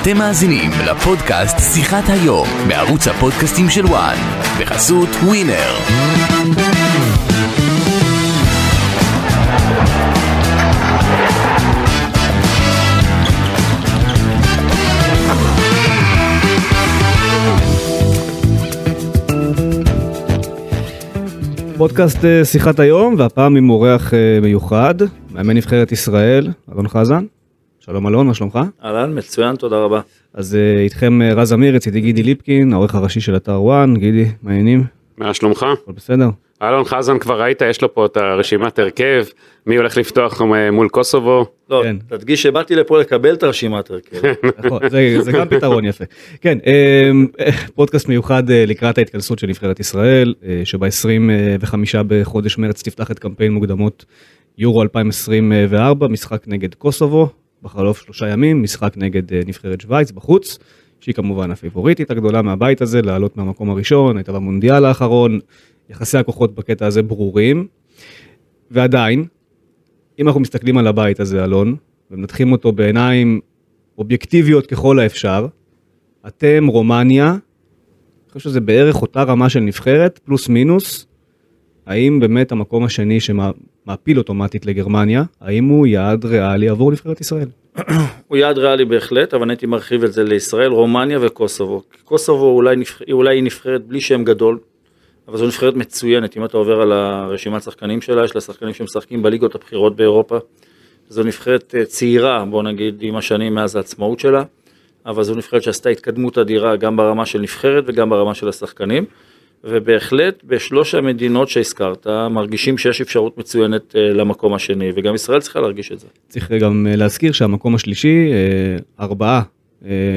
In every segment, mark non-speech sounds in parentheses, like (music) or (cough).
אתם מאזינים לפודקאסט שיחת היום בערוץ הפודקאסטים של וואן בחסות ווינר. פודקאסט אה, שיחת היום, והפעם עם אורח אה, מיוחד, מאמן נבחרת ישראל, אלון חזן. שלום אלון, מה שלומך? אהלן, מצוין, תודה רבה. אז אה, איתכם אה, רז אמיר, אצלי גידי ליפקין, העורך הראשי של אתר וואן, גידי, מה העניינים? מה שלומך? הכל בסדר? אלון חזן כבר ראית, יש לו פה את הרשימת הרכב, מי הולך לפתוח מול קוסובו? לא, כן. תדגיש שבאתי לפה לקבל את הרשימת הרכב. (laughs) נכון, זה, זה גם פתרון יפה. כן, אה, פודקאסט מיוחד אה, לקראת ההתכנסות של נבחרת ישראל, אה, שב-25 בחודש מרץ תפתח את קמפיין מוקדמות יורו 2024, משחק נגד קוסובו, בחלוף שלושה ימים, משחק נגד אה, נבחרת שווייץ בחוץ, שהיא כמובן הפיבוריטית הגדולה מהבית הזה, לעלות מהמקום הראשון, הייתה במונדיאל האחרון, יחסי הכוחות בקטע הזה ברורים, ועדיין, אם אנחנו מסתכלים על הבית הזה, אלון, ומנתחים אותו בעיניים אובייקטיביות ככל האפשר, אתם, רומניה, אני חושב שזה בערך אותה רמה של נבחרת, פלוס מינוס, האם באמת המקום השני שמעפיל אוטומטית לגרמניה, האם הוא יעד ריאלי עבור נבחרת ישראל? (clears throat) הוא יעד ריאלי בהחלט, אבל הייתי מרחיב את זה לישראל, רומניה וקוסובו. קוסובו אולי, נבח... אולי היא נבחרת בלי שם גדול, אבל זו נבחרת מצוינת, אם אתה עובר על הרשימת שחקנים שלה, יש לה שחקנים שמשחקים בליגות הבכירות באירופה. זו נבחרת אה, צעירה, בוא נגיד, עם השנים מאז העצמאות שלה, אבל זו נבחרת שעשתה התקדמות אדירה גם ברמה של נבחרת וגם ברמה של השחקנים. ובהחלט בשלוש המדינות שהזכרת מרגישים שיש אפשרות מצוינת אה, למקום השני וגם ישראל צריכה להרגיש את זה. צריך גם אה, להזכיר שהמקום השלישי, ארבעה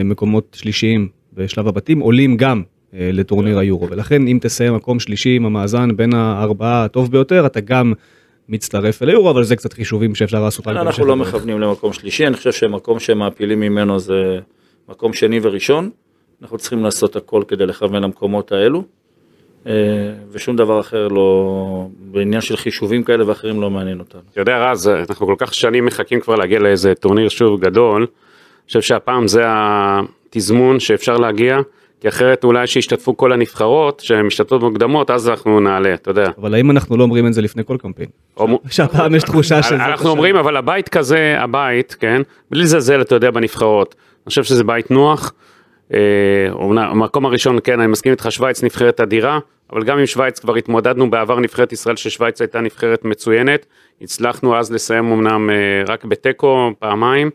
מקומות שלישיים בשלב הבתים עולים גם לטורניר היורו ולכן אם תסיים מקום שלישי עם המאזן בין הארבעה הטוב ביותר אתה גם מצטרף אל היורו אבל זה קצת חישובים שאפשר לעשות. אנחנו לא מכוונים למקום שלישי אני חושב שמקום שמעפילים ממנו זה מקום שני וראשון. אנחנו צריכים לעשות הכל כדי לכוון למקומות האלו. ושום דבר אחר לא, בעניין של חישובים כאלה ואחרים לא מעניין אותנו. אתה יודע רז, אנחנו כל כך שנים מחכים כבר להגיע לאיזה טורניר שוב גדול, אני חושב שהפעם זה התזמון שאפשר להגיע, כי אחרת אולי שישתתפו כל הנבחרות שמשתתפות מוקדמות, אז אנחנו נעלה, אתה יודע. אבל האם אנחנו לא אומרים את זה לפני כל קמפיין? שהפעם יש תחושה שזה... אנחנו אומרים, אבל הבית כזה, הבית, כן, בלי לזלזל, אתה יודע, בנבחרות. אני חושב שזה בית נוח. המקום הראשון, כן, אני מסכים איתך, שווייץ נבחרת אדירה, אבל גם עם שווייץ כבר התמודדנו בעבר נבחרת ישראל, ששווייץ הייתה נבחרת מצוינת. הצלחנו אז לסיים אמנם רק בתיקו פעמיים,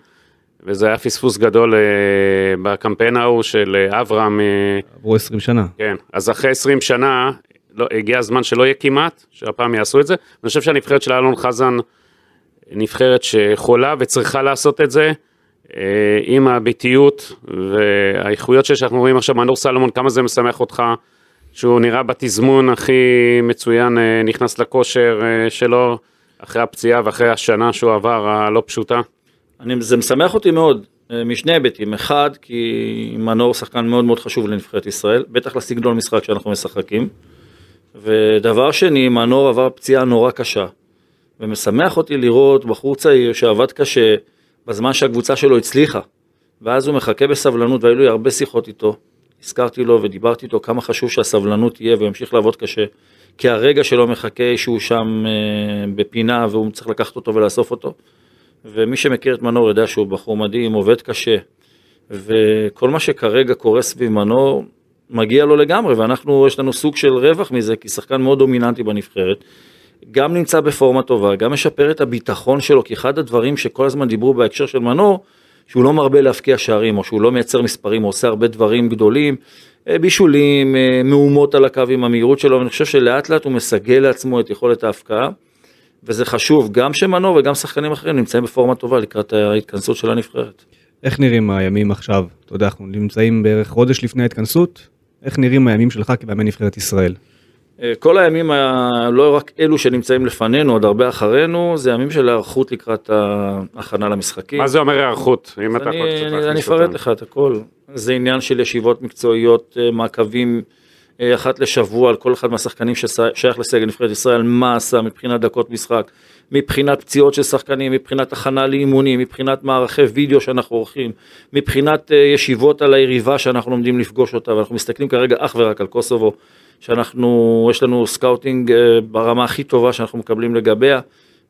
וזה היה פספוס גדול בקמפיין ההוא של אברהם. עברו 20 שנה. כן, אז אחרי 20 שנה, לא, הגיע הזמן שלא יהיה כמעט, שהפעם יעשו את זה. אני חושב שהנבחרת של אלון חזן, נבחרת שיכולה וצריכה לעשות את זה. עם הביטיות והאיכויות שאנחנו רואים עכשיו, מנור סלומון, כמה זה משמח אותך שהוא נראה בתזמון הכי מצוין, נכנס לכושר שלו אחרי הפציעה ואחרי השנה שהוא עבר הלא פשוטה? אני, זה משמח אותי מאוד, משני היבטים, אחד כי מנור שחקן מאוד מאוד חשוב לנבחרת ישראל, בטח לסגנון משחק שאנחנו משחקים, ודבר שני, מנור עבר פציעה נורא קשה, ומשמח אותי לראות בחור צעיר שעבד קשה, בזמן שהקבוצה שלו הצליחה, ואז הוא מחכה בסבלנות והיו לי הרבה שיחות איתו, הזכרתי לו ודיברתי איתו כמה חשוב שהסבלנות תהיה וימשיך לעבוד קשה, כי הרגע שלו מחכה שהוא שם אה, בפינה והוא צריך לקחת אותו ולאסוף אותו, ומי שמכיר את מנור יודע שהוא בחור מדהים, עובד קשה, וכל מה שכרגע קורה סביב מנור מגיע לו לגמרי, ואנחנו, יש לנו סוג של רווח מזה, כי שחקן מאוד דומיננטי בנבחרת, גם נמצא בפורמה טובה, גם משפר את הביטחון שלו, כי אחד הדברים שכל הזמן דיברו בהקשר של מנור, שהוא לא מרבה להפקיע שערים, או שהוא לא מייצר מספרים, הוא עושה הרבה דברים גדולים, בישולים, מהומות על הקו עם המהירות שלו, ואני חושב שלאט לאט הוא מסגל לעצמו את יכולת ההפקעה, וזה חשוב, גם שמנור וגם שחקנים אחרים נמצאים בפורמה טובה לקראת ההתכנסות של הנבחרת. איך נראים הימים עכשיו? אתה יודע, אנחנו נמצאים בערך חודש לפני ההתכנסות, איך נראים הימים שלך כמאמן נבחרת ישראל? כל הימים, לא רק אלו שנמצאים לפנינו, עוד הרבה אחרינו, זה ימים של היערכות לקראת ההכנה למשחקים. מה זה אומר היערכות? אם אתה יכול קצת להכניס אותנו. אני אפרט לך את הכל. זה עניין של ישיבות מקצועיות, מעקבים אה, אחת לשבוע על כל אחד מהשחקנים ששייך לסגל נבחרת ישראל, מה עשה מבחינת דקות משחק, מבחינת פציעות של שחקנים, מבחינת הכנה לאימונים, מבחינת מערכי וידאו שאנחנו עורכים, מבחינת אה, ישיבות על היריבה שאנחנו עומדים לפגוש אותה, ואנחנו מסתכלים כרגע אך ורק על קוסובו, שאנחנו, יש לנו scouting אה, ברמה הכי טובה שאנחנו מקבלים לגביה.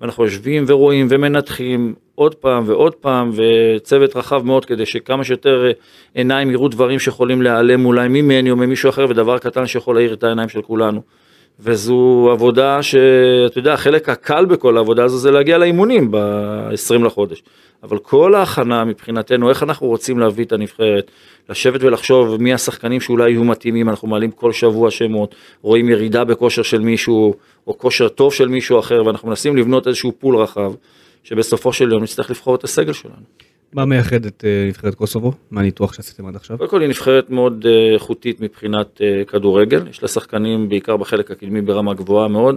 ואנחנו יושבים ורואים ומנתחים עוד פעם ועוד פעם וצוות רחב מאוד כדי שכמה שיותר אה, עיניים יראו דברים שיכולים להיעלם אולי ממני או ממישהו אחר ודבר קטן שיכול להאיר את העיניים של כולנו. וזו עבודה שאתה יודע, החלק הקל בכל העבודה הזו זה להגיע לאימונים ב-20 לחודש. אבל כל ההכנה מבחינתנו, איך אנחנו רוצים להביא את הנבחרת, לשבת ולחשוב מי השחקנים שאולי יהיו מתאימים, אנחנו מעלים כל שבוע שמות, רואים ירידה בכושר של מישהו, או כושר טוב של מישהו אחר, ואנחנו מנסים לבנות איזשהו פול רחב, שבסופו של יום נצטרך לבחור את הסגל שלנו. מה מייחד את אה, נבחרת קוסובו? מהניתוח שעשיתם עד עכשיו? קודם כל היא נבחרת מאוד אה, איכותית מבחינת אה, כדורגל, יש לה שחקנים בעיקר בחלק הקדמי ברמה גבוהה מאוד,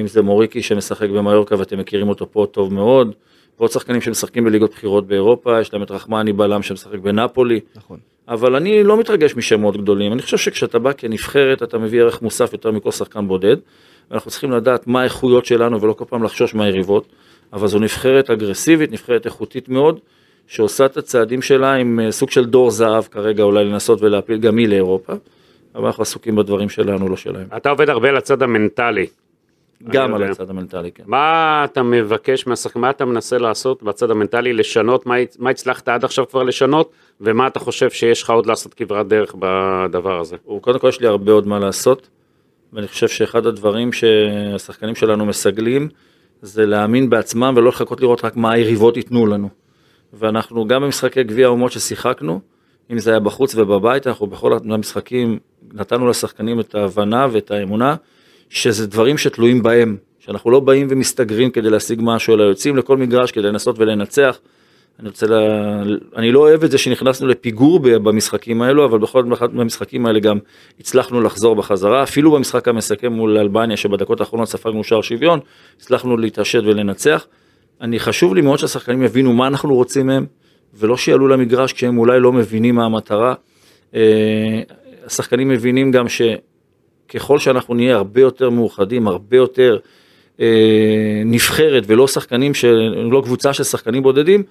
אם זה מוריקי שמשחק במיורקה ואתם מכירים אותו פה טוב מאוד, ועוד שחקנים שמשחקים בליגות בחירות באירופה, יש להם את רחמני בלם שמשחק בנפולי. נכון. אבל אני לא מתרגש משמות גדולים, אני חושב שכשאתה בא כנבחרת אתה מביא ערך מוסף יותר מכל שחקן בודד, ואנחנו צריכים לדעת מה האיכויות שלנו ולא כל פעם לחשוש מהיריבות, אבל זו נבחרת אגרסיבית, נבחרת איכותית מאוד, שעושה את הצעדים שלה עם אה, סוג של דור זהב כרגע אולי לנסות ולהפיל גם היא לאירופה, אבל אנחנו עסוקים בדברים שלנו, לא שלהם. אתה עובד הרבה לצד המנטלי. גם על הצד המנטלי, כן. מה אתה מבקש מהשחקן, מה אתה מנסה לעשות בצד המנטלי, לשנות, מה, מה הצלחת עד עכשיו כבר לשנות, ומה אתה חושב שיש לך עוד לעשות כברת דרך בדבר הזה? קודם כל יש לי הרבה עוד מה לעשות, ואני חושב שאחד הדברים שהשחקנים שלנו מסגלים, זה להאמין בעצמם ולא לחכות לראות רק מה היריבות ייתנו לנו. ואנחנו גם במשחקי גביע האומות ששיחקנו, אם זה היה בחוץ ובבית, אנחנו בכל המשחקים נתנו לשחקנים את ההבנה ואת האמונה שזה דברים שתלויים בהם, שאנחנו לא באים ומסתגרים כדי להשיג משהו, אלא יוצאים לכל מגרש כדי לנסות ולנצח. אני רוצה, לה... אני לא אוהב את זה שנכנסנו לפיגור במשחקים האלו, אבל בכל אחד מהמשחקים האלה גם הצלחנו לחזור בחזרה, אפילו במשחק המסכם מול אלבניה, שבדקות האחרונות ספגנו שער שוויון, הצלחנו להתעשת ולנצח. אני חשוב לי מאוד שהשחקנים יבינו מה אנחנו רוצים מהם, ולא שיעלו למגרש כשהם אולי לא מבינים מה המטרה. אה, השחקנים מבינים גם ש... ככל שאנחנו נהיה הרבה יותר מאוחדים, הרבה יותר אה, נבחרת ולא שחקנים, של, לא קבוצה של שחקנים בודדים,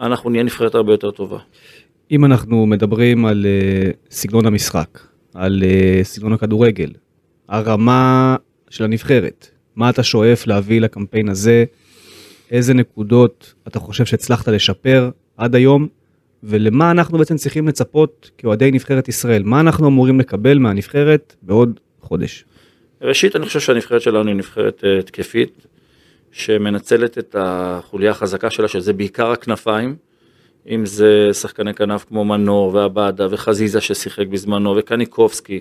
אנחנו נהיה נבחרת הרבה יותר טובה. אם אנחנו מדברים על אה, סגנון המשחק, על אה, סגנון הכדורגל, הרמה של הנבחרת, מה אתה שואף להביא לקמפיין הזה, איזה נקודות אתה חושב שהצלחת לשפר עד היום, ולמה אנחנו בעצם צריכים לצפות כאוהדי נבחרת ישראל, מה אנחנו אמורים לקבל מהנבחרת בעוד חודש? ראשית, אני חושב שהנבחרת שלנו היא נבחרת uh, תקפית, שמנצלת את החוליה החזקה שלה, שזה בעיקר הכנפיים, אם זה שחקני כנף כמו מנור ועבדה וחזיזה ששיחק בזמנו וקניקובסקי,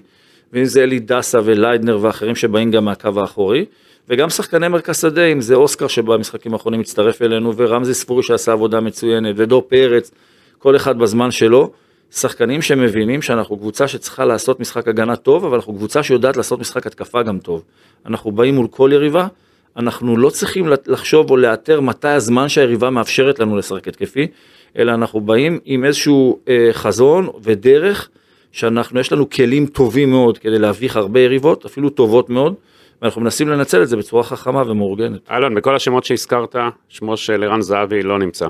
ואם זה אלי דסה וליידנר ואחרים שבאים גם מהקו האחורי, וגם שחקני מרכז שדה, אם זה אוסקר שבמשחקים האחרונים הצטרף אלינו, ורמזי ספורי שעשה עבודה מצוינת, ודור פרץ, כל אחד בזמן שלו. שחקנים שמבינים שאנחנו קבוצה שצריכה לעשות משחק הגנה טוב, אבל אנחנו קבוצה שיודעת לעשות משחק התקפה גם טוב. אנחנו באים מול כל יריבה, אנחנו לא צריכים לחשוב או לאתר מתי הזמן שהיריבה מאפשרת לנו לשחק התקפי, אלא אנחנו באים עם איזשהו אה, חזון ודרך, שאנחנו, יש לנו כלים טובים מאוד כדי להביך הרבה יריבות, אפילו טובות מאוד, ואנחנו מנסים לנצל את זה בצורה חכמה ומאורגנת. אלון, בכל השמות שהזכרת, שמו של ערן זהבי לא נמצא.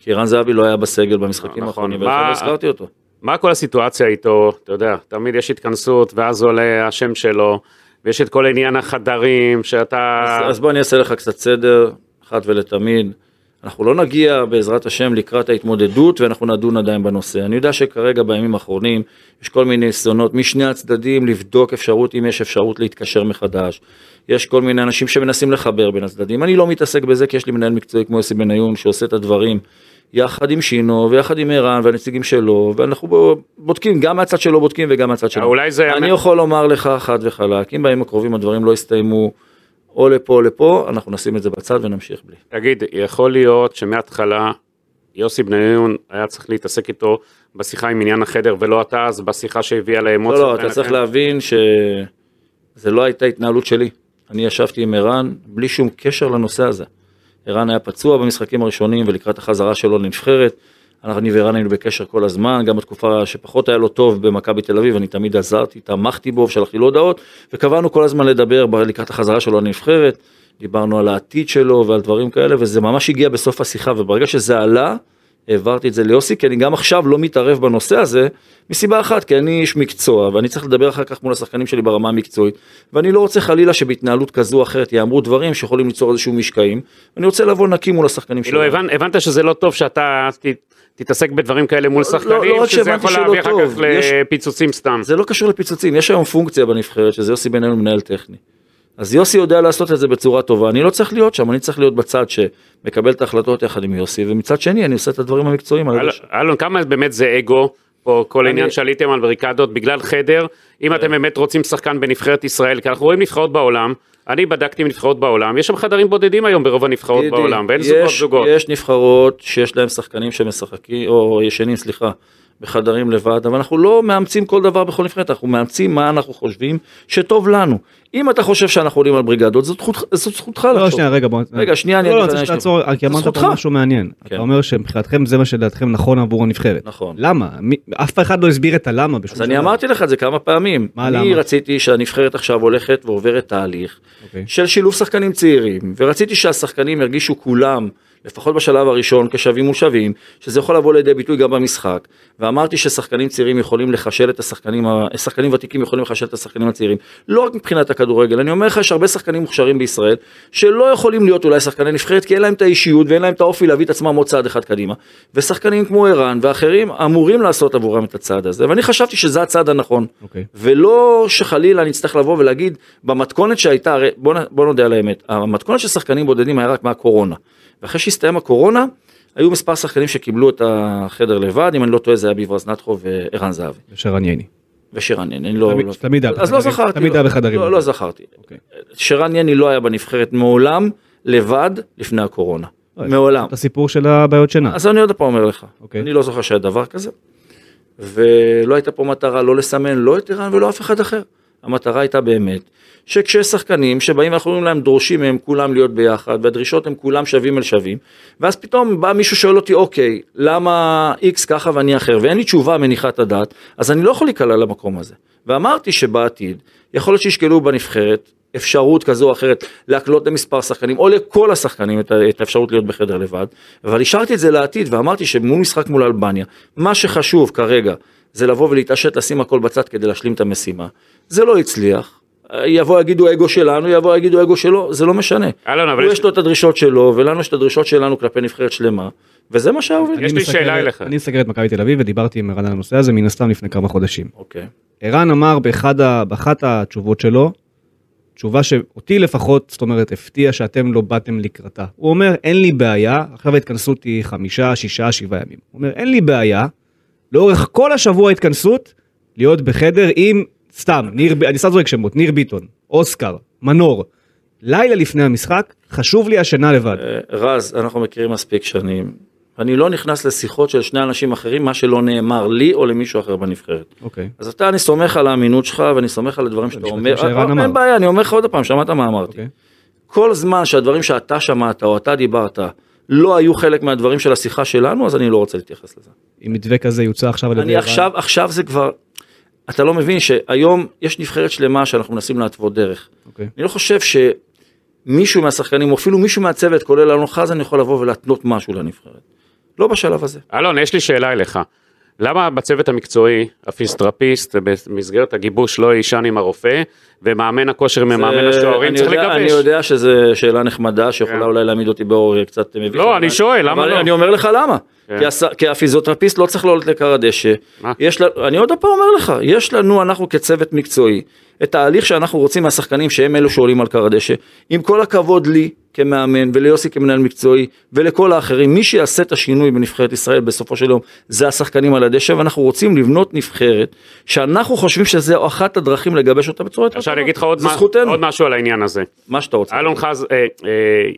כי ערן זהבי לא היה בסגל במשחקים נכון. האחרונים, ולכן לא הזכרתי אותו. מה כל הסיטואציה איתו, אתה יודע, תמיד יש התכנסות ואז עולה השם שלו, ויש את כל עניין החדרים שאתה... אז, אז בוא אני אעשה לך קצת סדר, אחת ולתמיד. אנחנו לא נגיע בעזרת השם לקראת ההתמודדות ואנחנו נדון עדיין בנושא. אני יודע שכרגע בימים האחרונים יש כל מיני ניסיונות משני הצדדים לבדוק אפשרות, אם יש אפשרות להתקשר מחדש. יש כל מיני אנשים שמנסים לחבר בין הצדדים. אני לא מתעסק בזה כי יש לי מנהל מקצועי כמו יוסי בניון שעושה את הדברים יחד עם שינו ויחד עם ערן והנציגים שלו ואנחנו בודקים גם מהצד שלו בודקים וגם מהצד שלו. אולי זה... אני יכול לומר לך חד וחלק אם בימים הקרובים הדברים לא יסתיימו או לפה או לפה אנחנו נשים את זה בצד ונמשיך בלי. תגיד יכול להיות שמההתחלה יוסי בניון היה צריך להתעסק איתו בשיחה עם עניין החדר ולא אתה אז בשיחה שהביאה לאמוציות. לא לא אתה צריך להבין שזה לא הייתה התנהלות שלי. אני ישבתי עם ערן בלי שום קשר לנושא הזה. ערן היה פצוע במשחקים הראשונים ולקראת החזרה שלו לנבחרת. אני וערן היינו בקשר כל הזמן, גם בתקופה שפחות היה לו טוב במכבי תל אביב, אני תמיד עזרתי, תמכתי בו ושלחתי לו הודעות, וקבענו כל הזמן לדבר לקראת החזרה שלו לנבחרת, דיברנו על העתיד שלו ועל דברים כאלה, וזה ממש הגיע בסוף השיחה, וברגע שזה עלה, העברתי את זה ליוסי, כי אני גם עכשיו לא מתערב בנושא הזה, מסיבה אחת, כי אני איש מקצוע, ואני צריך לדבר אחר כך מול השחקנים שלי ברמה המקצועית, ואני לא רוצה חלילה שבהתנהלות כזו או אחרת יאמרו דברים שיכולים ליצור איזשהו משקעים, אני רוצה לבוא נקי מול השחקנים כאילו הבנ- הבנת שזה לא טוב שאתה ת- תתעסק בדברים כאלה מול לא שחקנים, רק שזה שהבנתי יכול להביא אחר כך יש- לפיצוצים סתם. זה לא קשור לפיצוצים, יש היום פונקציה בנבחרת, שזה יוסי בניון מנהל טכני. אז יוסי יודע לעשות את זה בצורה טובה, אני לא צריך להיות שם, אני צריך להיות בצד שמקבל את ההחלטות יחד עם יוסי, ומצד שני אני עושה את הדברים המקצועיים. על אלון- כמה באמת זה אגו, פה כל אני- עניין שעליתם על בריקדות בגלל חדר, אם אתם באמת רוצים שחקן בנבחרת ישראל, כי אנחנו רואים נבחרות בעולם, אני בדקתי עם נבחרות בעולם, יש שם חדרים בודדים היום ברוב הנבחרות בעולם, ואין זוגות זוגות. יש נבחרות שיש להם שחקנים שמשחקים, או ישנים, סליחה, בחדרים לבד, אבל אנחנו לא מאמצים כל דבר בכל נבחרת, אנחנו מאמצים מה אנחנו חושבים שטוב לנו. אם אתה חושב שאנחנו עולים על בריגדות, זאת זכות- זאת זכותך לא, לחשוב. שנייה, רגע, בוא... רגע, שנייה, אני לא, לא, אני רוצה שנייה. שתעצור, כי אמרת. פה משהו מעניין. כן. אתה אומר שמבחינתכם זה מה שלדעתכם נכון עבור הנבחרת. נכון. למה? מי- אף אחד לא הסביר את הלמה אז אני אמרתי לך את זה כמה פעמים. מה, אני למה? רציתי שהנבחרת עכשיו הולכת ועוברת תהליך אוקיי. של שילוב שחקנים צעירים, ורציתי שהשחקנים ירגישו כולם, לפחות בשלב הראשון, כשווים מול שווים, שזה יכול לבוא לידי ביטוי גם במשחק. ואמרתי ששחקנים צעירים יכולים לחשל את השחקנים, שחקנים ותיקים יכולים לחשל את השחקנים הצעירים. לא רק מבחינת הכדורגל, אני אומר לך, יש הרבה שחקנים מוכשרים בישראל, שלא יכולים להיות אולי שחקני נבחרת, כי אין להם את האישיות ואין להם את האופי להביא את עצמם עוד צעד אחד קדימה. ושחקנים כמו ערן ואחרים אמורים לעשות עבורם את הצעד הזה, ואני חשבתי שזה הצעד הנכון. אוקיי. ולא שחלילה נצטרך לבוא ולהגיד במתכונת שהייתה, הרי בוא, בוא נודה על האמת, המתכונת של שחקנים בודדים היה רק מהקורונה. ואחרי שהסתיים הקורונה, היו מספר שחקנים שקיבלו את החדר לבד, אם אני לא טועה זה היה ביברז נטחו וערן זהבי. שרן ייני. ושרן יני, אני לא... תמיד- לא- תמיד היה אז לא בחדרים, זכרתי. תמיד לא. היה בחדרים. לא, לא זכרתי. אוקיי. שרן יני לא היה בנבחרת מעולם לבד לפני הקורונה. מעולם. את הסיפור של הבעיות שינה. אז אני עוד פעם אומר לך, אוקיי. אני לא זוכר שהיה דבר כזה, ולא הייתה פה מטרה לא לסמן לא את ערן ולא אף אחד אחר. המטרה הייתה באמת, שכשיש שחקנים שבאים ואנחנו אומרים להם דורשים מהם כולם להיות ביחד, והדרישות הם כולם שווים אל שווים, ואז פתאום בא מישהו שואל אותי, אוקיי, למה איקס ככה ואני אחר, ואין לי תשובה מניחת הדעת, אז אני לא יכול להיקלע למקום הזה. ואמרתי שבעתיד, יכול להיות שישקלו בנבחרת אפשרות כזו או אחרת להקלות למספר שחקנים, או לכל השחקנים את האפשרות להיות בחדר לבד, אבל השארתי את זה לעתיד ואמרתי שמול משחק מול אלבניה, מה שחשוב כרגע זה לבוא ולהתעשת, לשים הכל בצד כדי להשלים את המשימה. זה לא הצליח. יבוא יגידו אגו שלנו, יבוא יגידו אגו שלו, זה לא משנה. אלון, אבל הוא יש- לו את הדרישות שלו, ולנו יש את הדרישות שלנו כלפי נבחרת שלמה, וזה מה שהעובד. יש לי שאלה אליך. אני מסקר את מכבי תל אביב ודיברתי עם ערן על הנושא הזה מן הסתם לפני כמה חודשים. אוקיי. ערן אמר באחת התשובות שלו, תשובה שאותי לפחות, זאת אומרת, הפתיע שאתם לא באתם לקראתה. הוא אומר, אין לי בעיה, עכשיו ההתכנסות היא חמישה, שישה, שבעה ימים. הוא אומר, אין לי בעיה, לאורך כל השבוע התכנסות, להיות בחדר עם, סתם, ניר, אני סתם זורק שמות, ניר ביטון, אוסקר, מנור. לילה לפני המשחק, חשוב לי השינה לבד. אה, רז, אנחנו מכירים מספיק שנים. אני לא נכנס לשיחות של שני אנשים אחרים, מה שלא נאמר לי או למישהו אחר בנבחרת. אוקיי. אז אתה, אני סומך על האמינות שלך ואני סומך על הדברים שאתה אומר. אה, אמר. אין בעיה, אני אומר לך עוד פעם, שמעת מה אמרתי. אוקיי. כל זמן שהדברים שאתה שמעת או אתה דיברת לא היו חלק מהדברים של השיחה שלנו, אז אני לא רוצה להתייחס לזה. אם מתווה כזה יוצא עכשיו על ידי אני עכשיו, עכשיו זה כבר, אתה לא מבין שהיום יש נבחרת שלמה שאנחנו מנסים להתוות דרך. אוקיי. אני לא חושב שמישהו מהשחקנים, או אפילו מישהו מהצוות, כולל אלון חזן, יכול לבוא ולהתנות משהו לנבחרת. לא בשלב הזה. אלון, יש לי שאלה אליך. למה בצוות המקצועי, הפיזיותרפיסט, במסגרת הגיבוש לא יישן עם הרופא, ומאמן הכושר ממאמן השוערים צריך יודע- אני לגבש? יודע שזו שאלה נחמדה, שיכולה כן. אולי להעמיד אותי באור קצת מביך. לא, אני שואל, למה לא? אני אומר לך למה. כן. כי הס- כי הפיזיותרפיסט לא צריך לעלות לכר הדשא. מה? יש לה- אני עוד פעם אומר לך, יש לנו, אנחנו כצוות מקצועי, את ההליך שאנחנו רוצים מהשחקנים שהם אלו שעולים על כר הדשא. עם כל הכבוד לי כמאמן וליוסי כמנהל מקצועי ולכל האחרים, מי שיעשה את השינוי בנבחרת ישראל בסופו של יום זה השחקנים על הדשא ואנחנו רוצים לבנות נבחרת שאנחנו חושבים שזה אחת הדרכים לגבש אותה בצורה יותר עכשיו אני אגיד לך עוד מה-. עוד משהו על העניין הזה. מה שאתה רוצה. אלון חז... אה, אה,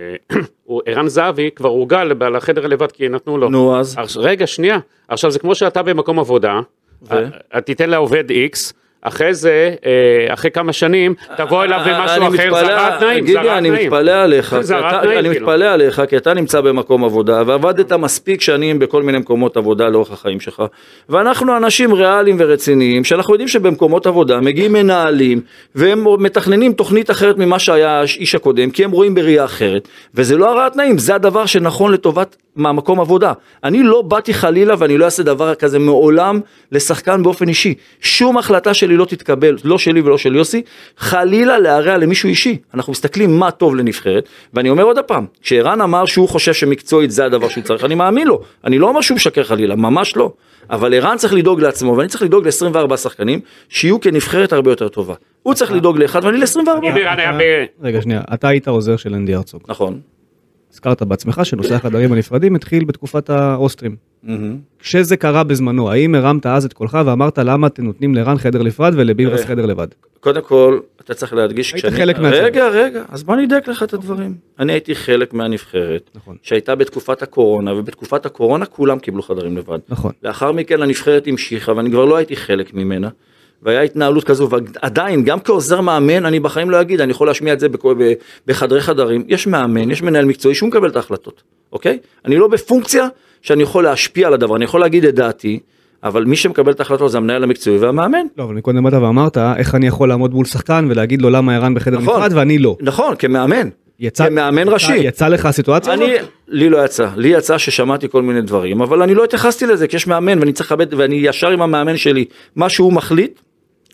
אה, ערן זהבי כבר הורגל ב- לחדר לבד כי נתנו לו. נו אז. רגע, שנייה. עכשיו זה כמו שאתה במקום עבודה, ו? אה, תיתן לעובד X, אחרי זה, אה, אחרי כמה שנים, תבוא אליו במשהו אני אחר, מתפלא- זה הרעת תנאים, גידי, הרעת אני תנאים. מתפלא עליך, אתה- תנאים, אני כאילו. מתפלא עליך, כי אתה נמצא במקום עבודה, ועבדת מספיק שנים בכל מיני מקומות עבודה לאורך החיים שלך, ואנחנו אנשים ריאליים ורציניים, שאנחנו יודעים שבמקומות עבודה מגיעים מנהלים, והם מתכננים תוכנית אחרת ממה שהיה האיש הקודם, כי הם רואים בראייה אחרת, וזה לא הרעת תנאים, זה הדבר שנכון לטובת מהמקום עבודה. אני לא באתי חלילה ואני לא אעשה דבר כזה מעולם לשחקן באופן אישי. שום החלטה שלי לא תתקבל, לא שלי ולא של יוסי, חלילה להרע למישהו אישי. אנחנו מסתכלים מה טוב לנבחרת, ואני אומר עוד פעם, כשערן אמר שהוא חושב שמקצועית זה הדבר שהוא צריך, אני מאמין לו. אני לא אומר שהוא משקר חלילה, ממש לא. אבל ערן צריך לדאוג לעצמו, ואני צריך לדאוג ל-24 שחקנים, שיהיו כנבחרת הרבה יותר טובה. הוא צריך לדאוג לאחד ואני ל-24. אם ערן היה ב... רגע שנייה, אתה היית עוזר של אנדי הרצוג. נכון. הזכרת בעצמך שנושא החדרים הנפרדים התחיל בתקופת האוסטרים. כשזה קרה בזמנו, האם הרמת אז את קולך ואמרת למה אתם נותנים לערן חדר נפרד ולביברס תראה. חדר לבד? קודם כל, אתה צריך להדגיש, היית חלק מהצוות. רגע, רגע, אז בוא אדייק לך את הדברים. אני הייתי חלק מהנבחרת, נכון. שהייתה בתקופת הקורונה, ובתקופת הקורונה כולם קיבלו חדרים לבד. נכון. לאחר מכן הנבחרת המשיכה, ואני כבר לא הייתי חלק ממנה. והיה התנהלות כזו, ועדיין, גם כעוזר מאמן, אני בחיים לא אגיד, אני יכול להשמיע את זה בחדרי חדרים. יש מאמן, יש מנהל מקצועי שהוא מקבל את ההחלטות, אוקיי? אני לא בפונקציה שאני יכול להשפיע על הדבר, אני יכול להגיד את דעתי, אבל מי שמקבל את ההחלטות זה המנהל המקצועי והמאמן. לא, אבל מקודם באת ואמרת איך אני יכול לעמוד מול שחקן ולהגיד לו למה ערן בחדר נכון. נפרד ואני לא. נכון, כמאמן. יצא, כמאמן יצא- ראשי. יצא לך הסיטואציה הזאת? לי לא יצא, לי יצא ששמעתי כל מיני דברים, אבל אני לא התייחסתי לזה, כי יש מאמן ואני צריך לכבד, ואני ישר עם המאמן שלי, מה שהוא מחליט,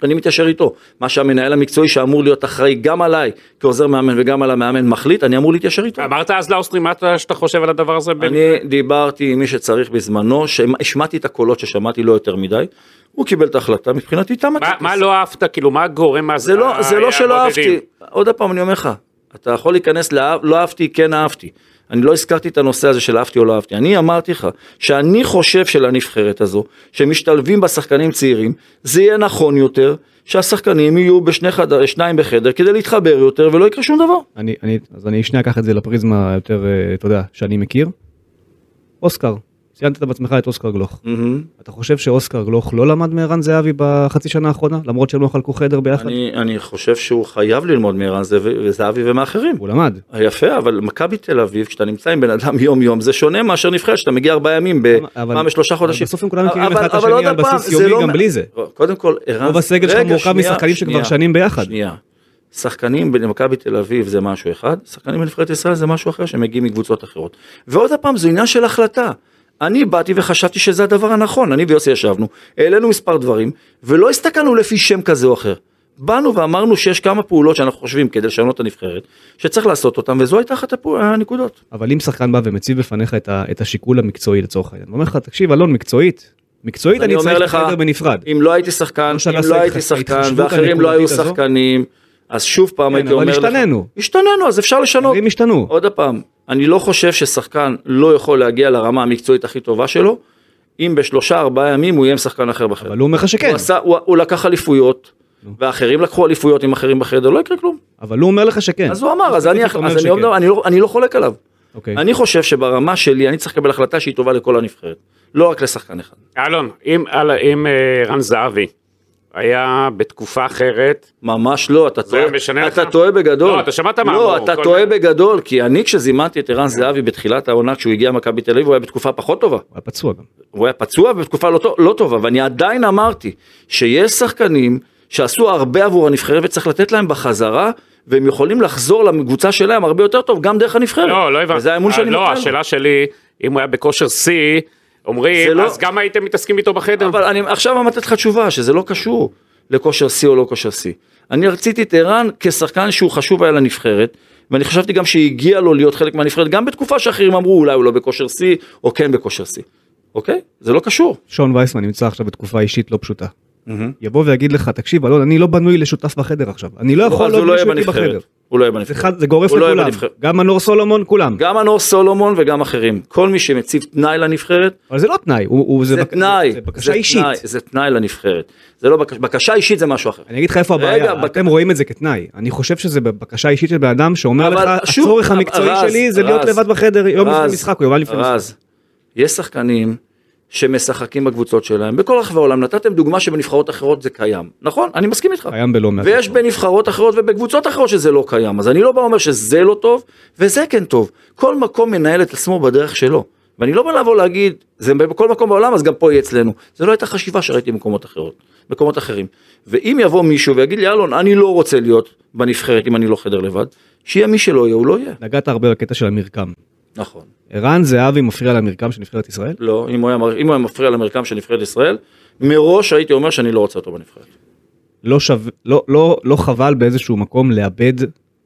אני מתיישר איתו. מה שהמנהל המקצועי שאמור להיות אחראי גם עליי, כעוזר מאמן וגם על המאמן מחליט, אני אמור להתיישר איתו. אמרת אז לאוסטרים מה אתה- שאתה חושב על הדבר הזה? אני דיברתי עם מי שצריך בזמנו, שהשמעתי את הקולות ששמעתי לא יותר מדי, הוא קיבל את ההחלטה, מבחינתי תם מה- הטקס. מה לא אהבת? כאילו, מה הגורם זה לא, זה לא שלא? אהבתי, עוד פעם אני אומר לך, אתה יכול להיכנס לא אהבתי, כן אהבתי. אני לא הזכרתי את הנושא הזה של אהבתי או לא אהבתי, אני אמרתי לך שאני חושב שלנבחרת הזו, שמשתלבים בשחקנים צעירים, זה יהיה נכון יותר שהשחקנים יהיו בשני חדר, שניים בחדר כדי להתחבר יותר ולא יקרה שום דבר. אני, אני, אז אני שנייה אקח את זה לפריזמה יותר, אה, אתה יודע, שאני מכיר. אוסקר, ציינת בעצמך את אוסקר גלוך. מהמם. אתה חושב שאוסקר גלוך לא למד מערן זהבי בחצי שנה האחרונה? למרות שהם לא חלקו חדר ביחד? אני, אני חושב שהוא חייב ללמוד מערן זהבי- ומאחרים. הוא למד. יפה, אבל מכבי תל אביב, כשאתה נמצא עם בן אדם יום יום, זה שונה מאשר נבחרת, שאתה מגיע ארבעה ימים, פעם בשלושה חודשים. בסוף הם כולם מכירים אחד את השני על בסיס יומי לא גם בלי זה. קודם כל, ערן... רוב הסגל שלך מורכב משחקנים שכבר שנים ביחד. שנייה. שחקנים במכבי תל אביב זה משהו אחד, שחקנים בנבחרת ישראל זה משהו אחר שמגיעים מקבוצות אחרות. ועוד פעם, זה עניין של החלטה. אני באתי וחשבתי שזה הדבר הנכון, אני ויוסי ישבנו, העלינו מספר דברים, ולא הסתכלנו לפי שם כזה או אחר. באנו ואמרנו שיש כמה פעולות שאנחנו חושבים כדי לשנות את הנבחרת, שצריך לעשות אותן, וזו הייתה אחת הנקודות. אבל אם שחקן בא ומציב בפניך את, ה, את השיקול המקצועי לצורך העניין, ואומר לך, תקשיב אלון, מקצועית, מקצועית אני אני צריך לך, בנפרד. אם לא הייתי שחקן, לא אם לא הייתי שחקן, ואחרים לא היו? שחקנים, אז שוב פעם כן, הייתי אבל אומר לך... השתננו. השתננו, אז אפשר לשנות. דברים השתנו. עוד פעם, אני לא חושב ששחקן לא יכול להגיע לרמה המקצועית הכי טובה שלו, אם בשלושה ארבעה ימים הוא יהיה עם שחקן אחר בחדר. אבל הוא אומר לך שכן. הוא, עשה, הוא, הוא לקח אליפויות, ואחרים לקחו אליפויות עם אחרים בחדר, לא יקרה כלום. אבל הוא אומר לך שכן. אז הוא אמר, אז, אני, אז אני. אומר, אני, לא, אני לא חולק עליו. אוקיי. אני חושב שברמה שלי אני צריך לקבל החלטה שהיא טובה לכל הנבחרת, לא רק לשחקן אחד. אלון, אם אם אה, רן זהבי היה בתקופה אחרת, ממש לא, אתה טועה, אתה לך? טועה בגדול. לא, אתה שמעת מה לא, אתה טועה. בגדול, כי אני כשזימנתי את ערן זהבי בתחילת העונה, כשהוא הגיע למכבי תל אביב, הוא היה בתקופה פחות טובה. הוא היה פצוע גם. הוא היה פצוע בתקופה לא, לא טובה, ואני עדיין אמרתי שיש שחקנים שעשו הרבה עבור הנבחרת וצריך לתת להם בחזרה, והם יכולים לחזור לקבוצה שלהם הרבה יותר טוב, גם דרך הנבחרת. לא, לא הבנתי. וזה האמון שאני לא, נותן לו. השאלה שלי, אם הוא היה בכושר שיא, אומרים, זה לא- אז גם הייתם מתעסקים איתו בחדר. אבל אני עכשיו אמרתי לך תשובה, שזה לא קשור לכושר שיא או לא כושר שיא. אני רציתי את ערן כשחקן שהוא חשוב היה לנבחרת, ואני חשבתי גם שהגיע לו להיות חלק מהנבחרת, גם בתקופה שאחרים אמרו אולי הוא לא בכושר שיא, או כן בכושר שיא. אוקיי? זה לא קשור. שון וייסמן נמצא עכשיו בתקופה אישית לא פשוטה. יבוא ויגיד לך, תקשיב אלון, אני לא בנוי לשותף בחדר עכשיו. אני לא יכול עוד הוא לא מישהו איתי בחדר. הוא לא יהיה בנבחרת. זה גורף לא לכולם. גם מנור סולומון, כולם. גם מנור סולומון וגם אחרים. כל מי שמציב תנאי לנבחרת, אבל זה לא תנאי, זה תנאי. זה בקשה זה אישית. תנאי, זה תנאי לנבחרת. זה לא בקשה, בקשה אישית זה משהו אחר. אני אגיד לך איפה הבעיה, אתם רואים את זה כתנאי. אני חושב שזה בבקשה אישית של בן אדם שאומר לך, הצורך המקצועי שלי זה להיות לבד בחדר יום לפני משחק או יומיים לפני משחק. יש שחקנים שמשחקים בקבוצות שלהם בכל רחבי העולם. נתתם דוגמה שבנבחרות אחרות זה קיים. נכון? אני מסכים איתך. קיים בלא מעט. ויש בנבחרות אחרות ובקבוצות אחרות שזה לא קיים. אז אני לא בא ואומר שזה לא טוב, וזה כן טוב. כל מקום מנהל את עצמו בדרך שלו. ואני לא בא לבוא להגיד, זה בכל מקום בעולם, אז גם פה יהיה אצלנו. זה לא הייתה חשיבה שראיתי במקומות אחרות, מקומות אחרים. ואם יבוא מישהו ויגיד לי, אלון, אני לא רוצה להיות בנבחרת אם אני לא חדר לבד, שיהיה מי שלא יהיה, הוא לא יהיה. נגעת הרבה בקטע של המרקם. נכון. ערן זהבי מפריע למרקם של נבחרת ישראל? לא, אם הוא היה, אם הוא היה מפריע למרקם של נבחרת ישראל, מראש הייתי אומר שאני לא רוצה אותו בנבחרת. לא, שו... לא, לא, לא חבל באיזשהו מקום לאבד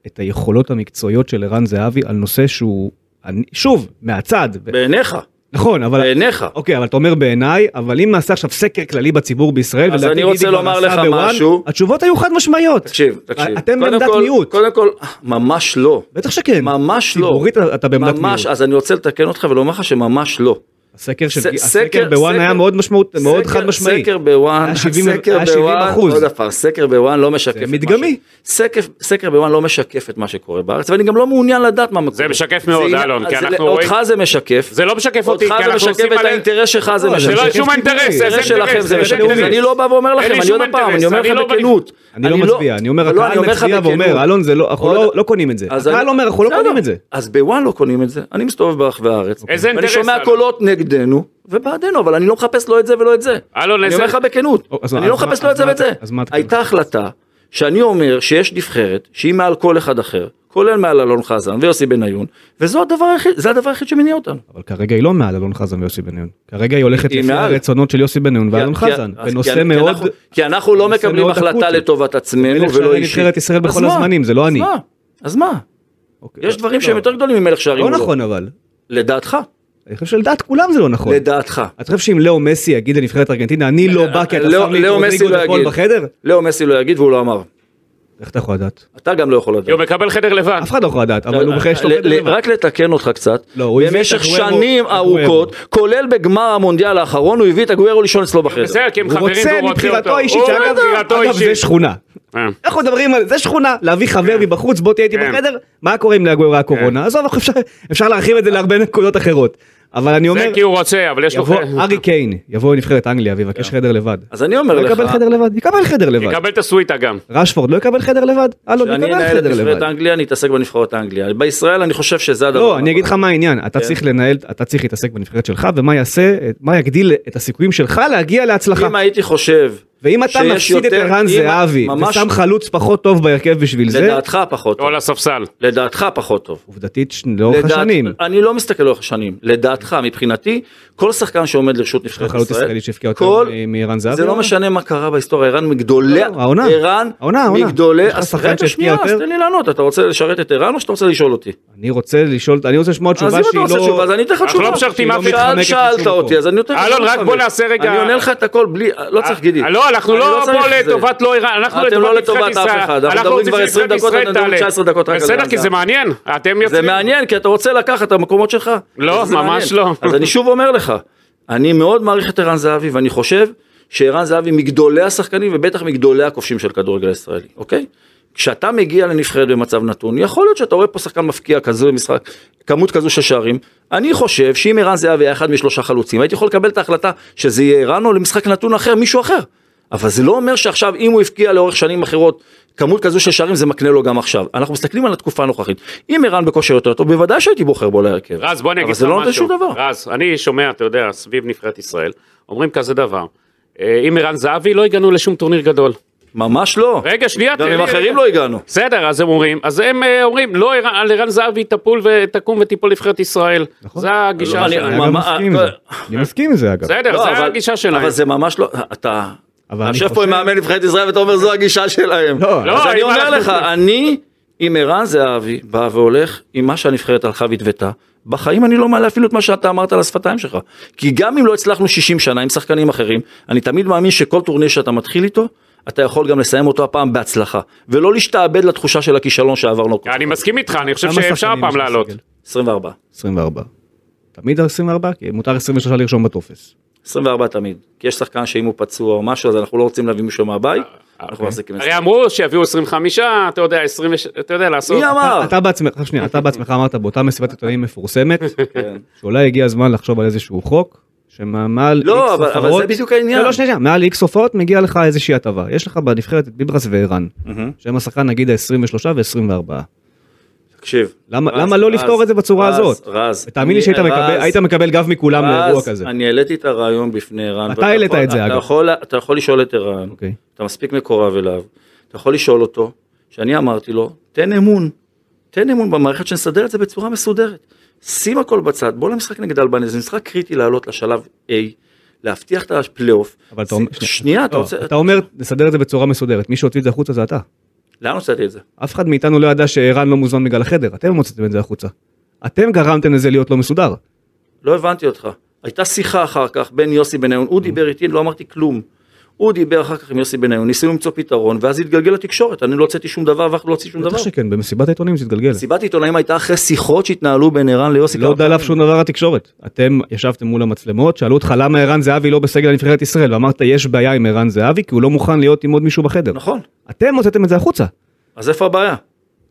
את היכולות המקצועיות של ערן זהבי על נושא שהוא, אני, שוב, מהצד, בעיניך, נכון, אבל... בעיניך. אוקיי, אבל אתה אומר בעיניי, אבל אם נעשה עכשיו סקר כללי בציבור בישראל, אז אני רוצה לומר לך משהו. התשובות היו חד משמעיות. תקשיב, תקשיב. אתם בעמדת מיעוט. קודם כל, ממש לא. בטח שכן. ממש לא. ציבורית אתה בעמדת ממש, מיעוט. אז אני רוצה לתקן אותך ולומר לך שממש לא. הסקר של ס- הסקר בוואן היה מאוד משמעות, מאוד סקר- חד משמעי. סקר בוואן, היה 70 סקר היה 70 בוואן. עוד פעם, סקר בוואן לא משקף זה את מדגמי. סקר- סקר בוואן לא משקף את מה שקורה בארץ, ואני גם לא מעוניין לדעת מה קורה. זה משקף מאוד, זה- אלון, כי זה- אנחנו אותך רואים- זה משקף. זה לא משקף אותי, אותך כי זה אנחנו משקף עושים את עליהם- האינטרס שלך, זה לא, זה משקף. שלא משקף שום. אינטרס, האינטרס שלכם זה משקף. אני לא בא ואומר לכם, אני עוד פעם, אני אומר אני לך לא בכנות. אני לא מצביע, אני אומר, לא, אני הקהל מצביע ואומר. אלון, זה לא, אנחנו לא- לא קונים את זה. הקהל אומר, אנחנו לא. קונים את זה. אז בוואן לא קונים את זה, אני מסתובב ברחבי הארץ. איזה ואני אינטרס, שומע אלון? קולות נגדנו ובעדנו, אבל אני לא מחפש לא את זה ולא את זה. אלון, אני אומר לך בכנות, אני לא מחפש לא את זה ואת זה. הייתה החלטה שאני אומר שיש נבחרת שהיא מעל כל אחד אחר, כולל מעל אלון חזן ויוסי בניון, וזה הדבר היחיד, זה הדבר היחיד שמניע אותנו. אבל כרגע היא לא מעל אלון חזן ויוסי בניון. כרגע היא הולכת לפי. הרצונות של יוסי בניון ואלון חזן. כי- בנושא מאוד... אנחנו- כי אנחנו לא מקבלים החלטה. לטובת עצמנו ולא אישית. נבחרת ישראל בכל? הזמנים, זה לא אני. אז מה? אוקיי, יש דברים לא. שהם יותר גדולים ממלך שערים. לא נכון אבל. לדעתך. אני חושב שלדעת כולם זה לא נכון. לדעתך. אתה חושב שאם לאו מסי יגיד לנבחרת ארגנטינה, אני לא בא כי אתה לאו- שם לי את רודריגו לא דפול יגיד. בחדר? לאו מסי לא יגיד והוא לא אמר. איך אתה יכול לדעת? אתה גם לא יכול לדעת. הוא מקבל חדר לבד. אף אחד לא יכול לדעת, אבל הוא בכלל יש לו חדר לבד. רק לתקן אותך קצת, לא, במשך שנים. ארוכות, כולל בגמר המונדיאל האחרון, הוא הביא את הגוורו לישון אצלו בחדר. בסדר, כי הם חברים רוצה והוא רוצה אותו. הוא מבחירתו אגב, זה. שכונה. אה. אנחנו מדברים על זה שכונה, להביא חבר מבחוץ, בוא תהיה איתי כן. בחדר, מה קורה אם לאגוארו היה קורונה? עזוב, אפשר להרחיב את זה להרבה נקודות אחרות. אבל אני אומר, זה כי הוא רוצה, אבל יש לו... חדר. ארי קיין, יבוא לנבחרת אנגליה ויבקש חדר לבד. אז אני אומר לך, יקבל חדר לבד, יקבל חדר לבד. יקבל את הסוויטה גם. רשפורד לא יקבל חדר לבד? אלון כשאני יקבל אנהל את חדר נבחרת לבד. אנגליה, אני אתעסק בנבחרות אנגליה. בישראל אני חושב שזה הדבר. לא, אני אגיד לך. מה העניין, אתה כן. צריך לנהל, אתה צריך להתעסק בנבחרת שלך, ומה יעשה, מה יגדיל את הסיכויים שלך להגיע להצלחה. אם הייתי חושב, ואם אתה שיש מפסיד את יותר- ערן אם- זהבי, ממש- ושם חלוץ פחות טוב בהרכב בשביל זה, לדעתך פחות טוב. או לספסל. לדעתך פחות טוב. עובדתית לאורך לדעת- השנים, אני לא מסתכל לאורך השנים. לדעתך, מבחינתי, כל שחקן שעומד לרשות נבחרת חלוץ ישראל, ישראלי שהבקיע יותר כל- מערן זהבי, זה לא? משנה מה קרה בהיסטוריה, ערן מגדולי, לא, העונה. ערן העונה, העונה. מגדולי, יש לך אז שחקן רגע שנייה, אז יותר? תן לי לענות, אתה רוצה לשרת את ערן או שאתה רוצה לשאול אותי? אני רוצה לשאול, אני רוצה לשמוע אז תשובה אם אתה שהיא רוצה תשובה, אז לא... אני אתן לך אנחנו תשובה. לא משרתים שהיא אף לא אחד. שאל- מתחמקת שאלת בשום אותי, מקום. אז אני נותן לך. אלון, לא רק בוא מתחמק. נעשה רגע- אני עונה לך את הכל בלי, לא צריך גידי. לא, אנחנו לא צריך פה זה. לטובת לא ערן, אנחנו אתם לא לטובת לטובת נבחרת אף ישראל. אחד, אנחנו מדברים כבר 20 שנבחרת דקות, ישראל אתם מדברים תעלה. 19 דקות רק על בסדר, ערן כי זה. מעניין. אתם זה יוצאים... מעניין, כי אתה רוצה לקחת את המקומות שלך. לא, זה ממש. לא. אז אני שוב אומר לך, אני מאוד מעריך את ערן זהבי, ואני חושב שערן זהבי מגדולי השחקנים, ובטח מגדולי הכובשים של כדורגל הישראלי, אוקיי? כשאתה מגיע לנבחרת במצב נתון, יכול להיות שאתה רואה פה שחקן מפקיע כזה במשחק, כמות כזו של שערים. אני חושב שאם ערן זהבי היה אחד משלושה חלוצים, הייתי יכול לקבל את ההחלטה שזה יהיה ערן או למשחק נתון אחר, מישהו אחר. אבל זה לא אומר שעכשיו אם הוא הבקיע לאורך שנים אחרות כמות כזו של שערים זה מקנה לו גם עכשיו. אנחנו מסתכלים על התקופה הנוכחית. אם ערן בכושר יותר טוב, בוודאי שהייתי בוחר בו להרכב. רז, בוא אני אגיד אבל לך זה לא נותן משהו. שום דבר. רז, אני שומע, אתה יודע, סביב נבחרת ישראל, אומרים כזה דבר. אה, עם ערן זהבי לא הגענו לשום טורניר גדול. ממש לא. רגע, שנייה, גם עם אחרים. לא הגענו. בסדר, אז הם אומרים, אז הם אה, אומרים, לא, על ערן זהבי תפול ותקום ותיפול נבחרת ישראל. נכון. זה הגישה לא, שלהם. אני מסכים עם זה. אני מסכים עם זה אגב. בסדר, לא, זה אבל- הגישה שלהם. אבל זה ממש לא, אתה... אבל אני אני יושב פה חושב- עם מאמן נבחרת ישראל ואתה אומר זו הגישה שלהם. לא, לא, אז אני אם אומר אנחנו- לך, אני עם ערן זהבי בא והולך עם מה שהנבחרת הלכה והתוותה. בחיים אני לא מעלה אפילו את מה שאתה אמרת על השפתיים שלך. כי גם אם לא הצלחנו 60 שנה עם שחקנים אחרים, אני תמיד מאמין שכל טורניר שאתה מתחיל איתו, אתה יכול גם לסיים אותו הפעם בהצלחה. ולא להשתעבד לתחושה של הכישלון שעברנו. אני מסכים איתך, אני חושב שאפשר הפעם לעלות. בסגל? 24. 24. תמיד 24? כי מותר 23 לרשום בטופס. 24 תמיד. כי יש שחקן שאם הוא פצוע או משהו, אז אנחנו לא רוצים להביא מישהו מהבית, אוקיי. אנחנו מחזיקים את זה. הרי אמרו שיביאו 25, אתה יודע, 20, אתה יודע, לעשות. מי אמר? אתה בעצמך, שנייה, אתה בעצמך אמרת באותה מסיבת עיתונאים מפורסמת, (laughs) כן. שאולי הגיע הזמן לחשוב על איזשהו חוק, שמעל לא, X אבל- אבל הופעות- זה בדיוק העניין. לא, לא, שנייה, מעל איקס הופעות מגיע לך איזושהי הטבה. יש לך בנבחרת את ביברס וערן, מהמם. שהם השחקן נגיד ה-23 ו-24. תקשיב. למה- רז, למה לא רז, לפתור את זה בצורה רז, הזאת? רז. ותאמין לי אני- שהיית מקבל, רז, היית מקבל גב מכולם רז, לאירוע כזה. אני העליתי את הרעיון בפני ערן. אתה העלית את זה, אגב. יכול- אתה יכול לשאול את ערן, אוקיי. אתה מספיק מקורב אליו, אתה יכול לשאול אותו, שאני אמרתי לו, תן אמון, תן אמון במערכת שנסדר את זה בצורה מסודרת. שים הכל בצד, בוא למשחק נגד אלבניה, זה משחק קריטי לעלות לשלב A, להבטיח את הפלייאוף. שנייה, אתה לא, רוצה, אתה אומר, נסדר את זה בצורה מסודרת. מי שהוציא את זה החוצה זה אתה. לאן הוצאתי את זה? אף אחד מאיתנו לא ידע שערן לא מוזמן בגלל החדר, אתם הוצאתם את זה החוצה. אתם גרמתם לזה להיות לא מסודר. לא הבנתי אותך. הייתה שיחה אחר כך בין יוסי בניון, הוא דיבר איתי, לא אמרתי כלום. הוא דיבר אחר כך עם יוסי בניון, ניסינו למצוא פתרון, ואז התגלגל לתקשורת, אני לא הוצאתי שום דבר ואנחנו לא הוציא שום דבר. בטח שכן, במסיבת העיתונים זה התגלגל. מסיבת עיתונאים הייתה אחרי שיחות שהתנהלו בין ערן ליוסי. לא דלף. שום דבר לתקשורת. אתם ישבתם מול המצלמות, שאלו אותך למה ערן זהבי לא בסגל הנבחרת ישראל, ואמרת יש בעיה עם ערן זהבי כי הוא לא מוכן להיות עם עוד מישהו בחדר. נכון, אתם הוצאתם את זה החוצה. אז איפה הבעיה?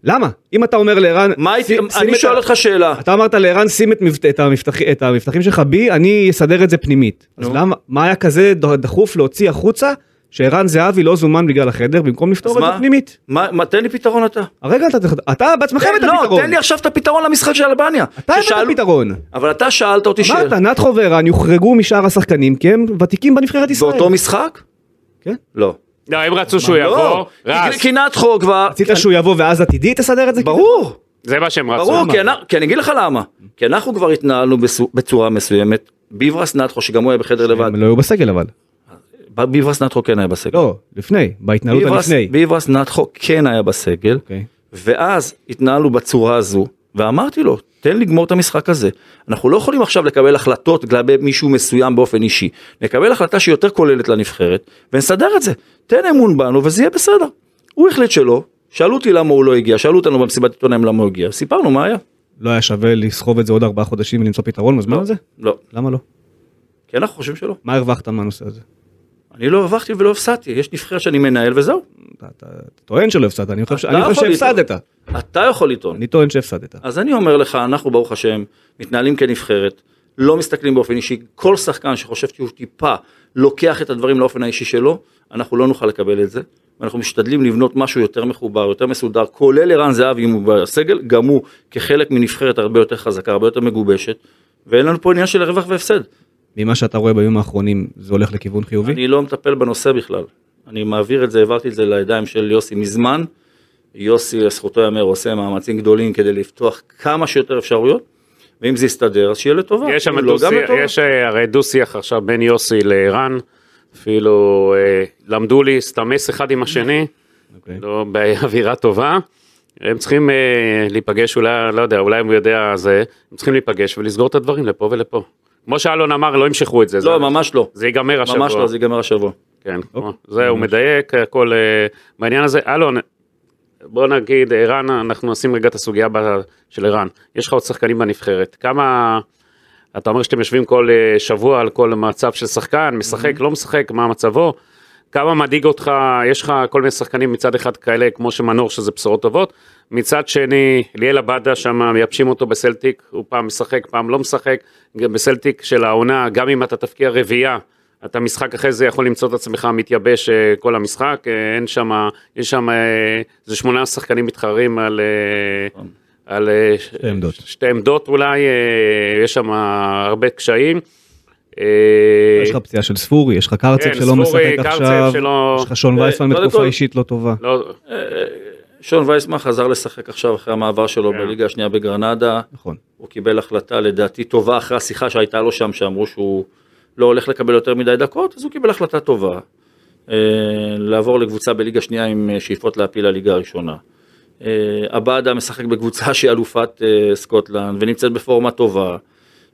למה? אם אתה אומר לערן, מה הייתי, אני שואל אותך שאלה. אתה אמרת לערן שים את, מבט... את, המבטח... את המבטחים שלך בי, אני אסדר את זה פנימית. אז נו. למה, מה היה כזה דחוף להוציא החוצה שערן זהבי לא זומן בגלל החדר במקום לפתור אז את זה? פנימית? מה, מה, תן לי פתרון אתה. הרגע אתה, אתה בעצמך הבאת לא, פתרון. תן לי עכשיו את הפתרון למשחק של אלבניה. אתה הבאת ששאלו- פתרון. אבל אתה שאלת אותי אמרת, שאלה. נתחו וערן יוחרגו משאר השחקנים כי הם ותיקים בנבחרת ישראל. באותו משחק? כן. לא. לא, הם רצו שהוא יבוא, לא, רז, כי- כי נתחו כבר... רצית שהוא יבוא ואז עתידי תסדר את זה? ברור. זה מה שהם רצו. ברור, כי, אני אגיד לך למה. כי אנחנו כבר התנהלנו בסו- בצורה מסוימת. ביברס נתחו, שגם הוא היה בחדר לבד. הם לא היו בסגל אבל. ביברס נתחו כן היה בסגל. לא, לפני, בהתנהלות ביברס- הלפני. ביברס נתחו כן היה בסגל. אוקיי. ואז התנהלנו בצורה הזו, ואמרתי לו, תן לגמור את המשחק הזה. אנחנו לא יכולים עכשיו לקבל החלטות לגבי מישהו מסוים באופן אישי. נקבל החלטה שהיא יותר כוללת לנבחרת, ונסדר את זה. תן אמון בנו וזה יהיה בסדר. הוא החליט שלא, שאלו אותי למה הוא לא הגיע, שאלו אותנו במסיבת עיתונאים למה הוא הגיע, סיפרנו מה היה. לא היה שווה לסחוב את זה עוד ארבעה חודשים ולמצוא פתרון בזמן הזה? לא, למה לא? כי אנחנו חושבים שלא. מה הרווחת מהנושא הזה? אני לא הרווחתי ולא הפסדתי, יש נבחרת שאני מנהל וזהו. אתה, אתה, אתה טוען שלא הפסדת, אני חושב, חושב יכול שהפסדת. אתה יכול לטעון. אני טוען שהפסדת. אז אני אומר לך, אנחנו ברוך השם מתנהלים כנבחרת, לא מסתכלים באופן אישי, כל שחקן שחושב שהוא טיפה לוקח את הדברים לאופן האישי שלו, אנחנו לא נוכל לקבל את זה, ואנחנו משתדלים לבנות משהו יותר מחובר, יותר מסודר, כולל ערן זהבי אם הוא בסגל, גם הוא כחלק מנבחרת הרבה יותר חזקה, הרבה יותר מגובשת, ואין לנו פה עניין של רווח והפסד. ממה שאתה רואה בימים האחרונים זה הולך לכיוון חיובי? אני לא מטפל בנושא בכלל. אני מעביר את זה, העברתי את זה לידיים של יוסי מזמן. יוסי, לזכותו ייאמר, עושה מאמצים גדולים כדי לפתוח כמה שיותר אפשרויות, ואם זה יסתדר, אז שיהיה לטובה. יש לא, גם לטובה. יש אה, הרי דו-שיח עכשיו בין יוסי לערן, אפילו אה, למדו להסתמס אחד עם השני, אוקיי. לא באווירה טובה. הם צריכים אה, להיפגש, אולי, לא יודע, אולי הוא יודע זה, הם צריכים להיפגש ולסגור את הדברים לפה ולפה. כמו שאלון אמר, לא ימשכו את זה. לא, זה, ממש לא. זה ייגמר השבוע. ממש לא, זה ייגמר השבוע. כן, אוקיי. זה הוא מדייק, הכל אה, בעניין הזה. אלון, בוא נגיד, ערן, אנחנו נשים רגע את הסוגיה של ערן. יש לך עוד שחקנים בנבחרת. כמה, אתה אומר שאתם יושבים כל אה, שבוע על כל מצב של שחקן, משחק, לא משחק, מה מצבו. כמה מדאיג אותך, יש לך כל מיני שחקנים מצד אחד כאלה, כמו שמנור, שזה בשורות טובות. מצד שני, ליאל עבדה שם, מייבשים אותו בסלטיק, הוא פעם משחק, פעם לא משחק. בסלטיק של העונה, גם אם אתה תפקיע רביעייה, אתה משחק אחרי זה יכול למצוא את עצמך מתייבש אה, כל המשחק, אה, אין שם, יש שם, אה, זה שמונה שחקנים מתחרים על, אה, על שתי עמדות. שתי עמדות אולי, יש שם הרבה קשיים. יש לך פציעה של ספורי, יש לך קרצב כן, שלא משחק עכשיו, שלא- יש לך שון וייסמן בתקופה כל- אישית לא טובה. לא, שון וייסמן חזר לשחק עכשיו אחרי המעבר שלו כן. בליגה השנייה בגרנדה. נכון. הוא קיבל החלטה לדעתי טובה אחרי השיחה שהייתה לו שם, שאמרו שהוא לא הולך לקבל יותר מדי דקות, אז הוא קיבל החלטה טובה. אה, לעבור לקבוצה בליגה שנייה עם אה, שאיפות להפיל לליגה הראשונה. אה, עבדה משחק בקבוצה שהיא אלופת סקוטלנד ונמצאת בפורמה טובה.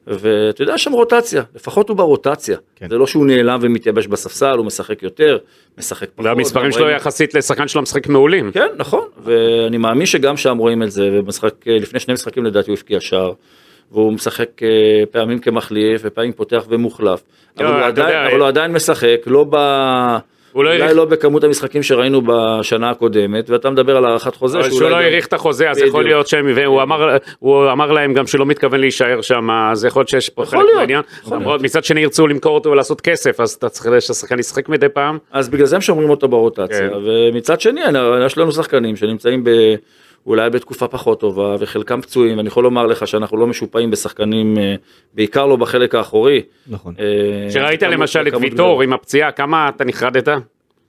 ואתה יודע, שם רוטציה, לפחות הוא ברוטציה. כן. זה לא שהוא נעלם ומתייבש בספסל, הוא משחק יותר, משחק פחות. והמספרים שלו רואים- יחסית לשחקן שלו משחק מעולים. כן, נכון, ואני מאמין שגם שם רואים את זה, ובמשחק, לפני שני משחקים לדעתי הוא הבקיע שער, והוא משחק אה, פעמים כמחליף ופעמים פותח ומוחלף, אבל, לא, הוא אתה עדיין, יודע, אבל הוא עדיין משחק, לא, ב, הוא לא אולי העריך- לא בכמות המשחקים שראינו בשנה הקודמת, ואתה מדבר על הארכת חוזה, אבל שהוא לא גם- האריך את החוזה, אז בדיוק. יכול להיות שהם, והוא אמר, הוא אמר להם גם שלא מתכוון להישאר שם, אז יכול להיות שיש פה חלק מהעניין. למרות, מצד שני ירצו למכור אותו ולעשות כסף, אז אתה צריך שהשחקן ישחק מדי פעם. אז בגלל זה הם שומרים אותו ברוטציה, כן. ומצד שני, יש לנו שחקנים שנמצאים ב... אולי בתקופה פחות טובה, וחלקם פצועים, ואני יכול לומר לך שאנחנו לא משופעים בשחקנים, אה, בעיקר לא בחלק האחורי. נכון. אה, שראית כמות- למשל את ויטור. עם הפציעה, כמה אתה נחרדת?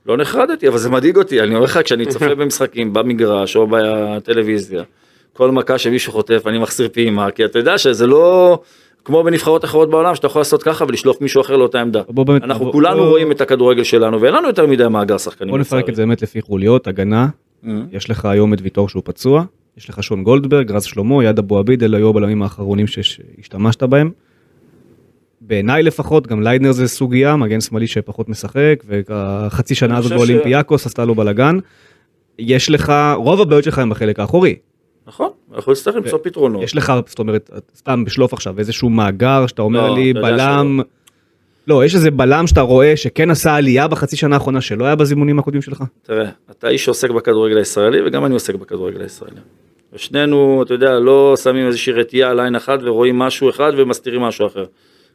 לא נחרדתי, אבל זה מדאיג אותי, אני אומר לך, כשאני צופה (laughs) במשחקים, במגרש או בטלוויזיה, כל מכה שמישהו חוטף, אני מחסיר פעימה, כי אתה יודע שזה לא... כמו בנבחרות אחרות בעולם, שאתה יכול לעשות ככה ולשלוח מישהו אחר לאותה עמדה. בוא באמת אנחנו נעבור- כולנו בוא- רואים את הכדורגל שלנו, ואין לנו יותר מדי מאגר שחקנים. בוא נפרק. את זה באמת לפי חוליות, הגנה, Mhm. יש לך היום את ויטור שהוא פצוע, יש לך שון גולדברג, רז שלמה, איאד אבו עביד, אלה היו הבלמים האחרונים שהשתמשת בהם. בעיניי לפחות, גם ליידנר זה סוגיה, מגן שמאלי שפחות משחק, והחצי שנה הזאת חושב ש- באולימפיאקוס עשתה לו בלאגן. יש לך, רוב הבעיות שלך הם בחלק האחורי. נכון, אנחנו נצטרך למצוא פתרונות. יש לך, זאת אומרת, סתם בשלוף עכשיו, איזשהו מאגר שאתה אומר לא, לי, בלם... לא, יש איזה בלם שאתה רואה שכן עשה עלייה בחצי שנה האחרונה שלא היה בזימונים הקודמים שלך? תראה, אתה איש שעוסק בכדורגל הישראלי וגם אני עוסק בכדורגל הישראלי. ושנינו, אתה יודע, לא שמים איזושהי רתיעה על עין אחת ורואים משהו אחד ומסתירים משהו אחר.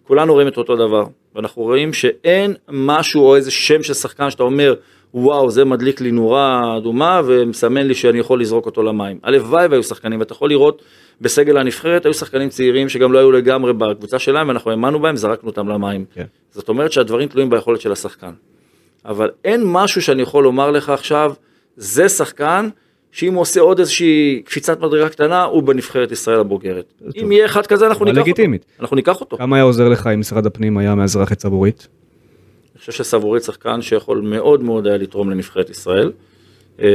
כולנו רואים את אותו דבר, ואנחנו רואים שאין משהו או איזה שם של שחקן שאתה אומר, וואו, זה מדליק לי נורה אדומה ומסמן לי שאני יכול לזרוק אותו למים. הלוואי והיו שחקנים, ואתה יכול לראות בסגל הנבחרת, היו שחקנים צעירים שגם לא היו לגמרי בקבוצה שלהם, ואנחנו האמנו בהם, זרקנו אותם למים. כן. זאת אומרת שהדברים תלויים ביכולת של השחקן. אבל אין משהו שאני יכול לומר לך עכשיו, זה שחקן שאם הוא עושה עוד איזושהי קפיצת מדרגה קטנה, הוא בנבחרת ישראל הבוגרת. אם יהיה אחד כזה, אנחנו ניקח אותו. לגיטימית. אנחנו ניקח אותו. כמה היה עוזר לך אם משרד הפנים היה מאזרח את סבורית? חושב שסבורית שחקן שיכול מאוד מאוד היה לתרום לנבחרת ישראל. אה,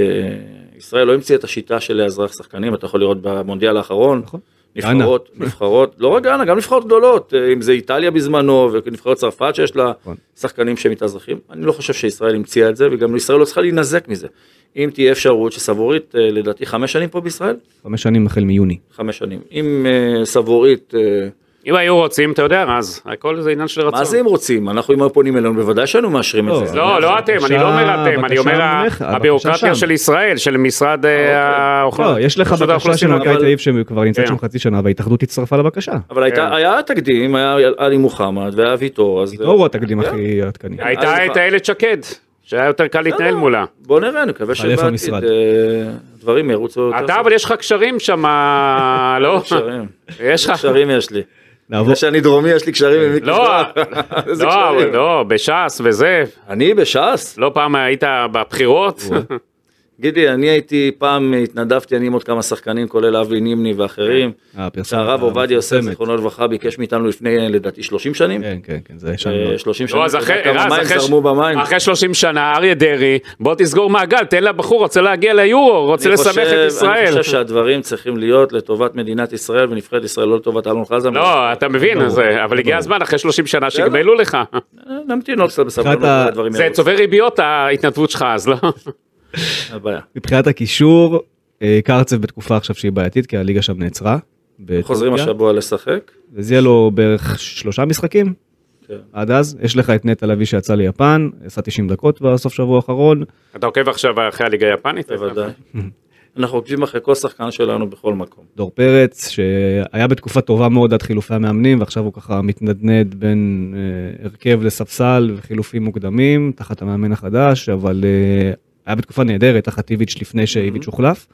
ישראל לא המציאה את השיטה של לאזרח שחקנים, אתה יכול לראות במונדיאל האחרון. נכון. נבחרות, נבחרות, לא רק גאנה, גם נבחרות גדולות, אה, אם זה איטליה בזמנו ונבחרת צרפת שיש לה נכון. שחקנים שמתאזרחים, אני לא חושב שישראל המציאה את זה וגם ישראל לא צריכה להינזק מזה. אם תהיה אפשרות שסבורית, אה, לדעתי חמש שנים פה בישראל, חמש שנים החל מיוני. חמש שנים. אם סבורית, אם היו רוצים, אתה יודע, אז הכל זה עניין של רצון. מה זה אם רוצים? אנחנו אם היו פונים אלינו, בוודאי שהיינו מאשרים את לא, זה. לא, לא אתם, אני לא אומר אתם, אני אומר הביורוקרטיה. של ישראל, של משרד אה, האוכל- לא, יש לך בקשה האוכלוסין, של מכבי תל אביב שכבר נמצאת כן. שם חצי שנה וההתאחדות הצטרפה לבקשה. אבל כן. היה תקדים, היה עלי מוחמד והיה ויטור, אז... ויטור הוא התקדים כן. הכי עדכני. הייתה את איילת שקד, שהיה יותר קל להתנהל. מולה. בוא נראה, נקווה התחלף שבעתיד. אה, דברים ירוצו יותר. אתה, אבל יש לך קשרים שם, לא? קשרים. יש לך... קשרים יש לי. נעבור, שאני דרומי יש לי קשרים עם מיקי לא, זוהר. (laughs) לא, קשרים? לא, בש"ס וזה. אני בש"ס? לא פעם היית בבחירות? גידי, אני הייתי, פעם התנדבתי אני עם עוד כמה שחקנים, כולל אבי נימני ואחרים. הפרסומת שהרב עובדיה יוסף. זיכרונו לברכה, ביקש מאיתנו לפני, לדעתי, 30 שנים. כן, כן, כן, זה ישן אה, מאוד. 30 שנים, לא, אז אתה יודע אחרי, כמה רז, מים אחרי, זרמו במים. אחרי 30 שנה, אריה דרעי, בוא תסגור מעגל, תן לבחור, רוצה להגיע ליורו, רוצה חושב- את ישראל. אני חושב שהדברים צריכים להיות לטובת מדינת ישראל ונבחרת ישראל, לא לטובת אלון חזן. לא, אתה מבין, אבל הגיע. הזמן, אחרי 30 שנה. שיגמלו לך. נמתין עוד קצת בסבלנות, זה. צובר ריביות ההתנדבות שלך אז, לא? (laughs) מבחינת הקישור, אה, קרצב בתקופה עכשיו שהיא בעייתית כי הליגה שם נעצרה. חוזרים השבוע לשחק. וזה יהיה לו בערך שלושה משחקים כן. עד אז. יש לך את נטע לביא שיצא ליפן, עשה 90 דקות בסוף שבוע האחרון. אתה עוקב עכשיו אחרי הליגה היפנית? בוודאי. אנחנו עוקבים אחרי כל שחקן שלנו בכל מקום. דור פרץ שהיה בתקופה טובה מאוד עד חילופי המאמנים ועכשיו הוא ככה מתנדנד בין אה, הרכב לספסל וחילופים מוקדמים תחת המאמן החדש אבל אה, היה בתקופה נהדרת תחת איביץ' לפני שאיביץ' הוחלף.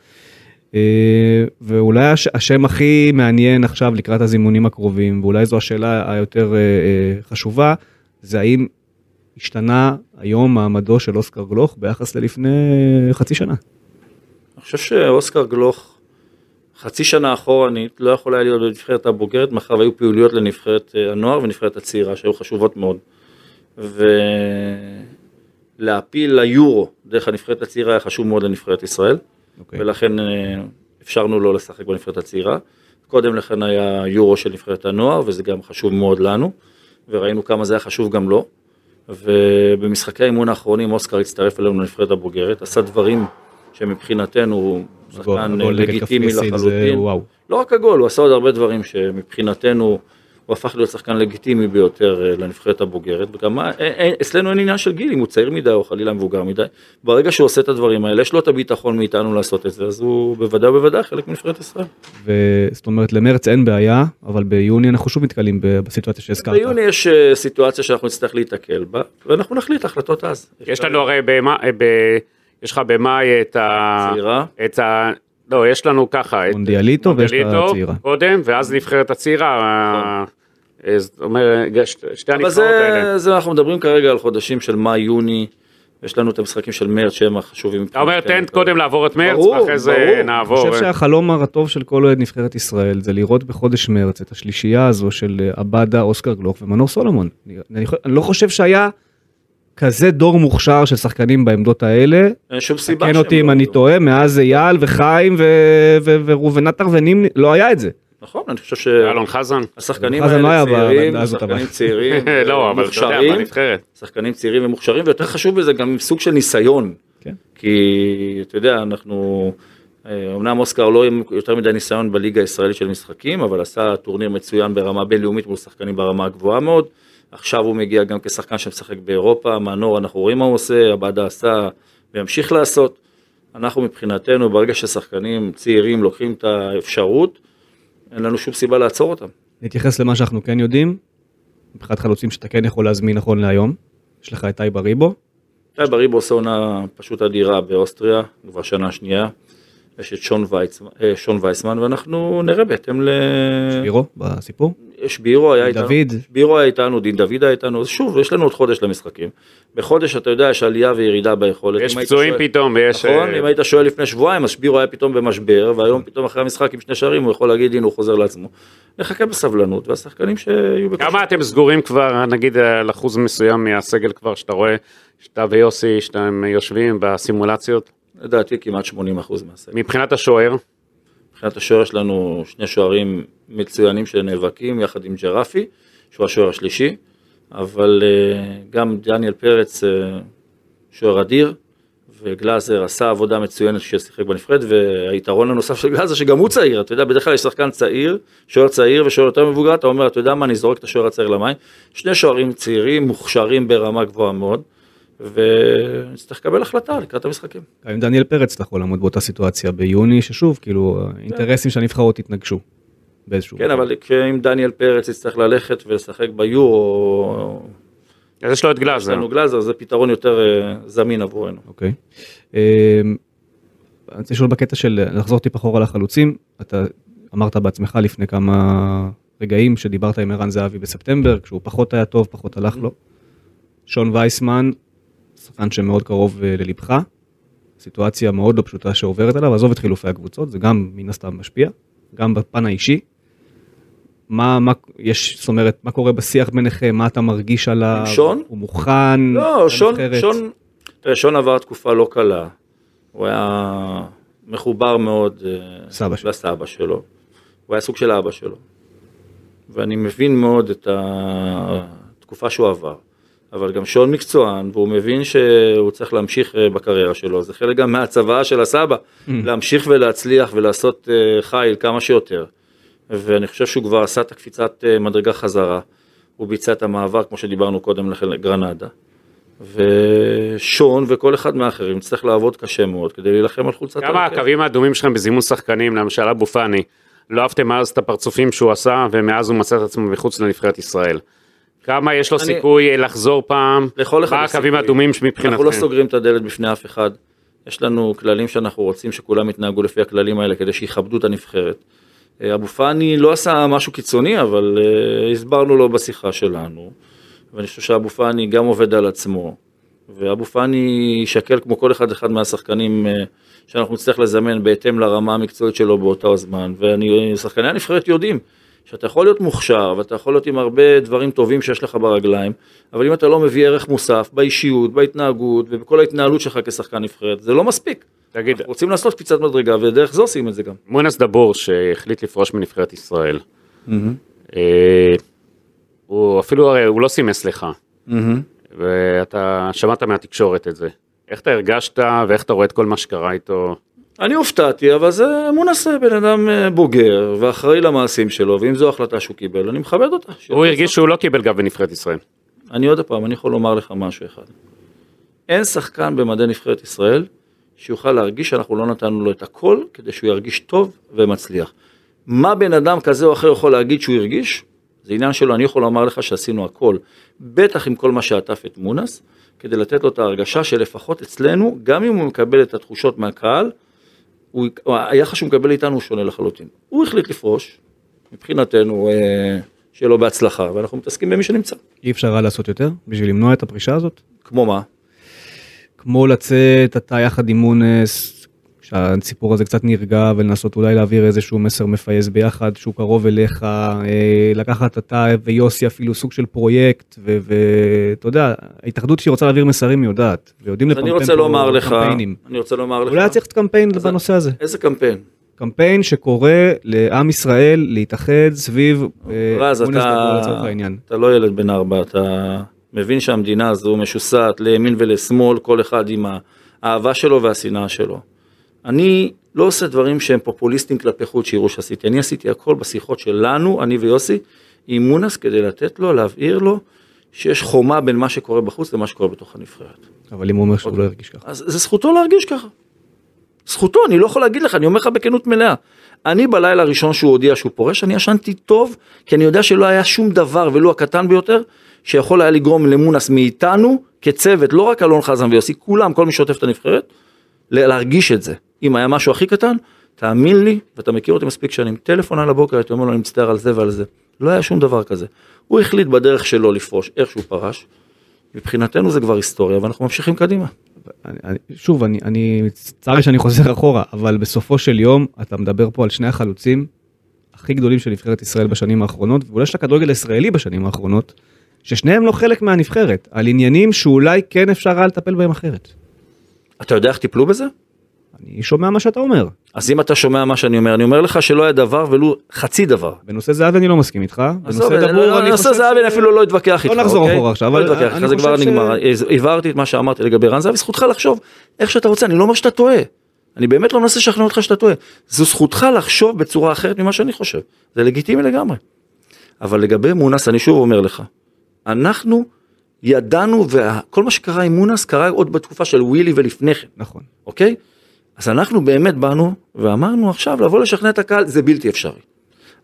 אה, ואולי הש, השם הכי מעניין עכשיו לקראת הזימונים הקרובים ואולי זו השאלה היותר אה, אה, חשובה זה האם השתנה היום מעמדו של אוסקר גלוך ביחס ללפני חצי שנה. אני חושב שאוסקר גלוך חצי שנה אחורנית לא יכול היה להיות בנבחרת הבוגרת, מאחר והיו פעילויות לנבחרת הנוער ונבחרת הצעירה שהיו חשובות מאוד. ולהפיל ליורו דרך הנבחרת הצעירה היה חשוב מאוד לנבחרת ישראל, אוקיי. ולכן אה, אפשרנו לו לשחק בנבחרת הצעירה. קודם לכן היה יורו של נבחרת הנוער, וזה גם חשוב מאוד לנו, וראינו כמה זה היה חשוב גם לו. ובמשחקי האימון האחרונים אוסקר הצטרף אלינו לנבחרת הבוגרת, עשה דברים שמבחינתנו הוא שחקן לגיטימי זה לחלוטין. וואו. לא רק הגול, הוא עשה עוד הרבה דברים שמבחינתנו הוא הפך להיות שחקן לגיטימי ביותר אה, לנבחרת הבוגרת, וגם אין- אין- אצלנו אין עניין של גיל, אם הוא צעיר מדי או חלילה מבוגר מדי, ברגע שהוא עושה את הדברים האלה, יש לו את הביטחון מאיתנו לעשות את זה, אז הוא בוודאי ובוודאי חלק מנבחרת ישראל. וזאת אומרת למרץ אין בעיה, אבל ביוני אנחנו שוב נתקלים בסיטואציה שהזכרת. ביוני יש אה, סיטואציה שאנחנו נצטרך להיתקל בה, ואנחנו נחליט החלטות אז. יש לנו הרי. יש לך במאי את ה... צעירה. את ה... לא, יש לנו ככה, את מונדיאליטו ויש את הצעירה. קודם, ואז נבחרת הצעירה, אה, זאת אומרת, שתי אבל הנבחרות האלה. זה, זה, אנחנו מדברים כרגע על חודשים של מאי-יוני, יש לנו את המשחקים של מרץ שהם החשובים. אתה אומר, תן קודם לעבור את מרץ, ואחרי זה ברור. אני נעבור. חושב שהחלום הרטוב של כל אוהד נבחרת ישראל זה לראות בחודש מרץ את השלישייה הזו של אה, עבדה, אוסקר גלוך ומנור סולומון. אני לא חושב שהיה כזה דור מוכשר של שחקנים בעמדות האלה. אין שום סיבה. תקן אותי לא אם אני יהיו. טועה, מאז אייל וחיים וראובן עטר ונימני, לא היה את זה. נכון, אני חושב אלון חזן. שהשחקנים חזן לא האלה צעירים, שחקנים. (laughs) צעירים, לא, אבל אתה יודע, מוכשרים, בנבחרת. שחקנים צעירים ומוכשרים, ויותר חשוב מזה גם עם סוג של ניסיון. כן. כי אתה יודע, אנחנו, אה, אמנם אוסקר לא עם יותר מדי ניסיון בליגה הישראלית של משחקים, אבל עשה טורניר מצוין ברמה בינלאומית מול שחקנים ברמה הגבוהה מאוד. עכשיו הוא מגיע גם כשחקן שמשחק באירופה, מנור אנחנו רואים מה הוא עושה, עבדה עשה וימשיך לעשות. אנחנו מבחינתנו, ברגע ששחקנים צעירים לוקחים את האפשרות, אין לנו שום סיבה לעצור אותם. נתייחס למה שאנחנו כן יודעים, מבחינת חלוצים שאתה כן יכול להזמין נכון להיום. יש לך את תאי בריבו, תאי בריבו עושה עונה פשוט אדירה באוסטריה, כבר שנה שנייה. יש את שון, וייצמן, אה, שון וייסמן, ואנחנו נראה בהתאם ל... בירו בסיפור. יש בירו היה איתנו, דוד. בירו היה איתנו, דין דוד היה איתנו, אז שוב, יש לנו עוד חודש למשחקים. בחודש, אתה יודע, יש עלייה וירידה ביכולת. יש פצועים שואל- פתאום, ויש... נכון, אה, אם היית שואל לפני שבועיים, אז בירו היה פתאום במשבר, והיום פתאום אחרי המשחק עם שני שערים, הוא יכול להגיד, הנה הוא חוזר לעצמו. נחכה בסבלנות, והשחקנים שיהיו בכושר. כמה אתם סגורים כבר, נגיד, על אחוז מסוים מהסגל כבר, שאתה רואה, שאתה ויוסי, שאתם יושבים בסימולציות? לדעתי כמעט 80% מהסגל. מבחינת השוער, מבחינת השוער יש לנו שני שוערים מצוינים שנאבקים יחד עם ג'רפי, שהוא השוער השלישי, אבל אה, גם דניאל פרץ אה, שוער אדיר, וגלאזר עשה עבודה מצוינת כששיחק בנפרד, והיתרון הנוסף של גלאזר שגם הוא צעיר, אתה יודע, בדרך כלל יש שחקן צעיר, שוער צעיר ושוער יותר מבוגר, אתה אומר, אתה יודע מה, אני זורק את השוער הצעיר למים, שני שוערים צעירים, מוכשרים ברמה גבוהה מאוד, ונצטרך לקבל החלטה לקראת המשחקים. עם דניאל פרץ אתה יכול לעמוד באותה סיטואציה ביוני, ששוב, כאילו, האינטרסים של הנבחרות התנגשו. באיזשהו... כן, אבל אם דניאל פרץ יצטרך ללכת ולשחק ביורו, אז יש לו את יש גלאזר. לנו גלאזר, זה פתרון יותר אה, זמין עבורנו. אוקיי. אה, אני רוצה לשאול בקטע של לחזור טיפה אחורה לחלוצים, אתה אמרת בעצמך לפני כמה רגעים שדיברת עם ערן זהבי בספטמבר, כשהוא פחות היה טוב, פחות הלך לו. שון וייסמן, שחקן שמאוד קרוב אה, ללבך, סיטואציה מאוד לא פשוטה שעוברת עליו, עזוב את חילופי הקבוצות, זה גם מן הסתם משפיע, גם בפן האישי. מה, מה, יש, זאת אומרת, מה קורה בשיח ביניכם, מה אתה מרגיש עליו, שון? הוא מוכן, לא, שון? שון, תראה, שון עבר תקופה לא קלה. הוא היה מחובר מאוד אה, סבא שלו. לסבא שלו. הוא היה סוג של אבא שלו. ואני מבין מאוד את התקופה שהוא עבר. אבל גם שון מקצוען, והוא מבין שהוא צריך להמשיך אה, בקריירה שלו. זה חלק גם מהצוואה של הסבא, להמשיך ולהצליח ולעשות אה, חיל כמה שיותר. ואני חושב שהוא כבר עשה את הקפיצת אה, מדרגה חזרה. הוא ביצע את המעבר, כמו שדיברנו קודם לכן, לגרנדה. ושון וכל אחד מהאחרים צריך לעבוד קשה מאוד כדי להילחם על חולצת כמה ההרכב. הקווים האדומים שלכם בזימון שחקנים, למשל אבו פאני, לא אהבתם אז את הפרצופים שהוא עשה, ומאז הוא מצא את עצמו מחוץ לנבחרת ישראל. כמה יש לו אני- סיכוי לחזור פעם? לכל אחד מה הקווים. האדומים אנחנו לא מבחינתכם? סוגרים את הדלת בפני אף אחד. יש לנו כללים שאנחנו רוצים שכולם יתנהגו לפי הכללים האלה כדי שיכבדו את הנבחרת. אה, אבו פאני לא עשה משהו קיצוני, אבל אה, הסברנו לו בשיחה שלנו. ואני חושב שאבו פאני גם עובד על עצמו. ואבו פאני יישקל כמו כל אחד אחד מהשחקנים אה, שאנחנו נצטרך לזמן בהתאם לרמה המקצועית שלו באותו הזמן. ושחקני הנבחרת יודעים שאתה יכול להיות מוכשר ואתה יכול להיות עם הרבה דברים טובים שיש לך ברגליים, אבל אם אתה לא מביא ערך מוסף באישיות, בהתנהגות ובכל ההתנהלות שלך כשחקן נבחרת, זה לא מספיק. תגיד, רוצים לעשות קפיצת מדרגה ודרך זו עושים את זה גם. מונס דבור שהחליט לפרוש מנבחרת ישראל, אה, הוא אפילו הרי הוא לא סימס לך, ואתה שמעת מהתקשורת את זה. איך אתה הרגשת ואיך אתה רואה את כל מה שקרה איתו? אני הופתעתי, אבל זה מונס בן אדם אה, בוגר ואחראי למעשים שלו, ואם זו החלטה שהוא קיבל, אני מכבד אותה. הוא הרגיש שהוא לא קיבל גב בנבחרת ישראל. אני עוד פעם, אני יכול לומר לך משהו אחד. אין שחקן במדי נבחרת ישראל שיוכל להרגיש שאנחנו לא נתנו לו את הכל כדי שהוא ירגיש טוב ומצליח. מה בן אדם כזה או אחר יכול להגיד שהוא הרגיש? זה עניין שלו, אני יכול לומר לך שעשינו הכל, בטח עם כל מה שעטף את מונס, כדי לתת לו את ההרגשה שלפחות אצלנו, גם אם הוא מקבל את התחושות מהקהל, הוא, היחס שהוא מקבל איתנו הוא שונה לחלוטין. הוא החליט לפרוש, מבחינתנו, אה, שיהיה לו בהצלחה, ואנחנו מתעסקים במי שנמצא. אי אפשר היה לעשות יותר בשביל למנוע את הפרישה הזאת? כמו מה? כמו לצאת אתה יחד עם מונס, שהסיפור הזה קצת נרגע ולנסות אולי להעביר איזשהו מסר מפייס ביחד שהוא קרוב אליך, אה, לקחת אתה ויוסי אפילו סוג של פרויקט ואתה יודע, ההתאחדות שהיא רוצה להעביר מסרים היא יודעת, ויודעים לפמפם אני רוצה לומר לך, אני רוצה לומר לך, אולי צריך קמפיין בנושא הזה. איזה קמפיין? קמפיין שקורא לעם ישראל להתאחד סביב אה, רז, אתה, אתה לא ילד בן ארבע, אתה מבין שהמדינה הזו משוסעת לימין ולשמאל, כל אחד עם האהבה שלו והשנאה שלו. אני לא עושה דברים שהם פופוליסטיים כלפי חוץ שיראו שעשיתי, אני עשיתי הכל בשיחות שלנו, אני ויוסי, עם מונס כדי לתת לו, להבהיר לו, שיש חומה בין מה שקורה בחוץ למה שקורה בתוך הנבחרת. אבל אם הוא אומר שהוא לא ירגיש ככה. אז זה זכותו להרגיש ככה. זכותו, אני לא יכול להגיד לך, אני אומר לך בכנות מלאה. אני בלילה הראשון שהוא הודיע שהוא פורש, אני ישנתי טוב, כי אני יודע שלא היה שום דבר, ולו הקטן ביותר, שיכול היה לגרום למונס מאיתנו, כצוות, לא רק אלון חזן ויוסי, כולם, כל מי שעוטף את הנבחרת, להרגיש את זה. אם היה משהו הכי קטן, תאמין לי, ואתה מכיר אותי מספיק שנים, טלפון על הבוקר, הייתי אומר לו, אני מצטער על זה ועל זה. לא היה שום דבר כזה. הוא החליט בדרך שלו לפרוש, איך שהוא פרש. מבחינתנו זה כבר היסטוריה, ואנחנו ממשיכים קדימה. אני, שוב, אני, אני, צר לי שאני חוזר אחורה, אבל בסופו של יום, אתה מדבר פה על שני החלוצים הכי גדולים של נבחרת ישראל בשנים האחרונות, ואולי של הכדורגל הישראלי בשנים האחרונות, ששניהם לא חלק מהנבחרת, על עניינים שאולי כן אפשר היה לטפל בהם אחרת. אתה יודע איך טיפלו בזה? אני שומע מה שאתה אומר. אז אם אתה שומע מה שאני אומר, אני אומר לך שלא היה דבר ולו חצי דבר. בנושא זהבי אני לא מסכים איתך. בנושא דבור אני חושב... זהבי אני אפילו לא אתווכח איתך, לא נחזור אוקיי? אחורה עכשיו. לא אתווכח איתך, זה כבר נגמר. הבהרתי את מה שאמרתי לגבי רן זהבי, זכותך לחשוב איך שאתה רוצה, אני לא אומר שאתה טועה. אני באמת לא מנסה לשכנע אותך שאתה טועה. זו זכותך לחשוב בצורה אחרת ממה שאני חושב. זה לגיטימי לגמרי. אבל לגבי מונס, אני שוב אומר לך, אנחנו ידענו, וכל מה שקרה עם מונס קרה עוד בתקופה של ווילי ולפני כן. נכון. אוקיי? אז אנחנו באמת באנו ואמרנו עכשיו לבוא לשכנע את הקהל זה בלתי אפשרי.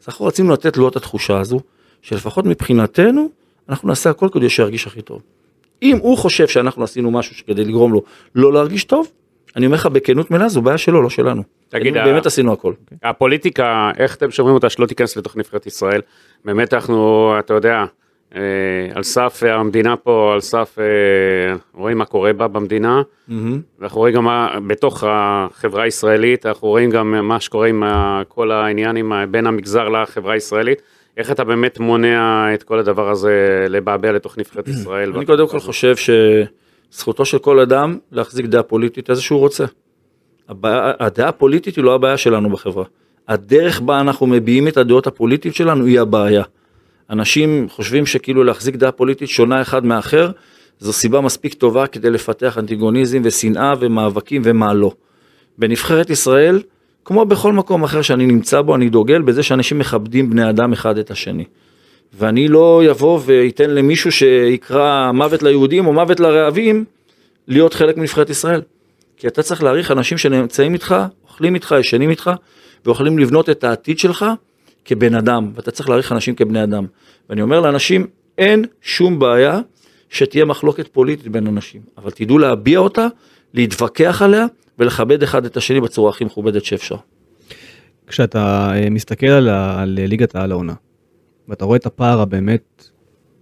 אז אנחנו רצינו לתת לו את התחושה הזו, שלפחות מבחינתנו, אנחנו נעשה הכל כדי שירגיש הכי טוב. אם הוא חושב שאנחנו עשינו משהו כדי לגרום לו לא להרגיש טוב, אני אומר לך בכנות מלאה, זו בעיה שלו, לא שלנו. תגיד, באמת עשינו הכל. הפוליטיקה, איך אתם שומרים אותה שלא תיכנס לתוך נבחרת ישראל? באמת אנחנו, אתה יודע, על סף אה, המדינה פה, על סף, אה, רואים מה קורה בה במדינה, mm-hmm. ואנחנו רואים גם מה בתוך החברה הישראלית, אנחנו רואים גם מה שקורה עם כל העניין עם, בין המגזר לחברה הישראלית. איך אתה באמת מונע את כל הדבר הזה לבעבע לתוך נבחרת (clears throat) ישראל? אני קודם כל חושב שזכותו של כל אדם להחזיק דעה פוליטית איזה שהוא רוצה. הדעה הפוליטית היא לא הבעיה שלנו בחברה. הדרך בה אנחנו מביעים את הדעות הפוליטיות שלנו היא הבעיה. אנשים חושבים שכאילו להחזיק דעה פוליטית שונה אחד מאחר, זו סיבה מספיק טובה כדי לפתח אנטיגוניזם ושנאה ומאבקים ומה לא. בנבחרת ישראל, כמו בכל מקום אחר שאני נמצא בו, אני דוגל בזה שאנשים מכבדים בני אדם אחד את השני. ואני לא יבוא ואתן למישהו שיקרא מוות ליהודים או מוות לרעבים להיות חלק מנבחרת ישראל. כי אתה צריך להעריך אנשים שנמצאים איתך, אוכלים איתך, ישנים איתך, ויכולים לבנות את העתיד שלך כבן אדם, ואתה צריך להעריך אנשים כבני אדם. ואני אומר לאנשים, אין שום בעיה שתהיה מחלוקת פוליטית בין אנשים, אבל תדעו להביע אותה, להתווכח עליה ולכבד אחד את השני בצורה הכי מכובדת שאפשר. כשאתה אה, מסתכל על, על ליגת העל העונה, ואתה רואה את הפער הבאמת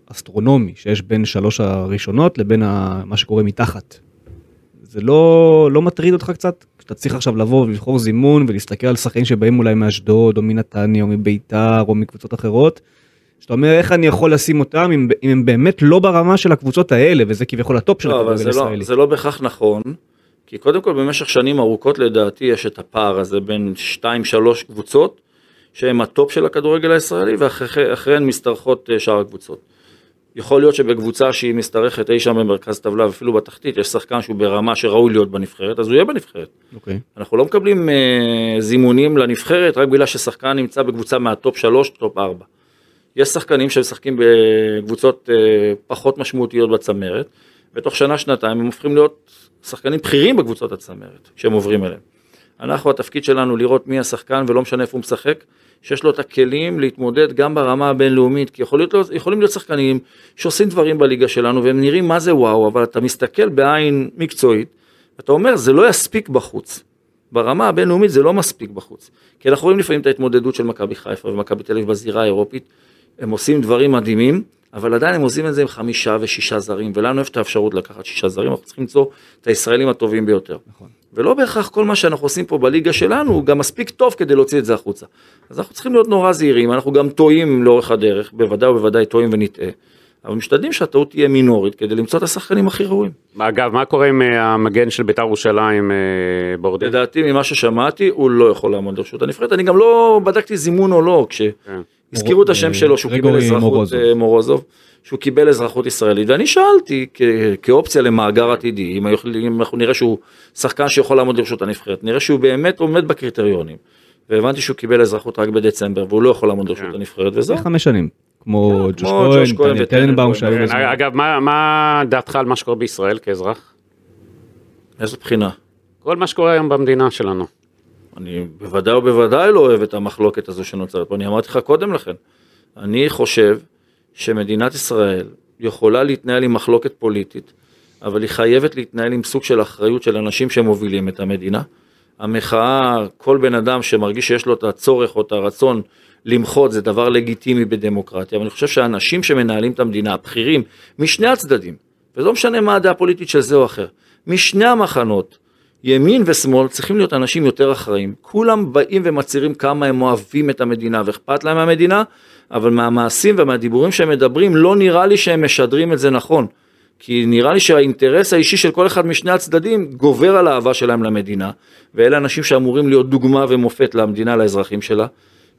אסטרונומי שיש בין שלוש הראשונות לבין מה שקורה מתחת. זה לא, לא מטריד אותך קצת? שאתה צריך עכשיו לבוא ולבחור זימון ולהסתכל על שחקנים שבאים אולי מאשדוד או מנתניה או מביתר או מקבוצות אחרות. שאתה אומר איך אני יכול לשים אותם אם, אם הם באמת לא ברמה של הקבוצות האלה וזה כביכול הטופ של לא, הכדורגל לא- הישראלי. לא, זה לא בהכרח נכון. כי קודם כל במשך שנים ארוכות לדעתי יש את הפער הזה בין 2-3 קבוצות שהם הטופ של הכדורגל הישראלי ואחריהן משתרכות אה, שאר הקבוצות. יכול להיות שבקבוצה שהיא משתרכת אי שם במרכז טבלה ואפילו בתחתית, יש שחקן שהוא ברמה שראוי להיות בנבחרת, אז הוא יהיה בנבחרת. אוקיי. אנחנו לא מקבלים אה, זימונים לנבחרת רק בגלל ששחקן נמצא בקבוצה מהטופ 3, טופ 4. יש שחקנים שמשחקים בקבוצות אה, פחות משמעותיות בצמרת, ותוך שנה-שנתיים הם הופכים להיות שחקנים בכירים בקבוצות הצמרת, כשהם עוברים אליהם. אנחנו, התפקיד שלנו לראות מי השחקן, ולא משנה איפה הוא משחק, שיש לו את הכלים להתמודד גם ברמה הבינלאומית, כי יכול להיות, יכולים להיות שחקנים שעושים דברים בליגה שלנו, והם נראים מה זה וואו, אבל אתה מסתכל בעין מקצועית, אתה אומר, זה לא יספיק בחוץ. ברמה הבינלאומית זה לא מספיק בחוץ. כי אנחנו רואים לפעמים את ההתמודדות של מכבי חיפה ומכבי תל אביב בזירה האירופית, הם עושים דברים מדהימים, אבל עדיין הם עושים את זה עם חמישה ושישה זרים, ולנו יש את האפשרות לקחת שישה זרים, אנחנו צריכים למצוא את הישראלים הטובים ביותר. נכון. ולא בהכרח כל מה שאנחנו עושים פה בליגה שלנו הוא גם מספיק טוב כדי להוציא את זה החוצה. אז אנחנו צריכים להיות נורא זהירים, אנחנו גם טועים לאורך הדרך, בוודאי ובוודאי טועים ונטעה. אבל משתדלים שהטעות תהיה מינורית כדי למצוא את השחקנים הכי ראויים. אגב, מה קורה עם אה, המגן של בית"ר ירושלים, אה, בורדל? לדעתי ממה ששמעתי הוא לא יכול לעמוד לרשות הנבחרת, אני גם לא בדקתי זימון או לא, כשהזכירו את השם שלו שהוא קיבל אזרחות מורוזוב. אה, מורוזוב, שהוא קיבל אזרחות ישראלית, ואני שאלתי כאופציה למאגר עתידי, אם אנחנו נראה שהוא שחקן שיכול לעמוד לרשות הנבחרת, נראה שהוא באמת עומד בקריטריונים. והבנתי שהוא קיבל אזרחות רק בדצמבר והוא לא יכול לעמוד לרשות כן. הנבחרת וזהו. חמש שנים. כמו כן, ג'וש כהן, וטננבאום, טננבאום שהיו בזמן. אגב, מה- מה דעתך על מה שקורה בישראל כאזרח? איזו בחינה. כל מה שקורה היום במדינה שלנו. אני בוודאי ובוודאי לא אוהב את המחלוקת הזו שנוצרת פה, אני אמרתי לך קודם לכן. אני חושב שמדינת ישראל יכולה להתנהל עם מחלוקת פוליטית, אבל היא חייבת להתנהל עם סוג של אחריות של אנשים שמובילים את המדינה. המחאה, כל בן אדם שמרגיש שיש לו את הצורך או את הרצון למחות, זה דבר לגיטימי בדמוקרטיה, אבל אני חושב שהאנשים שמנהלים את המדינה, הבכירים, משני הצדדים, ולא משנה מה הדעה הפוליטית של זה או אחר, משני המחנות, ימין ושמאל צריכים להיות אנשים יותר אחראים. כולם באים ומצהירים כמה הם אוהבים את המדינה ואכפת להם מהמדינה, אבל מהמעשים ומהדיבורים שהם מדברים, לא נראה לי שהם משדרים את זה נכון. כי נראה לי שהאינטרס האישי של כל אחד משני הצדדים גובר על האהבה שלהם למדינה, ואלה אנשים שאמורים להיות דוגמה ומופת למדינה, לאזרחים שלה.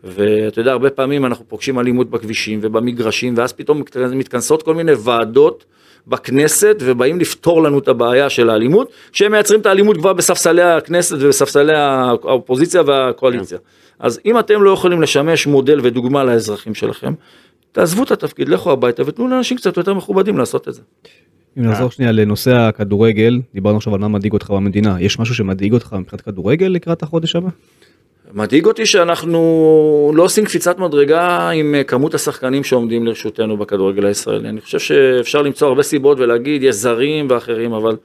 ואתה יודע, הרבה פעמים אנחנו פוגשים אלימות בכבישים ובמגרשים, ואז פתאום מתכנסות כל מיני ועדות בכנסת, ובאים לפתור לנו את הבעיה של האלימות, שהם מייצרים את האלימות כבר בספסלי הכנסת ובספסלי האופוזיציה והקואליציה. אז אם אתם לא יכולים לשמש מודל ודוגמה לאזרחים שלכם, תעזבו את התפקיד, לכו הביתה ותנו לאנשים קצת יותר מכובדים לעשות את זה. אם נחזור שנייה לנושא הכדורגל, דיברנו עכשיו על מה מדאיג אותך במדינה, יש משהו שמדאיג אותך מבחינת כדורגל לקראת החודש הבא? מדאיג אותי שאנחנו לא עושים קפיצת מדרגה עם אה, כמות השחקנים שעומדים לרשותנו בכדורגל הישראלי. אני חושב שאפשר למצוא הרבה סיבות ולהגיד יש זרים ואחרים, אבל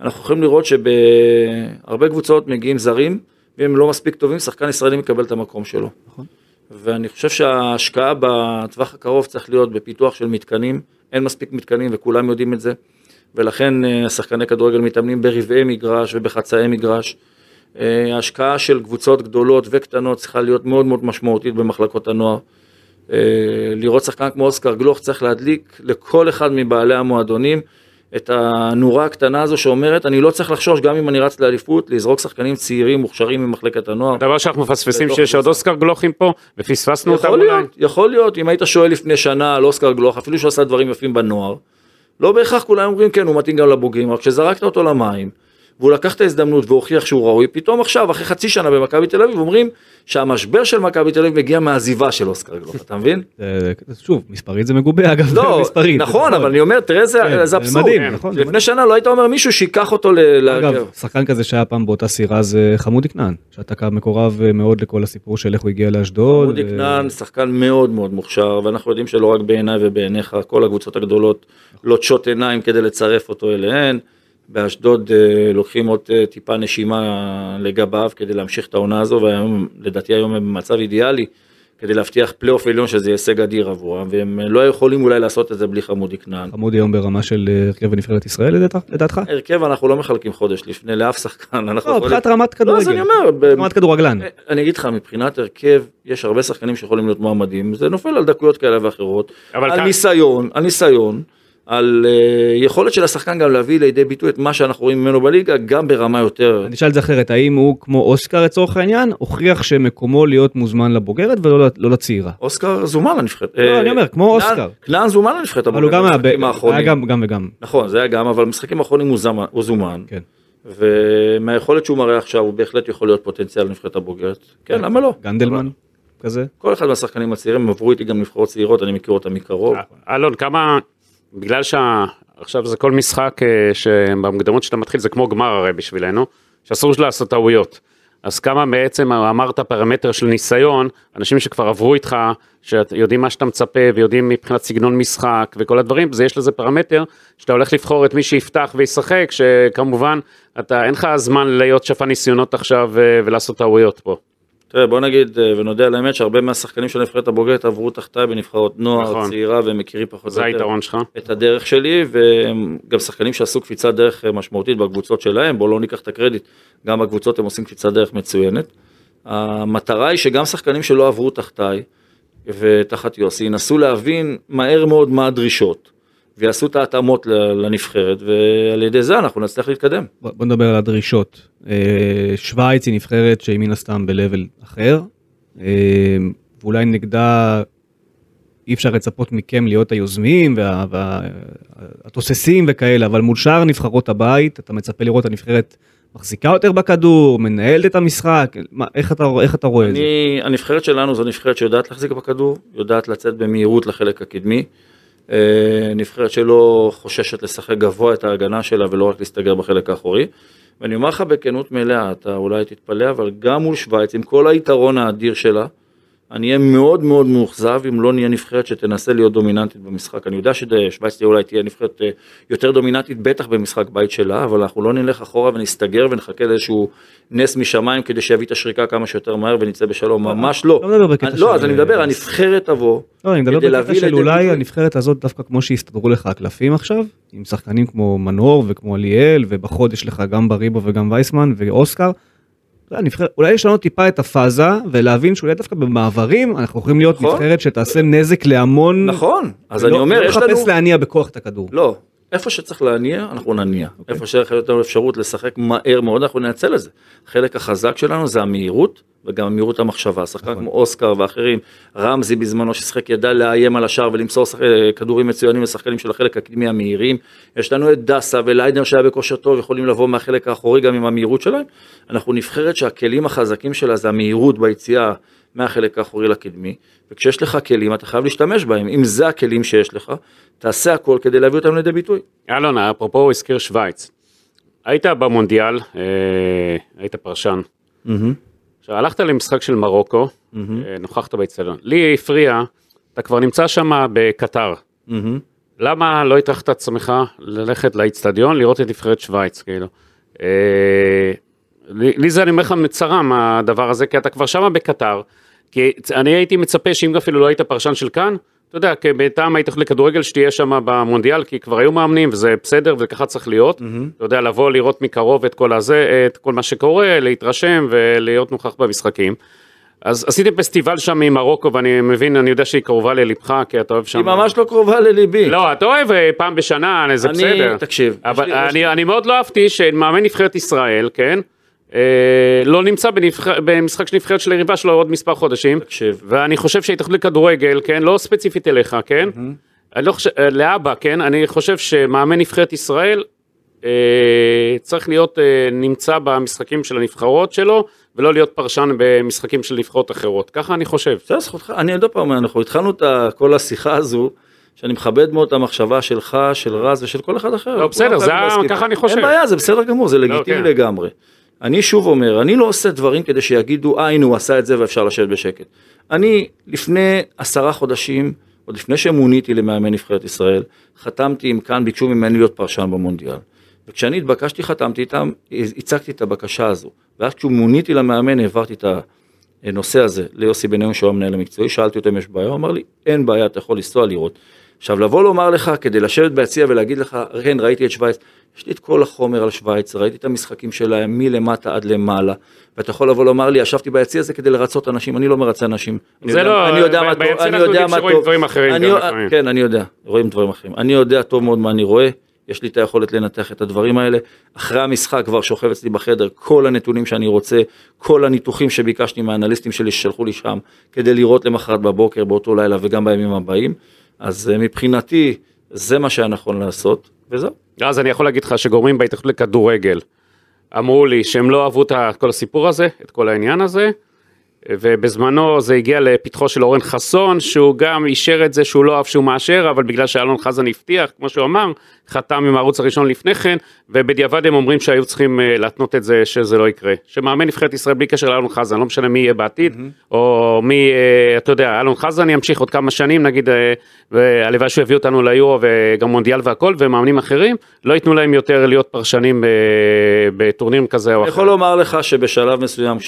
אנחנו יכולים לראות שבהרבה קבוצות מגיעים זרים, ואם לא מספיק טובים, שחקן ישראלי מקבל את המקום שלו. נכון. ואני חושב שההשקעה בטווח הקרוב צריך להיות בפיתוח של מתקנים, אין מספיק מתקנים וכולם יודעים את זה, ולכן אה, שחקני כדורגל מתאמנים ברבעי מגרש ובחצאי מגרש. אה, ההשקעה של קבוצות גדולות וקטנות צריכה להיות מאוד מאוד משמעותית במחלקות הנוער. אה, לראות שחקן כמו אוסקר גלוך צריך להדליק לכל אחד מבעלי המועדונים את הנורה הקטנה הזו שאומרת אני לא צריך לחשוש גם אם אני רץ לאליפות לזרוק שחקנים צעירים מוכשרים ממחלקת הנוער. הדבר שאנחנו מפספסים שיש עוד. אוסקר גלוכים פה, ופספסנו אותם אולי. להיות, יכול להיות, אם היית שואל לפני שנה על אוסקר גלוך, אפילו שהוא עשה דברים יפים בנוער, לא בהכרח כולם אומרים כן, הוא מתאים גם לבוגרים, רק כשזרקת אותו למים, והוא לקח את ההזדמנות והוכיח שהוא ראוי, פתאום עכשיו, אחרי חצי שנה במכבי תל אביב, אומרים שהמשבר של מכבי תל אביב מגיע מהעזיבה של אוסקר גלוך, אתה מבין? זה- שוב, מספרית זה מגובה אגב, לא, (laughs) מספרית. נכון, אבל אני אומר, תראה איזה כן, זה אבסורד. מדהים, נכון, זה לפני. שנה לא היית אומר מישהו שייקח אותו ל... אגב, שחקן כזה שהיה פעם באותה סירה זה חמודי כנען, שאתה קו מקורב אה, מאוד לכל הסיפור של איך הוא הגיע לאשדוד. אודי ו- כנען שחקן מאוד מאוד מוכשר ואנחנו יודעים שלא רק בעיניי ובעיניך כל הקבוצות הגדולות לוטשות עיניים כדי לצרף אותו אליהן. באשדוד אה, לוקחים עוד אה, טיפה נשימה לגביו כדי להמשיך את העונה הזו והיום לדעתי היום הם במצב אידיאלי כדי להבטיח פלייאוף עליון שזה הישג אדיר עבורם והם לא יכולים אולי לעשות את זה בלי חמודי כנען. חמודי היום ברמה של אה, הרכב בנבחרת ישראל לדעתך- לדעתך? הרכב אנחנו לא מחלקים חודש לפני לאף שחקן. לא, יכולים- מבחינת רמת לא, אז כדורגל. אני אומר, ב- רמת כדורגלן. אני אגיד לך, מבחינת הרכב, יש הרבה שחקנים שיכולים להיות מועמדים, זה נופל על דקויות כאלה ואחרות, אבל על כאן- ניסיון, על ניסיון, על אה, יכולת של השחקן גם להביא לידי ביטוי את מה שאנחנו רואים ממנו בליגה, גם ברמה יותר... אני אשאל את זה אחרת, האם הוא כמו אוסקר לצורך העניין, הוכיח שמקומו להיות מוזמן לבוגרת ולא לא לצעירה? אוסקר זומן לנבחרת. לא, אה, אני אומר, כמו אוסקר. כנען זומן לנבחרת אבל הוא הבוגרת גם היה, במשחקים ב- האחרונים. היה גם גם וגם. נכון, זה היה גם, אבל במשחקים האחרונים הוא זומן. כן. ומהיכולת שהוא מראה עכשיו, הוא בהחלט יכול להיות פוטנציאל לנבחרת הבוגרת. כן, למה לא? גנדלמן כזה. כל אחד מהשחקנים הצעירים, עברו איתי גם נבחרות צעירות, אני מכיר אותם מקרוב. אלון, כמה, בגלל שעכשיו זה כל משחק אה, שבמוקדמות שאתה מתחיל זה כמו גמר הרי בשבילנו, שאסור לעשות טעויות. אז כמה בעצם אמרת פרמטר של ניסיון, אנשים שכבר עברו איתך, שיודעים מה שאתה מצפה ויודעים מבחינת סגנון משחק וכל הדברים, זה יש לזה פרמטר שאתה הולך לבחור את מי שיפתח וישחק, שכמובן אתה אין לך זמן להיות שפן ניסיונות עכשיו אה, ולעשות טעויות פה. תראה, בוא נגיד אה, ונודה על האמת שהרבה מהשחקנים של הנבחרת הבוגרת עברו תחתיי בנבחרות נוער, נכון. צעירה, והם מכירים פחות זה או יותר. את הדרך שלי, וגם שחקנים שעשו קפיצת דרך אה, משמעותית בקבוצות שלהם, בואו לא ניקח את הקרדיט, גם בקבוצות הם עושים קפיצת דרך מצוינת. המטרה היא שגם שחקנים שלא עברו תחתיי ותחת יוסי, ינסו להבין מהר מאוד מה הדרישות, ויעשו את ההתאמות לנבחרת, ועל ידי זה אנחנו נצליח להתקדם. בוא נדבר על הדרישות. אה, שווייץ היא נבחרת שהיא מן הסתם ב-level אחר, אה, ואולי נגדה אי אפשר לצפות מכם להיות היוזמים והתוססים וכאלה, אבל מול שאר נבחרות הבית אתה מצפה לראות את הנבחרת מחזיקה יותר בכדור, מנהלת את המשחק, מה, איך, אתה, איך אתה רואה את זה? אני, הנבחרת שלנו זו נבחרת שיודעת להחזיק בכדור, יודעת לצאת במהירות לחלק הקדמי. אה, נבחרת שלא חוששת לשחק גבוה את ההגנה שלה ולא רק להסתגר בחלק האחורי. ואני אומר לך בכנות מלאה, אתה אולי תתפלא, אבל גם מול שווייץ, עם כל היתרון האדיר שלה, אני אהיה מאוד מאוד מאוכזב אם לא נהיה נבחרת שתנסה להיות דומיננטית במשחק. אני יודע ששווייץ אולי תהיה נבחרת אה, יותר דומיננטית, בטח במשחק בית שלה, אבל אנחנו לא נלך אחורה ונסתגר ונחכה לאיזשהו נס משמיים כדי שיביא את השריקה כמה שיותר מהר ונצא בשלום, ממש לא. לא מדבר בקטע אני- לא, של- אז אני מדבר, הנבחרת תבוא, לא, אני מדבר בקטע של אולי הנבחרת הזאת דווקא כמו שהסתדרו לך הקלפים עכשיו, עם שחקנים כמו מנור וכמו אליאל, ובחוד יש לך גם בריבו וגם וייסמן ואוסקר. נבחרת- אולי לשנות טיפה את הפאזה ולהבין שאולי דווקא במעברים אנחנו יכולים להיות נכון. נבחרת שתעשה נזק להמון. נכון, אז ולא- אני אומר, לא יש לנו... לחפש להניע בכוח את הכדור. לא, איפה שצריך להניע, אנחנו נניע. אוקיי. איפה שיש לנו אפשרות לשחק מהר מאוד, אנחנו ננצל את זה. החלק החזק שלנו זה המהירות, וגם מהירות המחשבה. שחקן נכון. כמו אוסקר ואחרים, רמזי בזמנו ששיחק ידע לאיים על השער ולמסור שח... כדורים מצוינים לשחקנים של החלק הקדמי המהירים. יש לנו את דסה וליידנר שהיה בכושר טוב, יכולים לבוא מהחלק האחורי גם עם המהירות שלהם. אנחנו נבחרת שהכלים החזקים שלה זה המהירות ביציאה מהחלק האחורי לקדמי, וכשיש לך כלים אתה חייב להשתמש בהם. אם זה הכלים שיש לך, תעשה הכל כדי להביא אותם לידי ביטוי. אלון, אפרופו הוא הזכיר שווייץ. היית במונדיאל, אה, היית פרשן. עכשיו, הלכת למשחק של מרוקו, אה, נוכחת באצטדיון. לי הפריע, אתה כבר נמצא שם בקטר. למה לא הטרחת את עצמך ללכת לאצטדיון, לראות את נבחרת שווייץ, כאילו? אה, לי לי זה, אני אומר לך, מצרם הדבר הזה, כי אתה כבר שם בקטר. כי אני הייתי מצפה שאם אפילו לא היית פרשן של כאן, אתה יודע, היית הולך לכדורגל שתהיה שם במונדיאל, כי כבר היו מאמנים וזה בסדר וככה צריך להיות. אתה יודע, לבוא לראות מקרוב את כל הזה, את כל מה שקורה, להתרשם ולהיות נוכח במשחקים. אז עשיתם פסטיבל שם ממרוקו ואני מבין, אני יודע שהיא קרובה ללבך, כי אתה אוהב שם. היא ממש לא קרובה לליבי. לא, אתה אוהב אה, פעם בשנה, זה אני- בסדר. תקשיב, אבל יש לי- יש אני, אני מאוד לא אהבתי שמאמן נבחרת ישראל, כן? אה, לא נמצא בנבח... במשחק של נבחרת של היריבה שלו עוד מספר חודשים. תקשיב. ואני חושב שההתאחדות לכדורגל, כן? לא ספציפית אליך, כן? אני לא חושב, אה, לאבא, כן? אני חושב שמאמן נבחרת ישראל אה, צריך להיות אה, נמצא במשחקים של הנבחרות שלו, ולא להיות פרשן במשחקים של נבחרות אחרות. ככה אני חושב. בסדר, זכותך. אני עוד פעם, אנחנו התחלנו את כל השיחה הזו, שאני מכבד מאוד את המחשבה שלך, של רז ושל כל אחד אחר. לא, בסדר, זה. ככה אני חושב. אין בעיה, זה בסדר גמור, זה לגיטימי כן. לגמרי. אני שוב אומר, אני לא עושה דברים כדי שיגידו, אה, הנה הוא עשה את זה ואפשר לשבת בשקט. אני, לפני עשרה חודשים, עוד לפני שמוניתי למאמן נבחרת ישראל, חתמתי עם כאן, ביקשו ממני להיות פרשן במונדיאל. וכשאני התבקשתי, חתמתי איתם, הצגתי את הבקשה הזו. ואז כשמוניתי למאמן, העברתי את הנושא הזה ליוסי בניון, שהוא המנהל המקצועי, שאלתי אותו אם יש בעיה, הוא אמר לי, אין בעיה, אתה יכול לנסוע לראות. עכשיו, לבוא לומר לך, כדי לשבת ביציע ולהגיד לך, כן, ראיתי את שווייץ, יש לי את כל החומר על שווייץ, ראיתי את המשחקים שלהם מלמטה עד למעלה, ואתה יכול לבוא לומר לי, ישבתי ביציע הזה כדי לרצות אנשים, אני לא מרצה אנשים. אני זה יודע- לא, אני יודע מה טוב, אני יודע מה טוב. דברים אחרים אני-. כן, אני יודע, רואים דברים אחרים. אני יודע טוב מאוד מה אני רואה, יש לי את היכולת לנתח את הדברים האלה. אחרי המשחק כבר שוכב אצלי בחדר כל הנתונים שאני רוצה, כל הניתוחים שביקשתי מהאנליסטים שלי ששלחו לי שם, כדי לראות למחרת בבוקר, באותו לילה וגם בימים הבאים. אז אה, מבחינתי, זה מה שהיה נכון לעשות, וזהו. אז אני יכול להגיד לך שגורמים בהתאחדות לכדורגל אמרו לי שהם לא אהבו את כל הסיפור הזה, את כל העניין הזה, ובזמנו זה הגיע לפתחו של אורן חסון, שהוא גם אישר את זה שהוא לא אהב שהוא מאשר, אבל בגלל שאלון חזן הבטיח, כמו שהוא אמר, חתם עם הערוץ הראשון לפני כן, ובדיעבד הם אומרים שהיו צריכים אה, להתנות את זה שזה לא יקרה. שמאמן נבחרת ישראל בלי קשר לאלון חזן, לא משנה מי יהיה בעתיד, או מי, אה, אתה יודע, אלון חזן ימשיך עוד כמה שנים, נגיד, אה, והלוואי שהוא יביא אותנו ליורו וגם מונדיאל והכל, ומאמנים אחרים, לא ייתנו להם יותר להיות פרשנים בטורניר כזה או אני אחר. יכול לומר לך שבשלב מסוים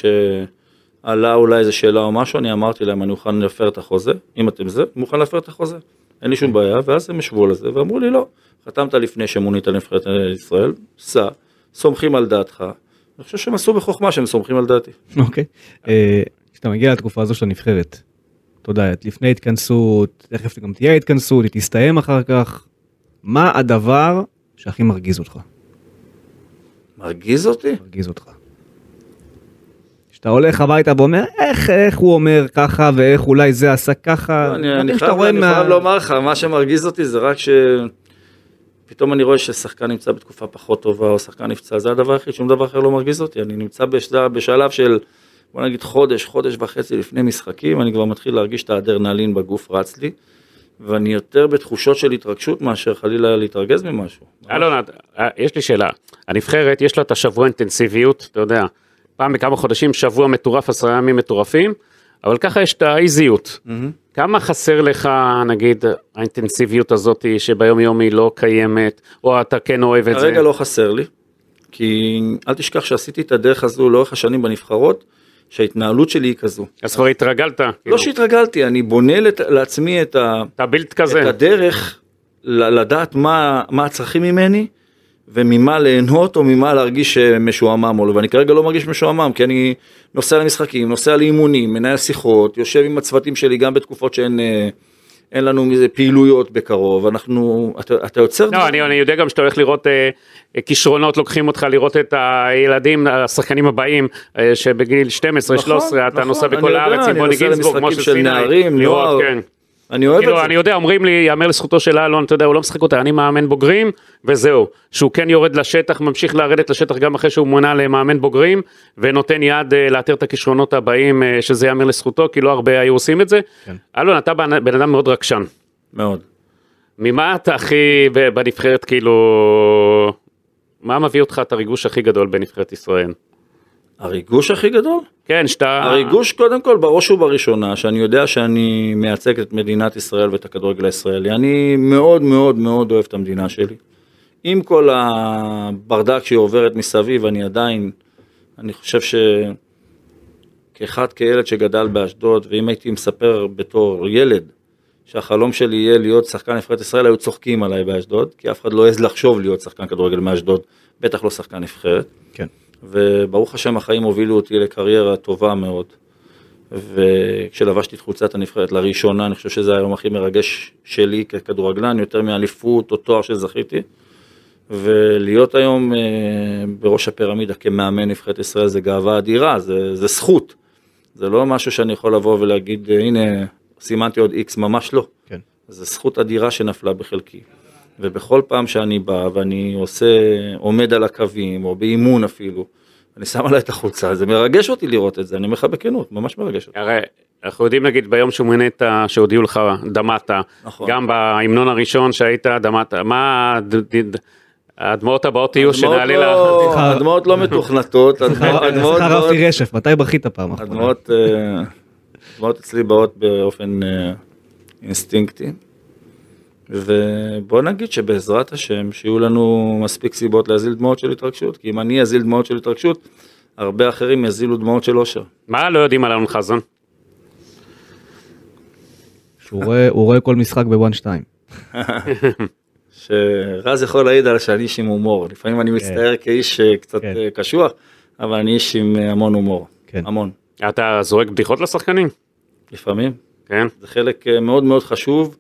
כשעלה אולי איזה שאלה או משהו, אני אמרתי להם, אני מוכן להפר את החוזה, אם אתם זה, אני מוכן להפר את החוזה. אין לי שום בעיה, ואז הם ישבו על זה, ואמרו לי, לא, חתמת לפני שמונית לנבחרת ישראל, סע, סומכים על דעתך. אני חושב שהם עשו בחוכמה שהם סומכים על דעתי. אוקיי. אה, כשאתה מגיע לתקופה הזו של הנבחרת, אתה יודע, לפני התכנסות, תכף גם תהיה התכנסות, היא תסתיים אחר כך, מה הדבר שהכי מרגיז אותך? מרגיז אותי? מרגיז אותך. כשאתה הולך הביתה ואומר, איך, איך הוא אומר ככה, ואיך אולי זה עשה ככה, לא, אני, שאתה חייב, רואה אני מה- חייב לומר לך, מה שמרגיז אותי זה רק ש... פתאום אני רואה ששחקן נמצא בתקופה פחות טובה, או שחקן נפצע, זה הדבר היחיד, שום דבר אחר לא מרגיז אותי. אני נמצא בשלב, בשלב של, בוא נגיד חודש, חודש וחצי לפני משחקים, אני כבר מתחיל להרגיש את האדרנלין בגוף רץ לי, ואני יותר בתחושות של התרגשות מאשר חלילה להתרגז ממשהו. אלון, אה, יש לי שאלה. הנבחרת, יש לה את השבוע אינטנסיביות, אתה יודע, פעם בכמה חודשים שבוע מטורף, עשרה ימים מטורפים, אבל ככה יש את האיזיות. כמה חסר לך, נגיד, האינטנסיביות הזאת שביום יום היא לא קיימת, או אתה כן אוהב את זה? כרגע לא חסר לי, כי אל תשכח שעשיתי את הדרך הזו לאורך השנים בנבחרות, שההתנהלות שלי היא כזו. אז כבר התרגלת. לא כאילו. שהתרגלתי, אני בונה לת- לעצמי את ה... את כזה. הדרך לדעת מה, מה הצרכים ממני וממה ליהנות או ממה להרגיש אה, משועמם או לא, ואני כרגע לא מרגיש משועמם כי אני נוסע למשחקים, נוסע לאימונים, מנהל שיחות, יושב עם הצוותים שלי גם בתקופות שאין אה, אין לנו מזה פעילויות בקרוב, אנחנו, אתה, אתה יוצר לא, אני, אני יודע גם שאתה הולך לראות אה, אה, כישרונות, לוקחים אותך לראות את הילדים, השחקנים הבאים, אה, שבגיל 12, 13, אתה נכון, נוסע בכל יודע, הארץ עם אני בוני גינזבורג, משה של סיני, נערים, לראות, נוער. כן. אני אוהב כאילו, את זה. אני יודע, אומרים לי, יאמר לזכותו של אלון, אתה יודע, הוא לא משחק אותה, אני מאמן בוגרים, וזהו. שהוא כן יורד לשטח, ממשיך לרדת לשטח גם אחרי שהוא מונה למאמן בוגרים, ונותן יד אה, לאתר את הכישרונות הבאים, אה, שזה יאמר לזכותו, כי לא הרבה היו עושים את זה. כן. אלון, אתה בן בן אדם מאוד רגשן. מאוד. ממה אתה הכי בנבחרת, כאילו... מה מביא אותך את הריגוש הכי גדול בנבחרת ישראל? הריגוש הכי גדול? כן, שאתה... הריגוש קודם כל בראש ובראשונה שאני יודע שאני מייצג את מדינת ישראל ואת הכדורגל הישראלי. אני מאוד מאוד מאוד אוהב את המדינה שלי. עם כל הברדק שהיא עוברת מסביב אני עדיין, אני חושב ש... כאחד כילד שגדל באשדוד ואם הייתי מספר בתור ילד שהחלום שלי יהיה להיות שחקן נבחרת ישראל היו צוחקים עליי באשדוד כי אף אחד לא העז לחשוב להיות שחקן כדורגל מאשדוד בטח לא שחקן נבחרת. כן. וברוך השם החיים הובילו אותי לקריירה טובה מאוד. וכשלבשתי את חולצת הנבחרת לראשונה, אני חושב שזה היום הכי מרגש שלי ככדורגלן, יותר מאליפות או תואר שזכיתי. ולהיות היום אה, בראש הפירמידה כמאמן נבחרת ישראל זה גאווה אדירה, זה, זה זכות. זה לא משהו שאני יכול לבוא ולהגיד, הנה, סימנתי עוד איקס, ממש לא. כן. זו זכות אדירה שנפלה בחלקי. ובכל פעם שאני בא ואני עושה, עומד על הקווים, או באימון אפילו, אני שם עליי את החולצה, זה מרגש אותי לראות את זה, אני אומר לך בכנות, ממש מרגש אותי. הרי אנחנו יודעים נגיד ביום שמונית שהודיעו לך דמעת, נכון. גם בהמנון הראשון שהיית דמעת, מה הדמעות הבאות יהיו שנעלה לא- לך? (laughs) הדמעות לא מתוכנתות, הדמעות- באות- רפי רשף, מתי בכית פעם אחרונה? הדמעות אה, אצלי באות באופן אה, אינסטינקטי. ובוא נגיד שבעזרת השם שיהיו לנו מספיק סיבות להזיל דמעות של התרגשות, כי אם אני אזיל דמעות של התרגשות, הרבה אחרים יזילו דמעות של אושר. מה לא יודעים על אלון חזן? שהוא רואה- רואה כל משחק בוואן 2. (laughs) שרז יכול להעיד על שאני איש עם הומור, לפעמים אני מצטער כאיש אה, קצת כן. אה, קשוח, אבל אני איש עם אה, המון הומור, כן. המון, אתה זורק בדיחות לשחקנים? לפעמים. כן. זה חלק מאוד מאוד חשוב,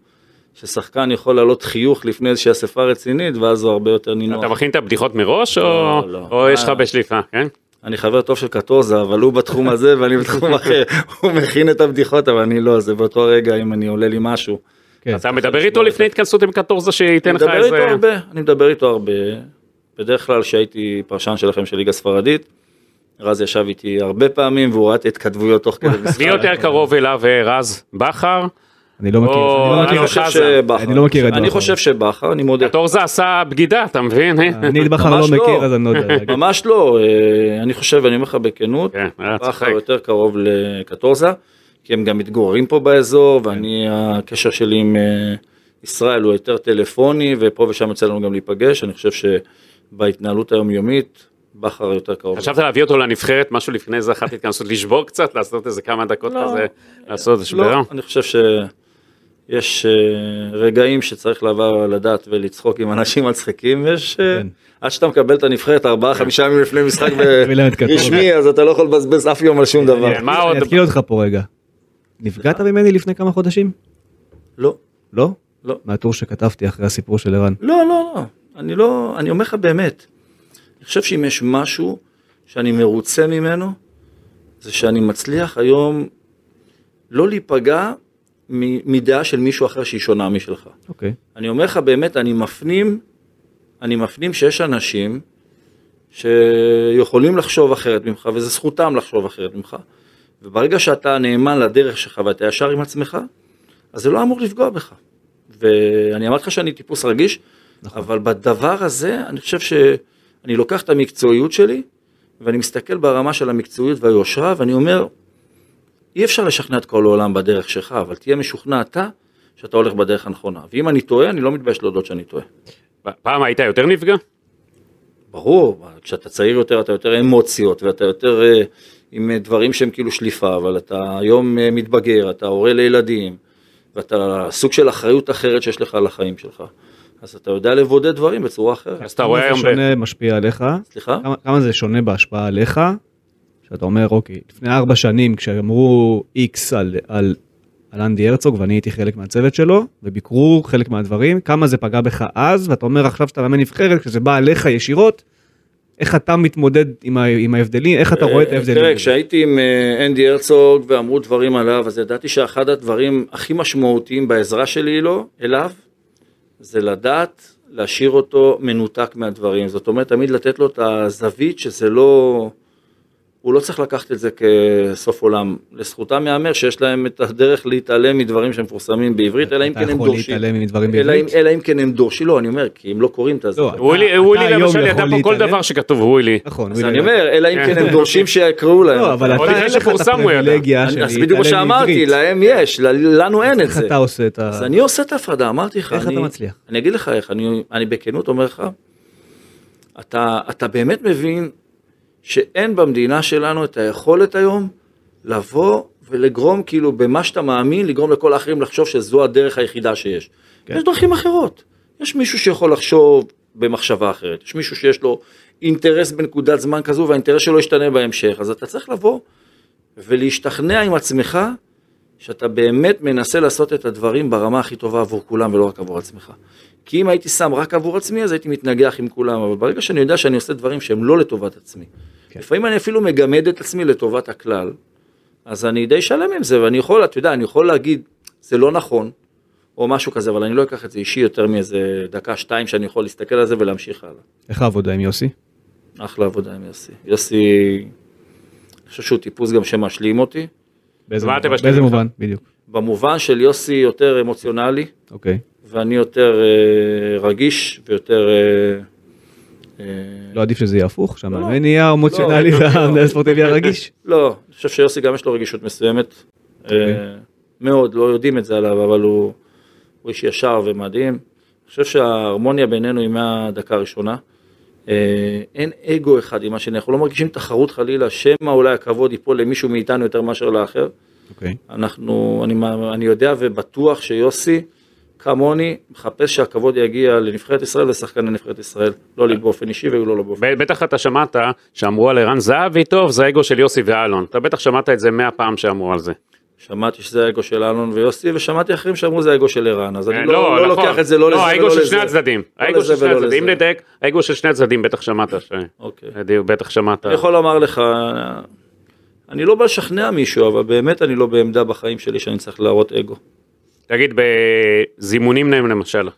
ששחקן יכול להעלות חיוך לפני איזושהי אספה רצינית, ואז הוא הרבה יותר נינוח. אתה מכין את הבדיחות מראש, או לא, לא. או יש לך אה. בשליפה, כן? אני חבר טוב של קטורזה, אבל הוא בתחום הזה (laughs) ואני בתחום אחר. הוא מכין את הבדיחות, אבל אני לא, זה באותו רגע אם אני עולה לי משהו. כן. אתה מדבר איתו לפני התכנסות עם קטורזה שייתן אני לך מדבר איזה... איתו הרבה, אני מדבר איתו הרבה. בדרך כלל כשהייתי פרשן שלכם של ליגה ספרדית, רז ישב איתי הרבה פעמים והוא ראה את ההתכתבויות תוך כדי משחק. מי יותר קרוב אליו, אה, רז? בכר? אני לא מכיר, אני לא אני מכיר. אני לא מכיר את אני בכר. חושב שבכר, אני מודה. קטורזה עשה בגידה, אתה מבין? אה? אני את בכר לא לא. מכיר, אז אני לא יודע. ממש לא, אה, אני חושב, אני אומר לך בכנות, כן, בכר. יותר קרוב לקטורזה, כי הם גם מתגוררים פה באזור, ואני, הקשר שלי עם אה, ישראל הוא יותר טלפוני, ופה ושם יוצא לנו גם להיפגש, אני חושב שבהתנהלות היומיומית, בכר יותר קרוב. חשבת להביא אותו לנבחרת, משהו לפני זה, אחת התכנסות, לשבור קצת, לעשות איזה כמה דקות לא. כזה, לעשות איזה שבירה? לא, אני חושב שיש אה, רגעים שצריך לעבור לדעת ולצחוק עם אנשים מצחיקים, ויש, אה, כן. עד שאתה מקבל את הנבחרת ארבעה חמישה ימים לפני משחק. (laughs) רשמי, אז אתה לא יכול לבזבז אף יום על שום דבר. כן, מה עוד? אני אתקיל אותך פה רגע. נפגעת ממני לפני כמה חודשים? לא, לא? לא. מהטור שכתבתי אחרי הסיפור של ערן. לא, לא, לא, אני לא, אני אומר לך באמת, אני חושב שאם יש משהו שאני מרוצה ממנו, זה שאני מצליח היום לא להיפגע מדעה של מישהו אחר שהיא שונה משלך. אוקיי. אני אומר לך באמת, אני מפנים, אני מפנים שיש אנשים שיכולים לחשוב אחרת ממך, וזו זכותם לחשוב אחרת ממך. וברגע שאתה נאמן לדרך שלך ואתה ישר עם עצמך, אז זה לא אמור לפגוע בך. ואני אמרתי לך שאני טיפוס רגיש, נכון. אבל בדבר הזה, אני חושב שאני לוקח את המקצועיות שלי, ואני מסתכל ברמה של המקצועיות והיושרה, ואני אומר, אי אפשר לשכנע את כל העולם בדרך שלך, אבל תהיה משוכנע אתה שאתה הולך בדרך הנכונה. ואם אני טועה, אני לא מתבייש להודות שאני טועה. פעם היית יותר נפגע? ברור, כשאתה צעיר יותר אתה יותר אמוציות ואתה יותר אה, עם דברים שהם כאילו שליפה, אבל אתה היום אה, מתבגר, אתה הורה לילדים, ואתה סוג של אחריות אחרת שיש לך על החיים שלך. אז אתה יודע לבודד דברים בצורה אחרת. אז אתה רואה כמה היום... זה ב- שונה משפיע עליך? סליחה? כמה- כמה זה שונה בהשפעה עליך? שאתה אומר אוקיי, לפני ארבע שנים כשאמרו איקס על, על, על אנדי הרצוג ואני הייתי חלק מהצוות שלו וביקרו חלק מהדברים, כמה זה פגע בך אז ואתה אומר עכשיו שאתה מאמן נבחרת כשזה בא עליך ישירות, איך אתה מתמודד עם, ה, עם ההבדלים, איך אתה רואה את ההבדלים? תראה, כשהייתי עם אה, אנדי הרצוג ואמרו דברים עליו, אז ידעתי שאחד הדברים הכי משמעותיים בעזרה שלי לו, אליו, זה לדעת להשאיר אותו מנותק מהדברים. זאת אומרת, תמיד לתת לו את הזווית שזה לא... הוא לא צריך לקחת את זה כסוף עולם. לזכותם ייאמר שיש להם את הדרך להתעלם מדברים שמפורסמים בעברית, אלא אם אתה כן הם יכול דורשים. להתעלם מדברים אלא אם, בעברית? אלא אם כן הם דורשים, לא, אני אומר, כי הם לא קוראים את. לא, ווילי אתה ווילי היום למשל יכול ידע פה כל להתעלם? דבר שכתוב ווילי. נכון, אז ווילי אני ידע. אומר, אלא אם כן הם דורשים (laughs) שיקראו להם. לא, אבל אתה אין לך את. הפריבילגיה של אז בדיוק להתעלם שאמרתי, מעברית. להם יש, לנו אין את איך זה. אתה עושה את ה... אז אני עושה את ההפרדה, אמרתי לך. איך אני- אתה מצליח? אני אגיד לך איך, אני, אני בכנות אומר לך, אתה, אתה באמת מבין שאין במדינה שלנו את היכולת היום לבוא ולגרום כאילו במה שאתה מאמין, לגרום לכל האחרים לחשוב שזו הדרך היחידה שיש. כן. יש דרכים אחרות. יש מישהו שיכול לחשוב במחשבה אחרת, יש מישהו שיש לו אינטרס בנקודת זמן כזו והאינטרס שלו ישתנה בהמשך, אז אתה צריך לבוא ולהשתכנע עם עצמך שאתה באמת מנסה לעשות את הדברים ברמה הכי טובה עבור כולם ולא רק עבור עצמך. כי אם הייתי שם רק עבור עצמי אז הייתי מתנגח עם כולם, אבל ברגע שאני יודע שאני עושה דברים שהם לא לטובת עצמי, כן. לפעמים אני אפילו מגמד את עצמי לטובת הכלל, אז אני די שלם עם זה ואני יכול, אתה יודע, אני יכול להגיד זה לא נכון או משהו כזה, אבל אני לא אקח את זה אישי יותר מאיזה דקה שתיים שאני יכול להסתכל על זה ולהמשיך הלאה. איך העבודה עם יוסי? אחלה עבודה עם יוסי. יוסי, אני חושב שהוא טיפוס גם שמשלים אותי. באיזה מובן? באיזה? מובן? בדיוק. במובן של יוסי יותר אמוציונלי, אוקיי. ואני יותר אה, רגיש ויותר... אה, אה, לא עדיף שזה יהיה הפוך? לא. שהמאמן יהיה אמוציונלי לא, לא. והמנהל (laughs) הספורטיבי הרגיש? לא, אני חושב שיוסי גם יש לו רגישות מסוימת. אוקיי. מאוד, לא יודעים את זה עליו, אבל הוא, איש ישר ומדהים. אני חושב שההרמוניה בינינו היא מהדקה הראשונה. אין אגו אחד עם השני, אנחנו לא מרגישים תחרות חלילה, שמא אולי הכבוד ייפול למישהו מאיתנו יותר מאשר לאחר. אוקיי. אנחנו, אני יודע ובטוח שיוסי כמוני, מחפש שהכבוד יגיע לנבחרת ישראל ולשחקני נבחרת ישראל, לא לי באופן אישי ולא לא באופן... ב- בטח אתה שמעת שאמרו על ערן זהבי, טוב, זה האגו של יוסי ואלון. אתה בטח שמעת את זה מאה פעם שאמרו על זה. שמעתי שזה האגו של אלון ויוסי, ושמעתי אחרים שאמרו זה האגו של ערן, אז אני אה, לא, לא, נכון. לוקח את זה לא לזה ולא לזה. האגו של שני הצדדים. לא האגו של שני הצדדים. אם. נדייק, האגו של שני הצדדים, בטח שמעת. אוקיי. בטח שמעת. אני יכול לומר לך, אני לא בא לשכנע מישהו, אבל באמת אני לא בעמדה בחיים שלי שאני צריך להראות אגו. תגיד, בזימונים נעים למשל,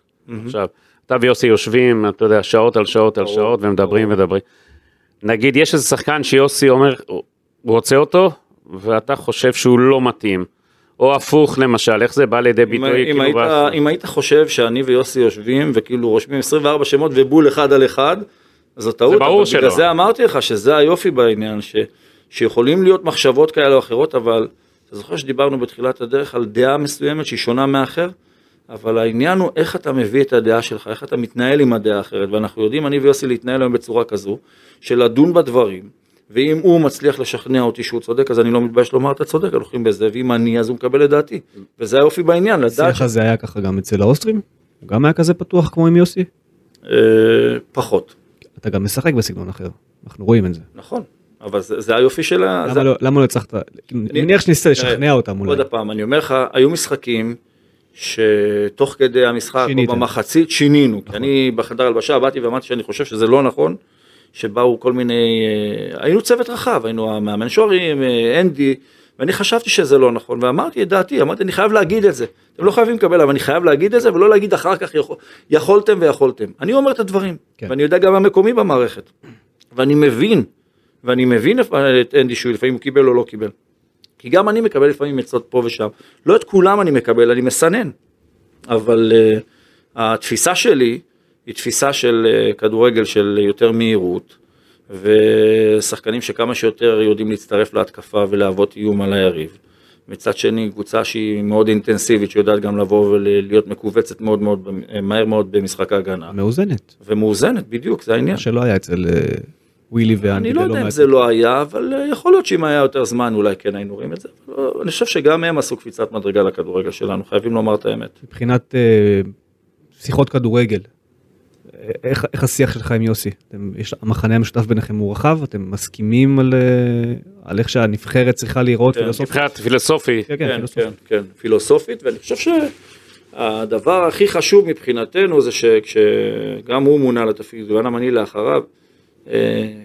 עכשיו, אתה ויוסי יושבים, אתה יודע, שעות על שעות על ברור, שעות, ומדברים ברור. ומדברים. נגיד, יש איזה שחקן שיוסי אומר, הוא רוצה אותו, ואתה חושב שהוא לא מתאים. או הפוך למשל, איך זה בא לידי אם, ביטוי? אם, כאילו, היית, ב- אם היית חושב שאני ויוסי יושבים וכאילו רושמים 24 שמות ובול אחד על אחד, אז זו טעות, ברור אבל שלא. בגלל זה אמרתי לך שזה היופי בעניין, ש, שיכולים להיות מחשבות כאלה או אחרות, אבל אתה זוכר שדיברנו בתחילת הדרך על דעה מסוימת שהיא שונה מאחר? אבל העניין הוא איך אתה מביא את הדעה שלך, איך אתה מתנהל עם הדעה האחרת, ואנחנו יודעים, אני ויוסי להתנהל היום בצורה כזו, של לדון בדברים, ואם הוא מצליח לשכנע אותי שהוא צודק, אז אני לא מתבייש לומר אתה צודק, הולכים בזה, ואם אני, אז הוא מקבל את דעתי. וזה היופי בעניין, לדעת השיח הזה היה ככה גם אצל האוסטרים? הוא גם היה כזה פתוח כמו עם יוסי? אה, פחות, אתה גם משחק בסגנון אחר, אנחנו רואים את זה. נכון, אבל זה, זה היופי של ה... זה- למה לא- למה לא הצלחת? אני מניח שניסית לשכנע אותם אולי. עוד פעם, אני אומר לך, היו משחקים שתוך כדי המשחק, שיניתם. או במחצית, שינינו. כי אני בחדר הלבשה באתי ואמרתי שאני חושב שזה לא נכון, שבאו כל מיני, אה, היינו צוות רחב, היינו המאמן שורים, אה, אנדי, ואני חשבתי שזה לא נכון, ואמרתי את דעתי, אמרתי, אני חייב להגיד את זה. אתם לא חייבים לקבל, אבל אני חייב להגיד את זה, ולא להגיד אחר כך, יכול, יכולתם ויכולתם. אני אומר את הדברים, כן. ואני יודע גם המקומי במערכת. ואני מבין, ואני מבין את אנדי שהוא לפעמים קיבל או לא קיבל. כי גם אני מקבל לפעמים עצות פה ושם. לא את כולם אני מקבל, אני מסנן. אבל uh, התפיסה שלי היא תפיסה של uh, כדורגל של יותר מהירות, ושחקנים שכמה שיותר יודעים להצטרף להתקפה ולהוות איום על היריב. מצד שני, קבוצה שהיא מאוד אינטנסיבית, שיודעת גם לבוא ולהיות מכווצת מאוד מאוד, במ- מהר מאוד במשחק ההגנה. מאוזנת, ומאוזנת, בדיוק, זה העניין. מה שלא היה אצל אה, ווילי ואנדי. אני לא יודע אם זה לא היה, אבל אה, יכול להיות שאם היה יותר זמן אולי כן היינו רואים את זה. לא, אני חושב שגם הם עשו קפיצת מדרגה לכדורגל שלנו, חייבים לומר את האמת. מבחינת אה, שיחות כדורגל, אה, איך, איך השיח שלך עם יוסי? אתם, יש, המחנה המשותף ביניכם הוא רחב? אתם מסכימים על, אה, על איך שהנבחרת צריכה להיראות כן, פילוסופית? מבחינת פילוסופי, כן, כן, כן, פילוסופית. כן, כן, פילוסופית, ואני חושב שהדבר הכי חשוב מבחינתנו זה שכשגם הוא מונה לתפקיד וגם אני לאחריו, אה,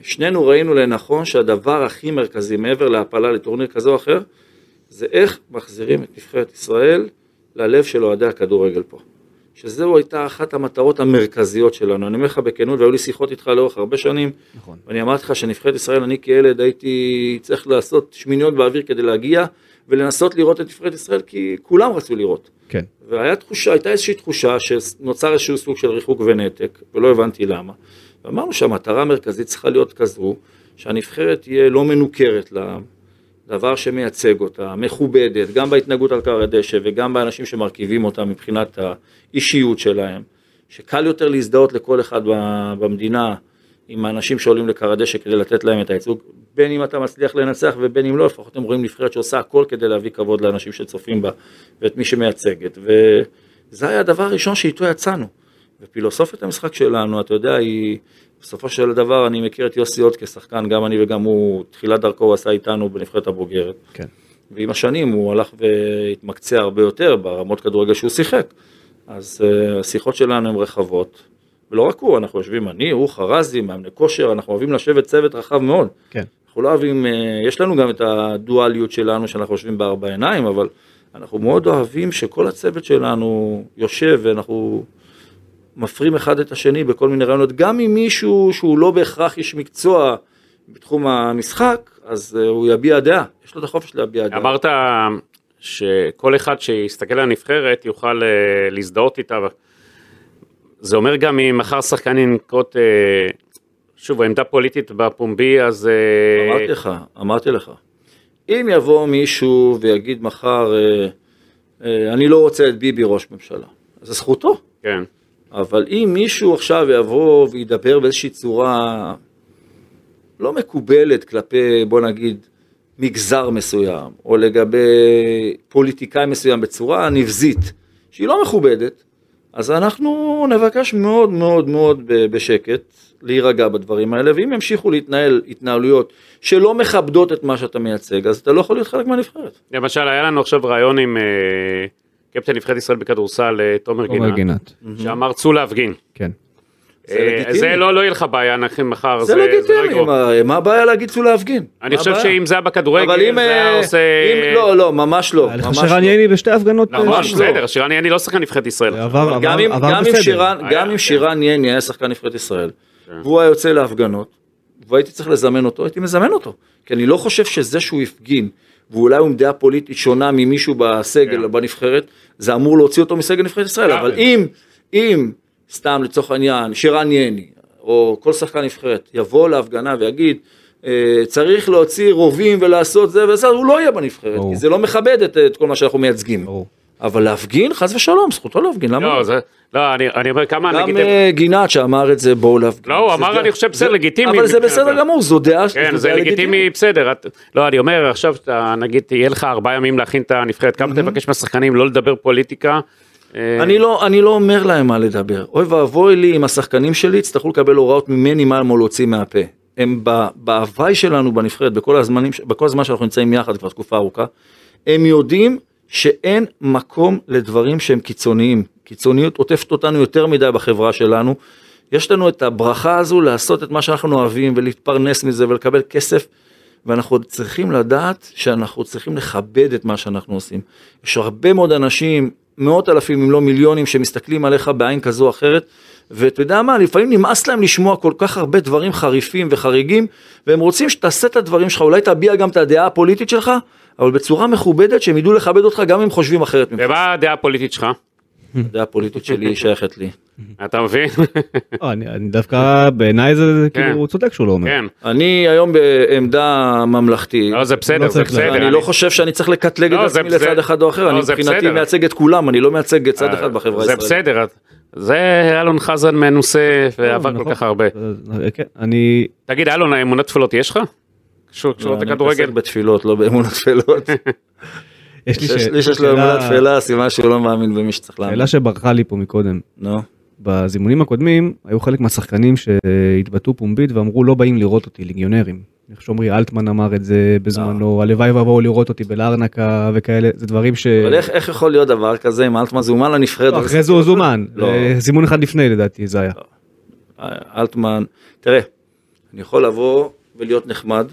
שנינו ראינו לנכון שהדבר הכי מרכזי מעבר להעפלה לטורניר כזה או אחר, זה איך מחזירים את נבחרת ישראל ללב של אוהדי הכדורגל פה. שזו הייתה אחת המטרות המרכזיות שלנו. אני אומר לך בכנות, והיו לי שיחות איתך לאורך הרבה שנים, נכון. ואני אמרתי לך שנבחרת ישראל, אני כילד הייתי צריך לעשות שמיניות באוויר כדי להגיע, ולנסות לראות את נבחרת ישראל, כי כולם רצו לראות. כן. והייתה תחושה, איזושהי תחושה שנוצר איזשהו סוג של ריחוק ונתק, ולא הבנתי למה. ואמרנו שהמטרה המרכזית צריכה להיות כזו, שהנבחרת תהיה לא מנוכרת לעם, דבר שמייצג אותה, מכובדת, גם בהתנהגות על קר הדשא וגם באנשים שמרכיבים אותה מבחינת האישיות שלהם, שקל יותר להזדהות לכל אחד במדינה עם האנשים שעולים לקר הדשא כדי לתת להם את הייצוג, בין אם אתה מצליח לנצח ובין אם לא, לפחות הם רואים נבחרת שעושה הכל כדי להביא כבוד לאנשים שצופים בה ואת מי שמייצגת, וזה היה הדבר הראשון שאיתו יצאנו. ופילוסופיית המשחק שלנו, אתה יודע, היא, בסופו של דבר אני מכיר את יוסי עוד כשחקן, גם אני וגם הוא, תחילת דרכו הוא עשה איתנו בנבחרת הבוגרת. כן. ועם השנים הוא הלך והתמקצע הרבה יותר ברמות כדורגל שהוא שיחק. אז uh, השיחות שלנו הן רחבות. ולא רק הוא, אנחנו יושבים אני, הוא, חרזי, מאמני כושר, אנחנו אוהבים לשבת צוות רחב מאוד. כן. אנחנו לא אוהבים, אה, יש לנו גם את הדואליות שלנו שאנחנו יושבים בארבע עיניים, אבל אנחנו מאוד אוהבים שכל הצוות שלנו יושב ואנחנו מפרים אחד את השני בכל מיני רעיונות, גם אם מישהו שהוא לא בהכרח איש מקצוע בתחום המשחק, אז אה, הוא יביע דעה, יש לו את החופש להביע דעה. אמרת שכל אחד שיסתכל על הנבחרת יוכל אה, להזדהות איתה. זה אומר גם אם מחר שחקן ינקוט, אה, שוב, עמדה פוליטית בפומבי, אז... אמרתי לך, אמרתי לך. אם יבוא מישהו ויגיד מחר, אני לא רוצה את ביבי ראש ממשלה, אז זו זכותו. כן. אבל אם מישהו עכשיו יבוא וידבר באיזושהי צורה לא מקובלת כלפי, בוא נגיד, מגזר מסוים, או לגבי פוליטיקאי מסוים בצורה נבזית, שהיא לא מכובדת, אז אנחנו נבקש מאוד מאוד מאוד בשקט להירגע בדברים האלה, ואם ימשיכו להתנהל התנהלויות שלא מכבדות את מה שאתה מייצג, אז אתה לא יכול להיות חלק מהנבחרת. למשל, היה לנו עכשיו ראיון עם אה, קפטן נבחרת ישראל בכדורסל, אה, תומר גינת, גינת, שאמר צאו להפגין. כן. זה אה. זה לא לא יהיה לך בעיה, נכין מחר, זה לא לגיטימי, יגרום. מה- הבעיה להגיד צאו להפגין? אני חושב? שאם זה היה בכדורגל, זה היה אה, עושה... לא, לא, ממש לא, היה לך שרן לא. ייני בשתי הפגנות. נכון, ממש לא. בסדר, שירן יעני לא שחקן נבחרת ישראל. גם אם, אם כן. ייני היה שחקן נבחרת ישראל, והוא היה יוצא להפגנות, והייתי צריך לזמן אותו, הייתי מזמן אותו. כי אני לא חושב שזה שהוא הפגין, ואולי הוא עם דעה פוליטית שונה ממישהו בסגל כן. או בנבחרת, זה אמור להוציא אותו מסגל נבחרת ישראל. כן. אבל אם, אם, סתם לצורך העניין, שירן ייני, או כל שחקן נבחרת, יבוא להפגנה ויגיד, אה, צריך להוציא רובים ולעשות זה וזה, הוא לא יהיה בנבחרת, ברור. כי זה לא מכבד את, את כל מה שאנחנו מייצגים. ברור. אבל להפגין, חס ושלום, זכותו להפגין, למה? לא, זה... לא, אני אני אומר כמה, גם נגיד... אה, גינת שאמר את זה בואו להפגין. לא, הוא זה אמר, דעה- אני חושב, בסדר, זה- לגיטימי אבל זה. בסדר גמור, זו דעה כן, זו זה דעה לגיטימי, בסדר. את- לא, אני אומר, עכשיו שאתה, נגיד, תהיה לך ארבעה ימים להכין את הנבחרת, כמה תבקש מהשחקנים לא לדבר פוליטיקה. אה, אני לא, אני לא אומר להם מה לדבר. אוי ואבוי לי אם השחקנים שלי יצטרכו לקבל הוראות ממני מה הם להוציא מהפה. הם בהוואי שלנו בנבחרת, בכל הזמנים, בכל הזמן שאנחנו נמצאים יחד כבר תקופה ארוכה, הם יודעים שאין מקום לדברים שהם קיצוניים. קיצוניות עוטפת אותנו יותר מדי בחברה שלנו. יש לנו את הברכה הזו לעשות את מה שאנחנו אוהבים ולהתפרנס מזה ולקבל כסף. ואנחנו צריכים לדעת שאנחנו צריכים לכבד את מה שאנחנו עושים. יש הרבה מאוד אנשים, מאות אלפים אם לא מיליונים, שמסתכלים עליך בעין כזו או אחרת, ואתה יודע מה, לפעמים נמאס להם לשמוע כל כך הרבה דברים חריפים וחריגים, והם רוצים שתעשה את הדברים שלך, אולי תביע גם את הדעה הפוליטית שלך, אבל בצורה מכובדת, שהם ידעו לכבד אותך גם אם הם חושבים אחרת ממך. ומה הדעה הפוליטית שלך? הדעה הפוליטית שלי שייכת לי. אתה מבין? לא, (laughs) אני אני דווקא בעיניי זה כן. כאילו הוא צודק שהוא לא אומר. כן. אני היום בעמדה ממלכתית. לא, זה בסדר, לא זה בסדר. אני לא חושב שאני צריך לקטלג לא, את זה עצמי בסדר. לצד אחד או אחר, לא, אני זה מבחינתי בסדר. מייצג את כולם, אני לא מייצג צד אחד בחברה זה הישראלית. בסדר, את- זה אלון חזן מנוסה ועבר כל נכון. כך הרבה. אה, כן, אני תגיד, אלון, האמונות תפלות יש לך? קשור- לא, קשורות אני לכדורגל? מתעסק בתפילות, לא באמונות תפילות. (laughs) יש לי יש ש- לי שיש לו שאלה- אמונה תפילה, סימן שהוא לא מאמין במי שצריך להאמין. שאלה שברחה לי פה מקודם. נו, בזימונים הקודמים היו חלק מהשחקנים שהתבטאו פומבית ואמרו לא באים לראות אותי ליגיונרים. איך שעמרי אלטמן אמר את זה בזמנו הלוואי ויבואו לראות אותי בלארנקה וכאלה זה דברים ש... אבל איך- יכול להיות דבר כזה אם אלטמן זומן לנבחרת? לא, אחרי זה הוא זומן לא. אה, זימון אחד לפני לדעתי זה היה. אלטמן, תראה, אני יכול לבוא ולהיות נחמד,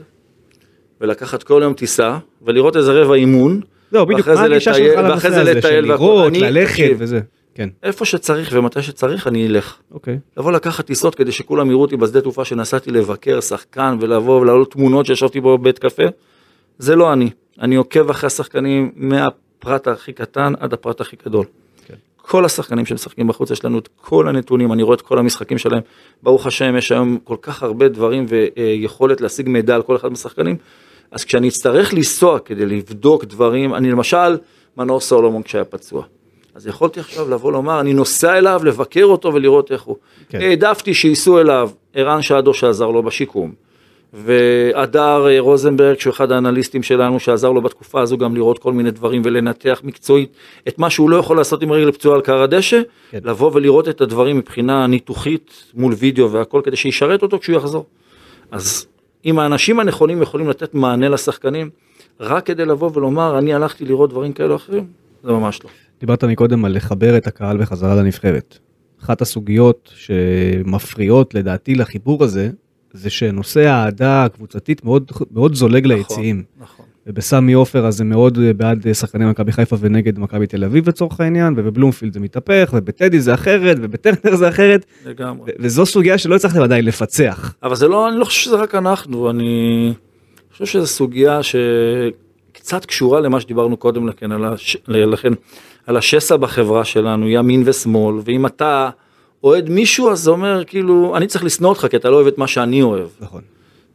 ולקחת כל יום טיסה, ולראות איזה רבע אימון, לא בדיוק מה הגישה לטייל- שלך לנושא זה הזה לטייל של. לראות אני- ללכת וזה. כן איפה שצריך ומתי שצריך אני אלך. אוקיי. לבוא לקחת טיסות כדי שכולם יראו אותי בשדה תעופה שנסעתי לבקר שחקן ולבוא ולהעלות תמונות שישבתי בו בבית קפה, זה לא אני. אני עוקב אחרי השחקנים מהפרט הכי קטן עד הפרט הכי גדול. כן. כל השחקנים שמשחקים בחוץ יש לנו את כל הנתונים, אני רואה את כל המשחקים שלהם. ברוך השם יש היום כל כך הרבה דברים ויכולת להשיג מידע על כל אחד מהשחקנים. אז כשאני אצטרך לנסוע כדי לבדוק דברים, אני למשל מנור סולומון כשהיה פצוע. אז יכולתי עכשיו לבוא לומר, אני נוסע אליו לבקר אותו ולראות איך הוא. כן. העדפתי שייסעו אליו ערן שעדו שעזר לו בשיקום, והדר אה, רוזנברג שהוא אחד האנליסטים שלנו שעזר לו בתקופה הזו גם לראות כל מיני דברים ולנתח מקצועית את מה שהוא לא יכול לעשות עם רגל פצועה על קר הדשא, כן. לבוא ולראות את הדברים מבחינה ניתוחית מול וידאו והכל כדי שישרת אותו כשהוא יחזור. אז אם האנשים הנכונים יכולים לתת מענה לשחקנים, רק כדי לבוא ולומר אני הלכתי לראות דברים כאלה או אחרים, זה ממש לא. דיברת מקודם על לחבר את הקהל בחזרה לנבחרת. אחת הסוגיות שמפריעות לדעתי לחיבור הזה, זה שנושא האהדה הקבוצתית מאוד, מאוד זולג ליציעים. נכון. ובסמי עופר אז זה מאוד בעד שחקני מכבי חיפה ונגד מכבי תל אביב לצורך העניין, ובבלומפילד זה מתהפך, ובטדי זה אחרת, ובטרנר זה אחרת, לגמרי. וזו סוגיה שלא הצלחתם עדיין לפצח. אבל זה לא, אני לא חושב שזה רק אנחנו, אני חושב שזו סוגיה שקצת קשורה למה שדיברנו קודם לכן, על, הש... לכן, על השסע בחברה שלנו, ימין ושמאל, ואם אתה אוהד מישהו אז זה אומר כאילו, אני צריך לשנוא אותך כי אתה לא אוהב את מה שאני אוהב. נכון.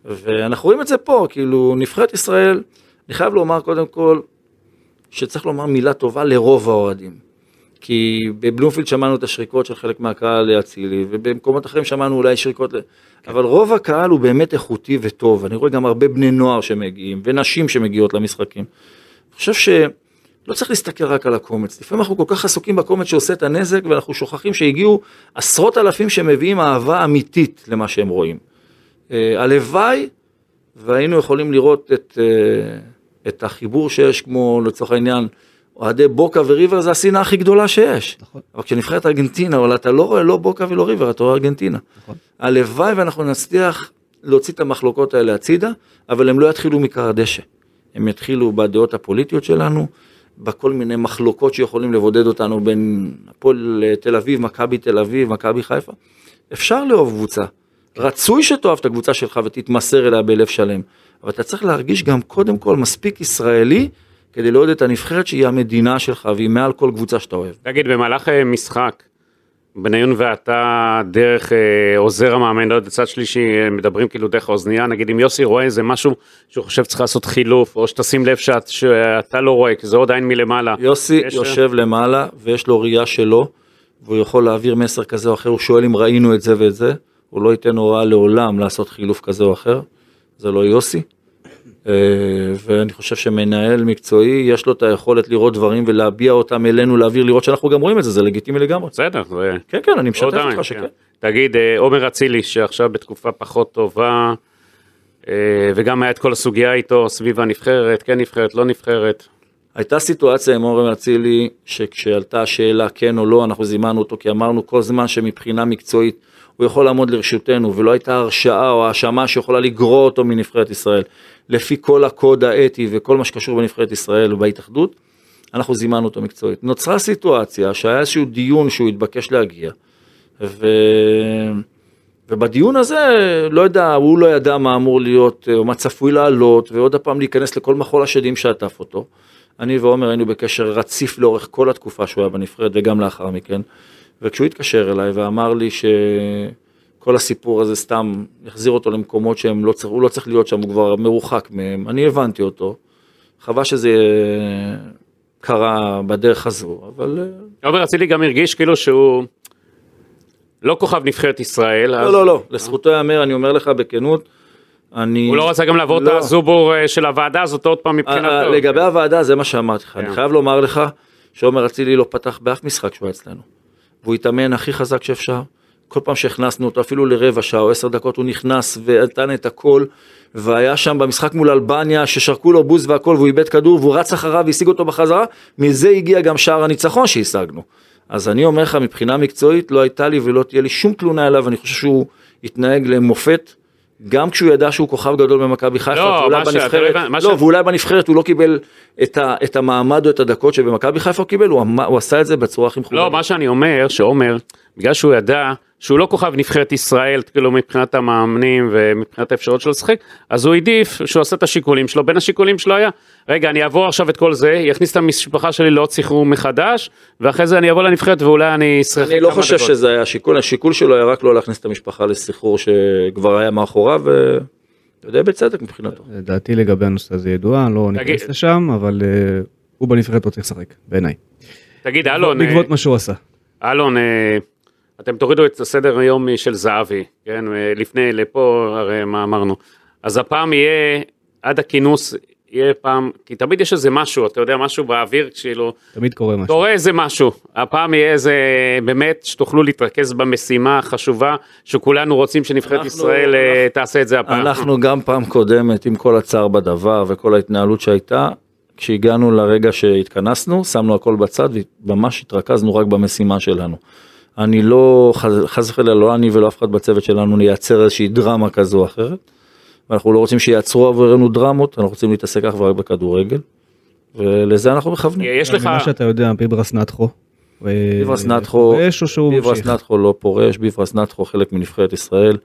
ואנחנו רואים את זה פה, כאילו, נבחרת ישראל, אני חייב לומר קודם כל, שצריך לומר מילה טובה לרוב האוהדים. כי בבלומפילד שמענו את השריקות של חלק מהקהל לאצילי, ובמקומות אחרים שמענו אולי שריקות, ל... אבל רוב הקהל הוא באמת איכותי וטוב. אני רואה גם הרבה בני נוער שמגיעים, ונשים שמגיעות למשחקים. אני חושב לא צריך להסתכל רק על הקומץ, לפעמים אנחנו כל כך עסוקים בקומץ שעושה את הנזק ואנחנו שוכחים שהגיעו עשרות אלפים שמביאים אהבה אמיתית למה שהם רואים. אה, הלוואי והיינו יכולים לראות את, אה, את החיבור שיש כמו לצורך העניין אוהדי בוקה וריבר זה השנאה הכי גדולה שיש. נכון. אבל כשנבחרת ארגנטינה, אבל אתה לא רואה לא בוקה ולא ריבר, אתה רואה ארגנטינה. נכון. הלוואי ואנחנו נצליח להוציא את המחלוקות האלה הצידה, אבל הם לא יתחילו מכר הדשא. הם יתחילו בדעות הפוליטיות שלנו, בכל מיני מחלוקות שיכולים לבודד אותנו בין הפועל תל אביב, מכבי תל אביב, מכבי חיפה. אפשר לאהוב קבוצה. רצוי שתאהב את הקבוצה שלך ותתמסר אליה בלב שלם, אבל אתה צריך להרגיש גם קודם כל מספיק ישראלי כדי לאהוד את הנבחרת שהיא המדינה שלך והיא מעל כל קבוצה שאתה אוהב. תגיד, במהלך אה, משחק, בניון ואתה דרך אה, עוזר המאמן, לא יודע, צד שלישי, אה, מדברים כאילו דרך האוזנייה, נגיד אם יוסי רואה איזה משהו שהוא חושב שצריך לעשות חילוף, או שתשים לב שאת, שאתה לא רואה, כי זה עוד עין מלמעלה. יוסי יש- יושב למעלה ויש לו ראייה שלו, והוא יכול להעביר מסר כזה או אחר, הוא שואל אם ראינו את זה ואת זה, הוא לא ייתן הוראה לעולם לעשות חילוף כזה או אחר, זה לא יוסי. אה, ואני חושב שמנהל מקצועי, יש לו את היכולת לראות דברים ולהביע אותם אלינו, להעביר, לראות שאנחנו גם רואים את זה, זה לגיטימי לגמרי. בסדר. כן, כן, אני משתף אותך כן. שכן. תגיד, אה, עומר אצילי, שעכשיו בתקופה פחות טובה, אה, וגם היה את כל הסוגיה איתו סביב הנבחרת, כן נבחרת, לא נבחרת. הייתה סיטואציה עם אורן אצילי, שכשעלתה השאלה כן או לא, אנחנו זימנו אותו, כי אמרנו כל זמן שמבחינה מקצועית הוא יכול לעמוד לרשותנו, ולא הייתה הרשעה או האשמה שיכולה לגרוע אותו מנבחרת ישראל. לפי כל הקוד האתי וכל מה שקשור בנבחרת ישראל ובהתאחדות, אנחנו זימנו אותו מקצועית. נוצרה סיטואציה שהיה איזשהו דיון שהוא התבקש להגיע, ו... ובדיון הזה, לא יודע, הוא לא ידע מה אמור להיות, או מה צפוי לעלות, ועוד פעם להיכנס לכל מחול השדים שעטף אותו. אני ועומר היינו בקשר רציף לאורך כל התקופה שהוא היה בנבחרת, וגם לאחר מכן. וכשהוא התקשר אליי ואמר לי שכל הסיפור הזה סתם יחזיר אותו למקומות שהם לא צריך, לא צריך להיות שם, הוא כבר מרוחק מהם, אני הבנתי אותו. חבל שזה קרה בדרך הזו, אבל... אה, עומר אצילי גם הרגיש כאילו שהוא לא כוכב נבחרת ישראל. אז לא, לא, לא, לזכותו ייאמר, אני אומר לך בכנות, אני... הוא לא רצה גם לעבור את לא. הזובור אה, של הוועדה הזאת עוד פעם מבחינתו. אה, לגבי הוועדה, זה מה שאמרתי לך. כן. אני חייב לומר לך שעומר אצילי לא פתח באף משחק שהוא היה אצלנו. והוא התאמן הכי חזק שאפשר. כל פעם שהכנסנו אותו, אפילו לרבע שעה או עשר דקות, הוא נכנס ונתן את הכל. והיה שם במשחק מול אלבניה, ששרקו לו בוז והכל, והוא איבד כדור, והוא רץ אחריו והשיג אותו בחזרה. מזה הגיע גם שער הניצחון שהשגנו. אז אני אומר לך, מבחינה מקצועית, לא הייתה לי ולא תהיה לי שום תלונה אליו, אני חושב שהוא התנהג למופת. גם כשהוא ידע שהוא כוכב גדול במכבי חיפה, לא, ואולי ש- בנבחרת, אתה- מה לא, ש- ואולי בנבחרת הוא לא קיבל את, ה, את המעמד או את הדקות שבמכבי חיפה הוא קיבל, הוא, אמר- הוא עשה את זה בצורה הכי מכובדת. לא, מה שאני אומר, שעומר, בגלל שהוא ידע שהוא לא כוכב נבחרת ישראל, כאילו מבחינת המאמנים ומבחינת האפשרות שלו לשחק, אז הוא העדיף שהוא עשה את השיקולים שלו, בין השיקולים שלו היה, רגע, אני אעבור עכשיו את כל זה, יכניס את המשפחה שלי לעוד סחרור מחדש, ואחרי זה אני אבוא לנבחרת ואולי אני אשחק אני לא כמה חושב דקות. שזה היה השיקול, השיקול שלו היה רק לא להכניס את המשפחה לסחרור שכבר היה מאחוריו, ואתה יודע בצדק מבחינתו. דעתי לגבי הנושא הזה ידועה, לא ניכנס לשם, אבל אה, הוא בנבחרת לא צריך לשחק, בעיניי. תגיד, אלון, בעקבות מה שהוא עשה. אלון, אה, אתם תורידו את הסדר היום של זהבי, כן, אה, לפני, לפה, הרי מה אמרנו. אז הפעם יהיה, עד הכינוס, יהיה פעם, כי תמיד יש איזה משהו, אתה יודע, משהו באוויר, כאילו, תמיד קורה משהו. רואה איזה משהו. הפעם יהיה איזה, באמת, שתוכלו להתרכז במשימה החשובה, שכולנו רוצים שנבחרת אנחנו- ישראל אה, תעשה את זה הפעם. אנחנו גם פעם קודמת, עם כל הצער בדבר וכל ההתנהלות שהייתה, כשהגענו לרגע שהתכנסנו, שמנו הכל בצד וממש התרכזנו רק במשימה שלנו. אני לא, חס- וחלילה, לא אני ולא אף אחד בצוות שלנו נייצר איזושהי דרמה כזו או אחרת. ואנחנו לא רוצים שייצרו עבורנו דרמות, אנחנו רוצים להתעסק אך ורק בכדורגל. ולזה אנחנו מכוונים. יש לך, ממה שאתה יודע, ביברס נתחו. ביברס נתחו, פורש או שהוא ביברס? נתחו לא פורש, ביברס נתחו חלק מנבחרת ישראל,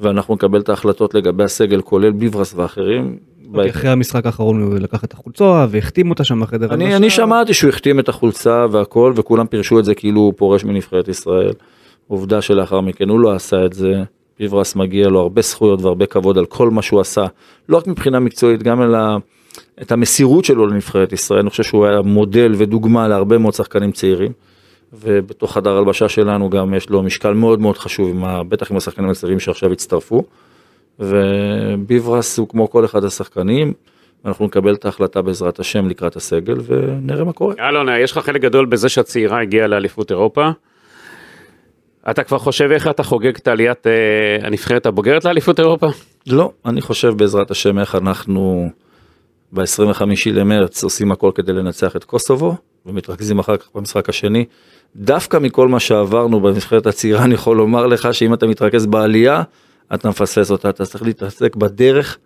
ואנחנו נקבל את ההחלטות לגבי הסגל, כולל ביברס ואחרים. אוקיי, אחרי המשחק האחרון הוא לקח את החולצה והחתים אותה שם בחדר אני. אני שמעתי שהוא החתים את החולצה והכל, וכולם פירשו את זה כאילו הוא פורש מנבחרת ישראל. עובדה שלאחר מכן הוא לא עשה את זה. ביברס מגיע לו הרבה זכויות והרבה כבוד על כל מה שהוא עשה, לא רק מבחינה מקצועית, גם ה... את המסירות שלו לנבחרת ישראל. אני חושב שהוא היה מודל ודוגמה להרבה מאוד שחקנים צעירים. ובתוך חדר הלבשה שלנו גם יש לו משקל מאוד מאוד חשוב, עם ה... בטח עם השחקנים הצעירים שעכשיו הצטרפו. וביברס הוא כמו כל אחד השחקנים, אנחנו נקבל את ההחלטה בעזרת השם לקראת הסגל ונראה מה קורה. אלון, יש לך חלק גדול בזה שהצעירה הגיעה לאליפות אירופה. אתה כבר חושב איך אתה חוגג את עליית אה, הנבחרת הבוגרת לאליפות אירופה? לא, אני חושב בעזרת השם איך אנחנו ב-25 למרץ עושים הכל כדי לנצח את קוסובו ומתרכזים אחר כך במשחק השני. דווקא מכל מה שעברנו בנבחרת הצעירה אני יכול לומר לך שאם אתה מתרכז בעלייה אתה מפספס אותה, אתה צריך להתעסק בדרך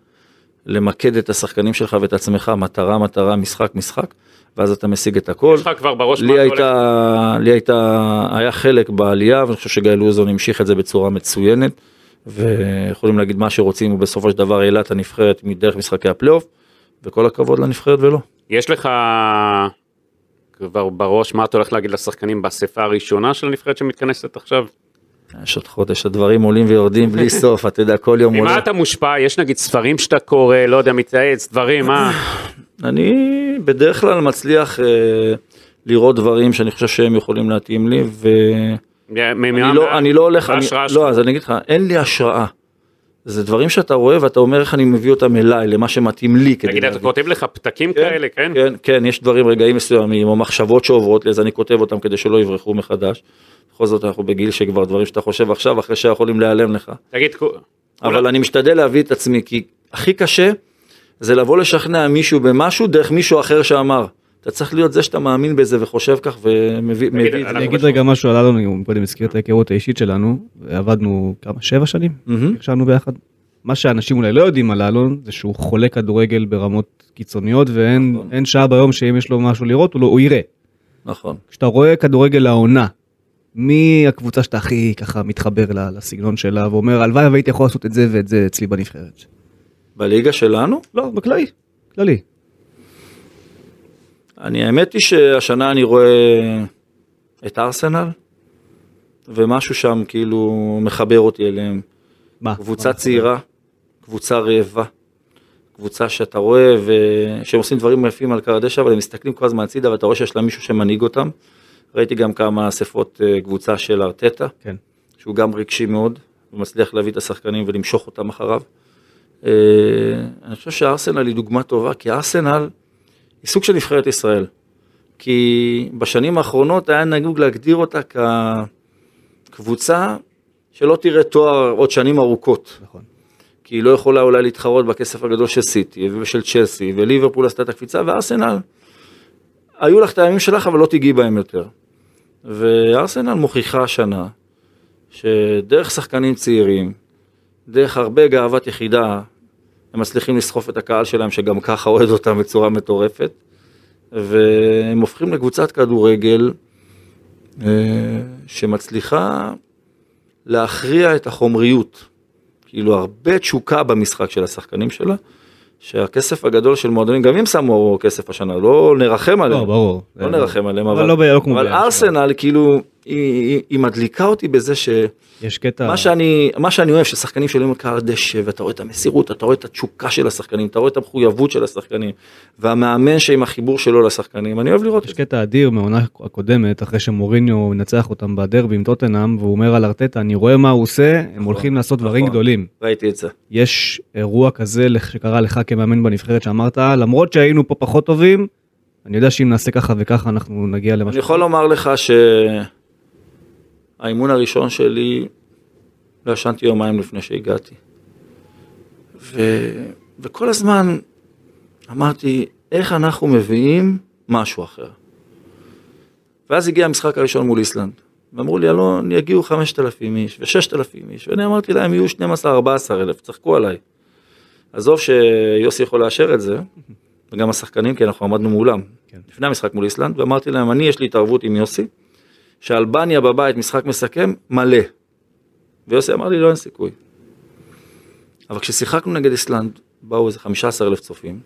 למקד את השחקנים שלך ואת עצמך, מטרה מטרה, משחק משחק, ואז אתה משיג את הכל. יש לך כבר בראש לי הייתה, לי הייתה, היה חלק בעלייה ואני חושב שגיא לוזון המשיך את זה בצורה מצוינת ויכולים להגיד מה שרוצים ובסופו של דבר העלה את הנבחרת מדרך משחקי הפלייאוף וכל הכבוד לנבחרת ולא. יש לך כבר בראש מה אתה הולך להגיד לשחקנים באספה הראשונה של הנבחרת שמתכנסת עכשיו? יש עוד חודש הדברים עולים ויורדים בלי סוף אתה יודע כל יום עולה. ממה אתה מושפע? יש נגיד ספרים שאתה קורא, לא יודע, מתייעץ, דברים, מה? אני בדרך כלל מצליח אה, לראות דברים שאני חושב שהם יכולים להתאים לי ואני לא, אני לא הולך, אני. לא אז אני אגיד לך אין לי השראה. זה דברים שאתה רואה ואתה אומר איך אני מביא אותם אליי למה שמתאים לי כדי תגיד, אתה. כותב לך פתקים כאלה, כן? כן, כן, יש דברים, רגעים מסוימים, או מחשבות שעוברות לי, אז אני כותב אותם כדי שלא יברחו מחדש. בכל זאת אנחנו בגיל שכבר דברים שאתה חושב עכשיו, אחרי שיכולים להיעלם לך. תגיד, אבל אני משתדל להביא את עצמי, כי הכי קשה זה לבוא לשכנע מישהו במשהו דרך מישהו אחר שאמר. אתה צריך להיות זה שאתה מאמין בזה וחושב כך ומביא מביא את זה. אני אגיד רגע משהו על אלון, הוא קודם הזכיר את ההיכרות האישית שלנו, עבדנו כמה, שבע שנים? ישבנו ביחד. מה שאנשים אולי לא יודעים על אלון, זה שהוא חולה כדורגל ברמות קיצוניות, ואין נכון. שעה ביום שאם יש לו משהו לראות, הוא, לא, הוא יראה. נכון. כשאתה רואה כדורגל העונה, מי הקבוצה שאתה הכי ככה מתחבר לה, לסגנון שלה, ואומר, הלוואי והייתי יכול לעשות את זה ואת זה אצלי בנבחרת. בליגה שלנו, לא, בכללי, כללי. אני האמת היא שהשנה אני רואה את ארסנל, ומשהו שם כאילו מחבר אותי אליהם. מה? קבוצה מה? צעירה, קבוצה רעבה, קבוצה שאתה רואה ושהם עושים דברים יפים על קר הדשא, אבל הם מסתכלים כל הזמן הצידה ואתה רואה שיש להם מישהו שמנהיג אותם. ראיתי גם כמה אספות אה, קבוצה של ארטטה, כן. שהוא גם רגשי מאוד, ומצליח להביא את השחקנים ולמשוך אותם אחריו. אה, אני חושב שארסנל היא דוגמה טובה, כי ארסנל היא סוג של נבחרת ישראל. כי בשנים האחרונות היה נהוג להגדיר אותה כקבוצה שלא תראה תואר עוד שנים ארוכות. נכון. כי היא לא יכולה אולי להתחרות בכסף הגדול של סיטי ושל צ'לסי, וליברפול עשתה את הקפיצה, וארסנל, היו לך את הימים שלך, אבל לא תיגעי בהם יותר. וארסנל מוכיחה השנה, שדרך שחקנים צעירים, דרך הרבה גאוות יחידה, הם מצליחים לסחוף את הקהל שלהם, שגם ככה אוהד אותם בצורה מטורפת, והם הופכים לקבוצת כדורגל אה, שמצליחה להכריע את החומריות. כאילו הרבה תשוקה במשחק של השחקנים שלה, שהכסף הגדול של מועדונים, גם הם שמו כסף השנה, לא נרחם עליהם, לא, ברור. לא נרחם עליהם, אבל אבל, לא לא אבל ביד ארסנל כאילו, היא, היא, מדליקה אותי בזה שמה יש קטע... שאני, מה שאני אוהב, ששחקנים שעולים על קר דשא, ואתה רואה את המסירות, אתה רואה את התשוקה של השחקנים, אתה רואה את המחויבות של השחקנים, והמאמן שעם החיבור שלו לשחקנים, אני אוהב לראות יש את זה. קטע אדיר מהעונה הקודמת, אחרי שמוריניו נצח אותם בדרבי עם טוטנאם, והוא אומר על ארטטה, אני רואה מה הוא עושה, הם הולכים לעשות דברים נכון. גדולים. ראיתי את זה. יש אירוע כזה שקרה לך כמאמן בנבחרת שאמרת, למרות שהיינו פה פחות טובים, אני יודע שאם נעשה ככה וככה אנחנו נגיע למה אני יכול לומר לך שהאימון הראשון שלי, לא ישנתי יומיים לפני שהגעתי. ו... וכל הזמן אמרתי, איך אנחנו מביאים משהו אחר. ואז הגיע המשחק הראשון מול איסלנד. ואמרו לי, אלון, יגיעו 5,000 איש ו-6,000 איש, ואני אמרתי להם, יהיו 12-14 אלף, צחקו עליי. עזוב שיוסי יכול לאשר את זה, וגם השחקנים, כי אנחנו עמדנו מולם. כן. לפני המשחק מול איסלנד, ואמרתי להם, אני יש לי התערבות עם יוסי, שאלבניה בבית משחק מסכם מלא. ויוסי אמר לי, לא, אין סיכוי. אבל כששיחקנו נגד איסלנד, באו איזה 15 אלף צופים,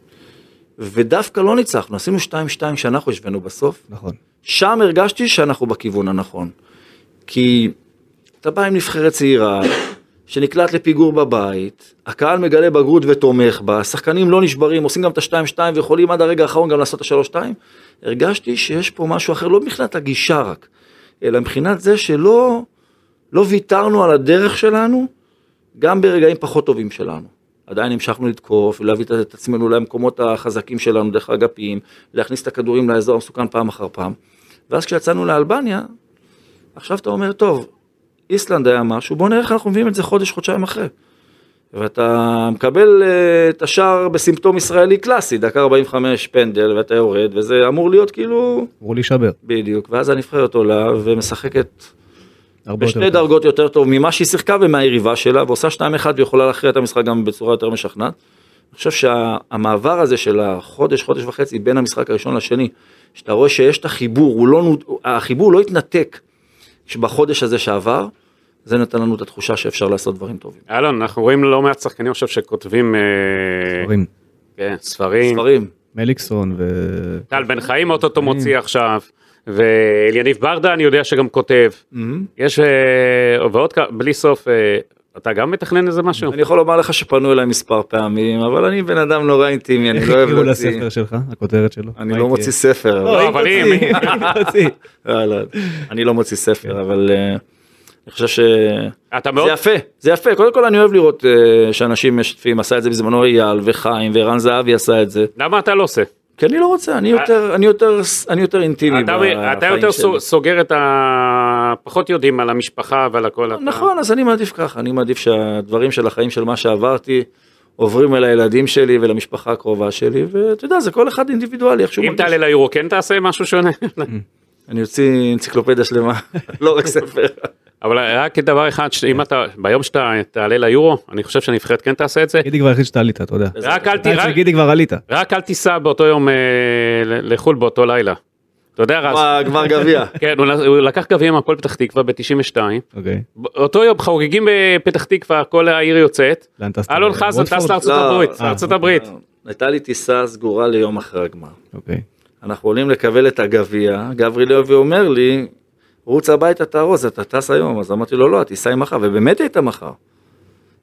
ודווקא לא ניצחנו, עשינו 2-2 שאנחנו השווינו בסוף, נכון. שם הרגשתי שאנחנו בכיוון הנכון. כי אתה בא עם נבחרת צעירה, שנקלט לפיגור בבית, הקהל מגלה בגרות ותומך בה, השחקנים לא נשברים, עושים גם את ה-2-2 ויכולים עד הרגע האחרון גם לעשות את ה-3-2, הרגשתי שיש פה משהו אחר, לא מבחינת הגישה רק, אלא מבחינת זה שלא לא ויתרנו על הדרך שלנו, גם ברגעים פחות טובים שלנו. עדיין המשכנו לתקוף, ולהביא את- עצמנו למקומות החזקים שלנו דרך האגפים, להכניס את הכדורים לאזור המסוכן פעם אחר פעם. ואז כשיצאנו לאלבניה, עכשיו אתה אומר, טוב, איסלנד היה משהו, בוא נראה איך אנחנו מביאים את זה חודש, חודשיים אחרי. ואתה מקבל אה, את השער בסימפטום ישראלי קלאסי, דקה 45 פנדל, ואתה יורד, וזה אמור להיות כאילו, אמרו להישבר. בדיוק, ואז הנבחרת עולה ומשחקת יותר בשתי טוב. דרגות יותר טוב ממה שהיא שיחקה ומהיריבה שלה, ועושה 2-1 ויכולה להכריע את המשחק גם בצורה יותר משכנעת. אני חושב שהמעבר הזה של החודש, חודש וחצי בין המשחק הראשון לשני, שאתה רואה שיש את החיבור, לא, החיבור לא התנתק בחודש הזה שעבר, זה נתן לנו את התחושה שאפשר לעשות דברים טובים. אלון, אנחנו רואים לא מעט שחקנים עכשיו שכותבים אה, דברים. כן, ספרים. ספרים. מליקסון ו... טל בן חיים אוטוטו מוציא עכשיו, ואליניב ברדה אני יודע שגם כותב. יש אה, ועוד כ- בלי סוף, אה, אתה גם מתכנן איזה משהו? אני יכול לומר לך שפנו אליי מספר פעמים, אבל אני בן אדם נורא אינטימי, אני איך לא אוהב יקראו להוציא. לספר שלך, הכותרת שלו? אני לא מוציא ספר. אבל- לא, אבל היא אם-. (laughs) לא, לא, אני לא מוציא ספר, אבל אה, אני חושב ש... אתה מאוד... זה יפה, זה יפה, קודם כל אני אוהב לראות אה, שאנשים משתפים, עשה את זה בזמנו אייל וחיים וערן זהבי עשה את זה, למה אתה לא עושה? כי אני לא רוצה, אני יותר, אני יותר, אני יותר אינטימי אתה, בחיים אתה יותר שלי. סו- סוגר את ה... פחות יודעים על המשפחה ועל הכל. אתה- נכון, אז אני מעדיף ככה, אני מעדיף שהדברים של החיים של מה שעברתי עוברים אל הילדים שלי ולמשפחה הקרובה שלי, ואתה יודע, זה כל אחד אינדיבידואלי, איך שהוא אם מרגיש. תעלה ליורו כן תעשה משהו שונה? (laughs) אני אוציא אנציקלופדיה שלמה, (laughs) לא רק ספר. אבל רק דבר אחד, אם אתה, ביום שאתה תעלה ליורו, אני חושב שהנבחרת כן תעשה את זה. גידי כבר היחיד שאתה עלית, אתה יודע. רק אל ת- אתה אצל רק- גידי כבר עלית. רק אל תיסע באותו יום אה, ל- לחו"ל באותו לילה. אתה יודע רז? גמר- גביע. (laughs) כן, הוא לקח גביע מהפועל פתח תקווה ב-92. אוקיי. אותו יום חוגגים בפתח תקווה, כל העיר יוצאת. לאן טסת? אלון חזן? טס לארצות לא, הברית, אה, לארצות הברית. הייתה לי טיסה סגורה ליום אחרי הגמר. אנחנו עולים לקבל את הגביע, גברי לוי אומר לי, רוץ הביתה תארוז, אתה טס היום, אז אמרתי לו, לא, הטיסה היא מחר, ובאמת הייתה מחר.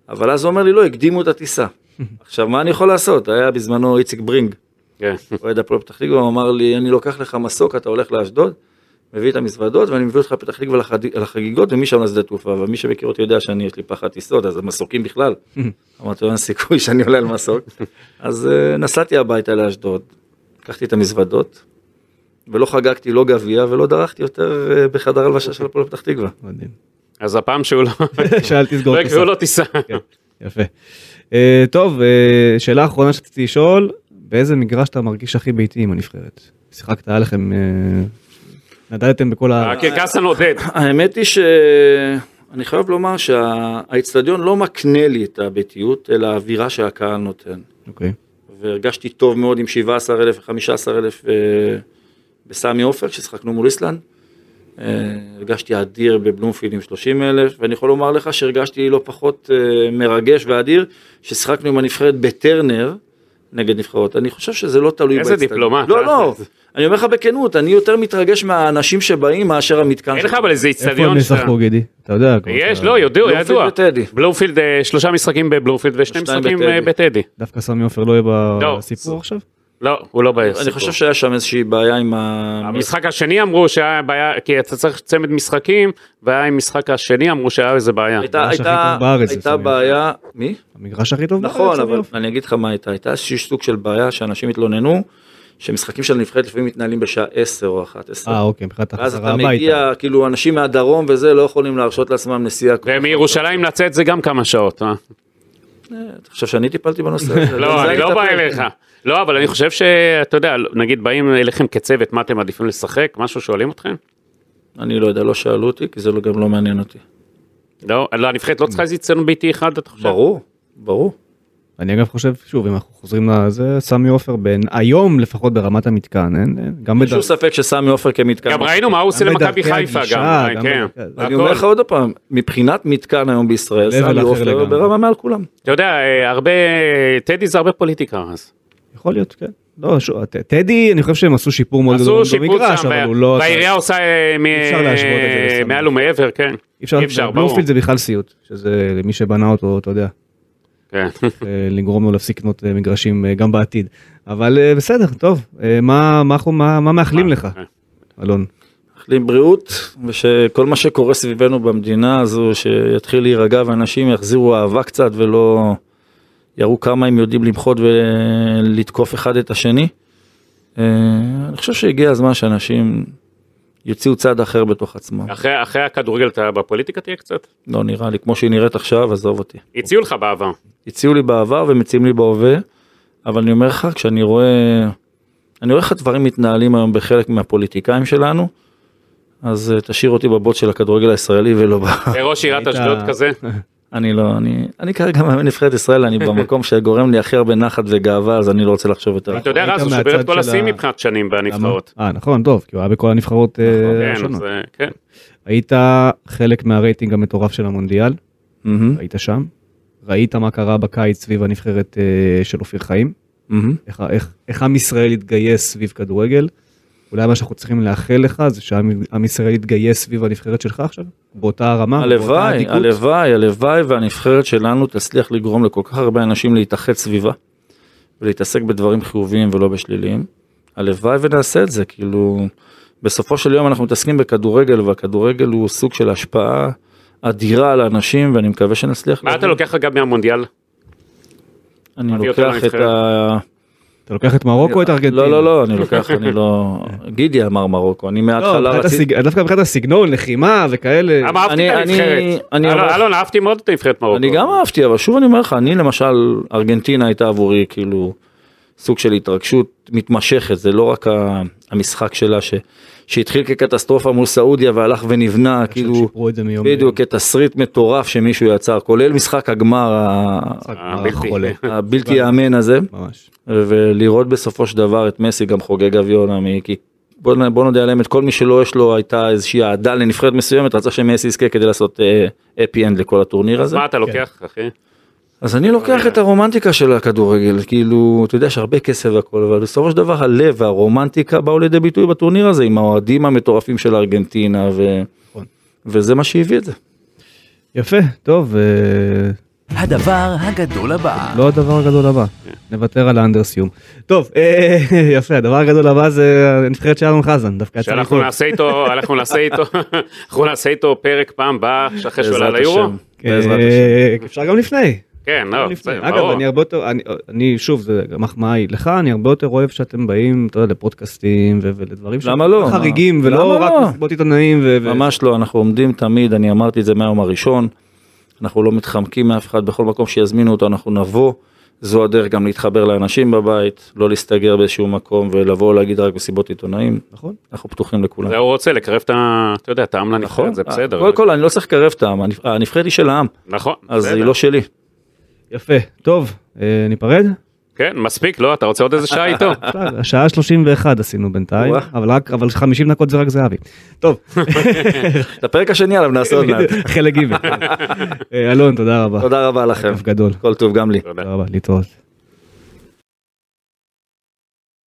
אבל אז הוא אומר לי, לא, הקדימו את הטיסה. (laughs) עכשיו, מה אני יכול לעשות? היה בזמנו איציק ברינג, כן. אוהד הפועל פתח תקווה, הוא אמר לי, אני לוקח לך מסוק, אתה הולך לאשדוד, מביא את המזוודות, ואני מביא אותך לפתח תקווה לחגיגות, ומשם לשדה תעופה, ומי שמכיר אותי יודע שאני, יש לי פחד טיסות, אז המסוקים בכלל. (laughs) אמרתי לו, אין סיכוי שאני עולה על מסוק. (laughs) אז אה, נסעתי הביתה לאשדוד, לקחתי את המזוודות, ולא חגגתי לא גביע ולא דרכתי יותר אה, בחדר הלבשה של הפועל פתח תקווה. מדהים. אז הפעם שהוא לא... (laughs) שאל תסגור לא טיסה. לו טיסה. כן, יפה. אה, טוב, אה, שאלה אחרונה שרציתי לשאול, באיזה מגרש אתה מרגיש הכי ביתי עם הנבחרת? שיחקת, היה לכם, נדדתם בכל ה... הקרקסן עודד. האמת היא שאני חייב לומר שהאיצטדיון לא מקנה לי את הביתיות, אלא האווירה שהקהל נותן. אוקיי. והרגשתי טוב מאוד עם 17,000 ו-15,000 בסמי עופר, כששחקנו מול איסלנד. אה, הרגשתי אדיר בבלומפילד עם 30,000, ואני יכול לומר לך שהרגשתי לא פחות אה, מרגש ואדיר, ששיחקנו עם הנבחרת בטרנר נגד נבחרות. אני חושב שזה לא תלוי איזה. דיפלומט, לא, אה? לא, (laughs) אני אומר לך בכנות, אני יותר מתרגש מהאנשים שבאים מאשר המתקן. אין לך. אבל איזה איפה הם איצטדיון. ישחקו גידי? אתה יודע. יש, לא, יודע, בלומפילד ידוע. בלומפילד, אה, שלושה משחקים בבלומפילד ושני משחקים בטדי. אה, בטדי. דווקא סמי עופר לא יהיה לא. בסיפור עכשיו? לא, הוא לא בסיפור. אני חושב שהיה שם איזושהי בעיה עם ה... המשחק השני אמרו שהיה בעיה, כי אתה צריך צמד משחקים, והיה עם משחק השני אמרו שהיה איזה בעיה. הייתה, בעיה, מי? המגרש הכי טוב נכון, בארץ, סמי אבל. אני אגיד לך מה הייתה, הייתה איזושהי סוג של בעיה שאנשים התלוננו, שמשחקים של הנבחרת לפעמים מתנהלים בשעה 10 או 11. אה, אוקיי, מבחינת ואז החזרה אתה הביתה. מגיע, כאילו אנשים מהדרום וזה לא יכולים להרשות לעצמם נסיעה. ומירושלים לצאת זה גם כמה שעות, אה? אה, אתה חושב שאני טיפלתי בנושא הזה? (laughs) לא, אני לא בא. אליך. לא, אבל אני חושב שאתה יודע, נגיד באים אליכם כצוות, מה אתם מעדיפים לשחק? משהו שואלים אתכם? אני לא יודע, לא שאלו אותי, כי זה לא- גם לא מעניין אותי. לא, לא, הנבחרת לא צריכה איזה ציון ביתי אחד, אתה חושב? ברור, ברור. אני אגב חושב, שוב, אם אנחנו חוזרים לזה, סמי עופר בין, היום לפחות ברמת המתקן, אין, אין, גם אין שום בדרך. ספק שסמי עופר כמתקן. גם ראינו מה הוא עושה למכבי חיפה גם, גם כן. אני אומר לך עוד פעם, מבחינת מתקן היום בישראל, סמי עופר. ברמה מעל כולם. אתה יודע, אה, הרבה, טדי זה הרבה פוליטיקה אז. יכול להיות, כן. לא, ט- טדי, אני חושב שהם עשו שיפור מאוד גדול במגרש, אבל הוא לא... והעירייה עושה אה, מ-. מעל ומעבר, כן. אי אפשר, אי אפשר, ברור. בלומפילד זה בכלל סיוט, שזה למי שבנה אותו, אתה יודע. אה, לגרום לו להפסיק לקנות אה, מגרשים אה, גם בעתיד. אבל אה, בסדר, טוב, אה, מה- מה אנחנו- מה מה מאחלים לך, אלון? מאחלים בריאות, ושכל מה שקורה סביבנו במדינה הזו, שיתחיל להירגע ואנשים יחזירו אהבה קצת ולא יראו כמה הם יודעים למחות ולתקוף אחד את השני. אה, אני חושב שהגיע הזמן שאנשים יוציאו צד אחר בתוך עצמם. אחרי, אחרי הכדורגל אתה בפוליטיקה תהיה קצת? לא נראה לי, כמו שהיא נראית עכשיו, עזוב אותי. הציעו לך בעבר. הציעו לי בעבר ומציעים לי בהווה, אבל אני אומר לך, כשאני רואה, אני רואה איך הדברים מתנהלים היום בחלק מהפוליטיקאים שלנו, אז אה, תשאיר אותי בבוט של הכדורגל הישראלי ולא ב... (laughs) ראש עיריית אשדוד כזה? (laughs) אני לא, אני, אני כרגע (laughs) מאמן נבחרת ישראל, אני במקום שגורם לי הכי הרבה נחת וגאווה, אז אני לא רוצה לחשוב יותר. אתה יודע רז, הוא שובר את כל השיאים מבחינת שנים בנבחרות. אה נכון טוב כי הוא היה בכל הנבחרות אה, כן, השונות. כן. היית חלק מהרייטינג המטורף של המונדיאל היית שם. ראית מה קרה בקיץ סביב הנבחרת אה, של אופיר חיים. איך עם ישראל התגייס סביב כדורגל. אולי מה שאנחנו צריכים לאחל לך זה שעם עם ישראל יתגייס סביב הנבחרת שלך עכשיו באותה רמה. באותה הלוואי, אדיקות. הלוואי, הלוואי והנבחרת שלנו תצליח לגרום לכל כך הרבה אנשים להתאחד סביבה ולהתעסק בדברים חיוביים ולא בשליליים. הלוואי ונעשה את זה, כאילו, בסופו של יום אנחנו מתעסקים בכדורגל והכדורגל הוא סוג של השפעה אדירה על האנשים ואני מקווה שנצליח. מה אתה. לוקח אגב מהמונדיאל? אני לוקח את? ה... אתה לוקח את מרוקו או את ארגנטינה? לא, לא, לא, אני לוקח, אני לא... גידי אמר מרוקו, אני לא, מההתחלה מבחינת רציתי... דווקא מבחינת הסגנון לחימה וכאלה. אני- את אני- אלון, אהבתי מאוד את הנבחרת מרוקו. אני גם אהבתי, אבל שוב אני אומר לך, אני למשל, ארגנטינה הייתה עבורי כאילו סוג של התרגשות מתמשכת, זה לא רק ה- המשחק שלה ש, שהתחיל כקטסטרופה מול סעודיה והלך ונבנה, כאילו, בדיוק כתסריט מטורף שמישהו יצר, כולל משחק הגמר הבלתי. (laughs) ייאמן הזה. ולראות בסופו של דבר את מסי גם חוגג גביע עולמי, כי בוא, בוא נודה על האמת, כל מי שלא יש לו הייתה איזושהי אהדה לנבחרת מסוימת, רצה שמסי יזכה כדי לעשות happy end לכל הטורניר הזה. מה אתה לוקח, אחי? אז אני לוקח את הרומנטיקה של הכדורגל, כאילו, אתה יודע, יש הרבה כסף והכל, אבל בסופו של דבר הלב והרומנטיקה באו לידי ביטוי בטורניר הזה, עם האוהדים המטורפים של ארגנטינה, ו... נכון. וזה מה שהביא את זה. יפה, טוב, אה, הדבר הגדול הבא. לא הדבר הגדול הבא, נוותר על האנדרסיום. טוב, אה, (laughs) יפה, הדבר הגדול הבא זה הנבחרת של אלון חזן, דווקא יצא שאנחנו. נעשה איתו, (laughs) אנחנו נעשה איתו, אנחנו נעשה איתו פרק פעם באה, אחרי שהוא עלה ליורו. אה, בעזרת השם. אפשר גם לפני. כן, לא. בסדר, אגב, ברור. אני הרבה יותר, אני- אני שוב, זה גם מחמאה היא לך, אני הרבה יותר אוהב שאתם באים, אתה יודע, לפודקאסטים ו- ולדברים למה לא? חריגים, מה? ולא למה רק לא? מסיבות עיתונאים. ו- ו- ממש לא, אנחנו עומדים תמיד, אני אמרתי את זה מהיום הראשון, אנחנו לא מתחמקים מאף אחד, בכל מקום שיזמינו אותו אנחנו נבוא. זו הדרך גם להתחבר לאנשים בבית, לא להסתגר באיזשהו מקום ולבוא להגיד רק מסיבות עיתונאים, נכון. אנחנו פתוחים לכולם. זה הוא רוצה לקרב את ה... אתה יודע, את העם לנבחרת, זה בסדר. נכון. קודם כל אני לא צריך לקרב את העם, הנבח- הנבחרת היא של העם, נכון, אז בסדר. היא לא שלי. יפה, טוב, אה, ניפרד? כן, מספיק, לא? אתה רוצה עוד איזה שעה איתו? (laughs) השעה 31 עשינו בינתיים. אבל רק, אבל 50 דקות זה רק זהבי. טוב, את הפרק השני עליו נעשה עוד מעט. (laughs) חלק ג'. אה, אלון, תודה רבה. תודה רבה לכם, כיף גדול. כל טוב גם לי. תודה. תודה רבה, להתראות.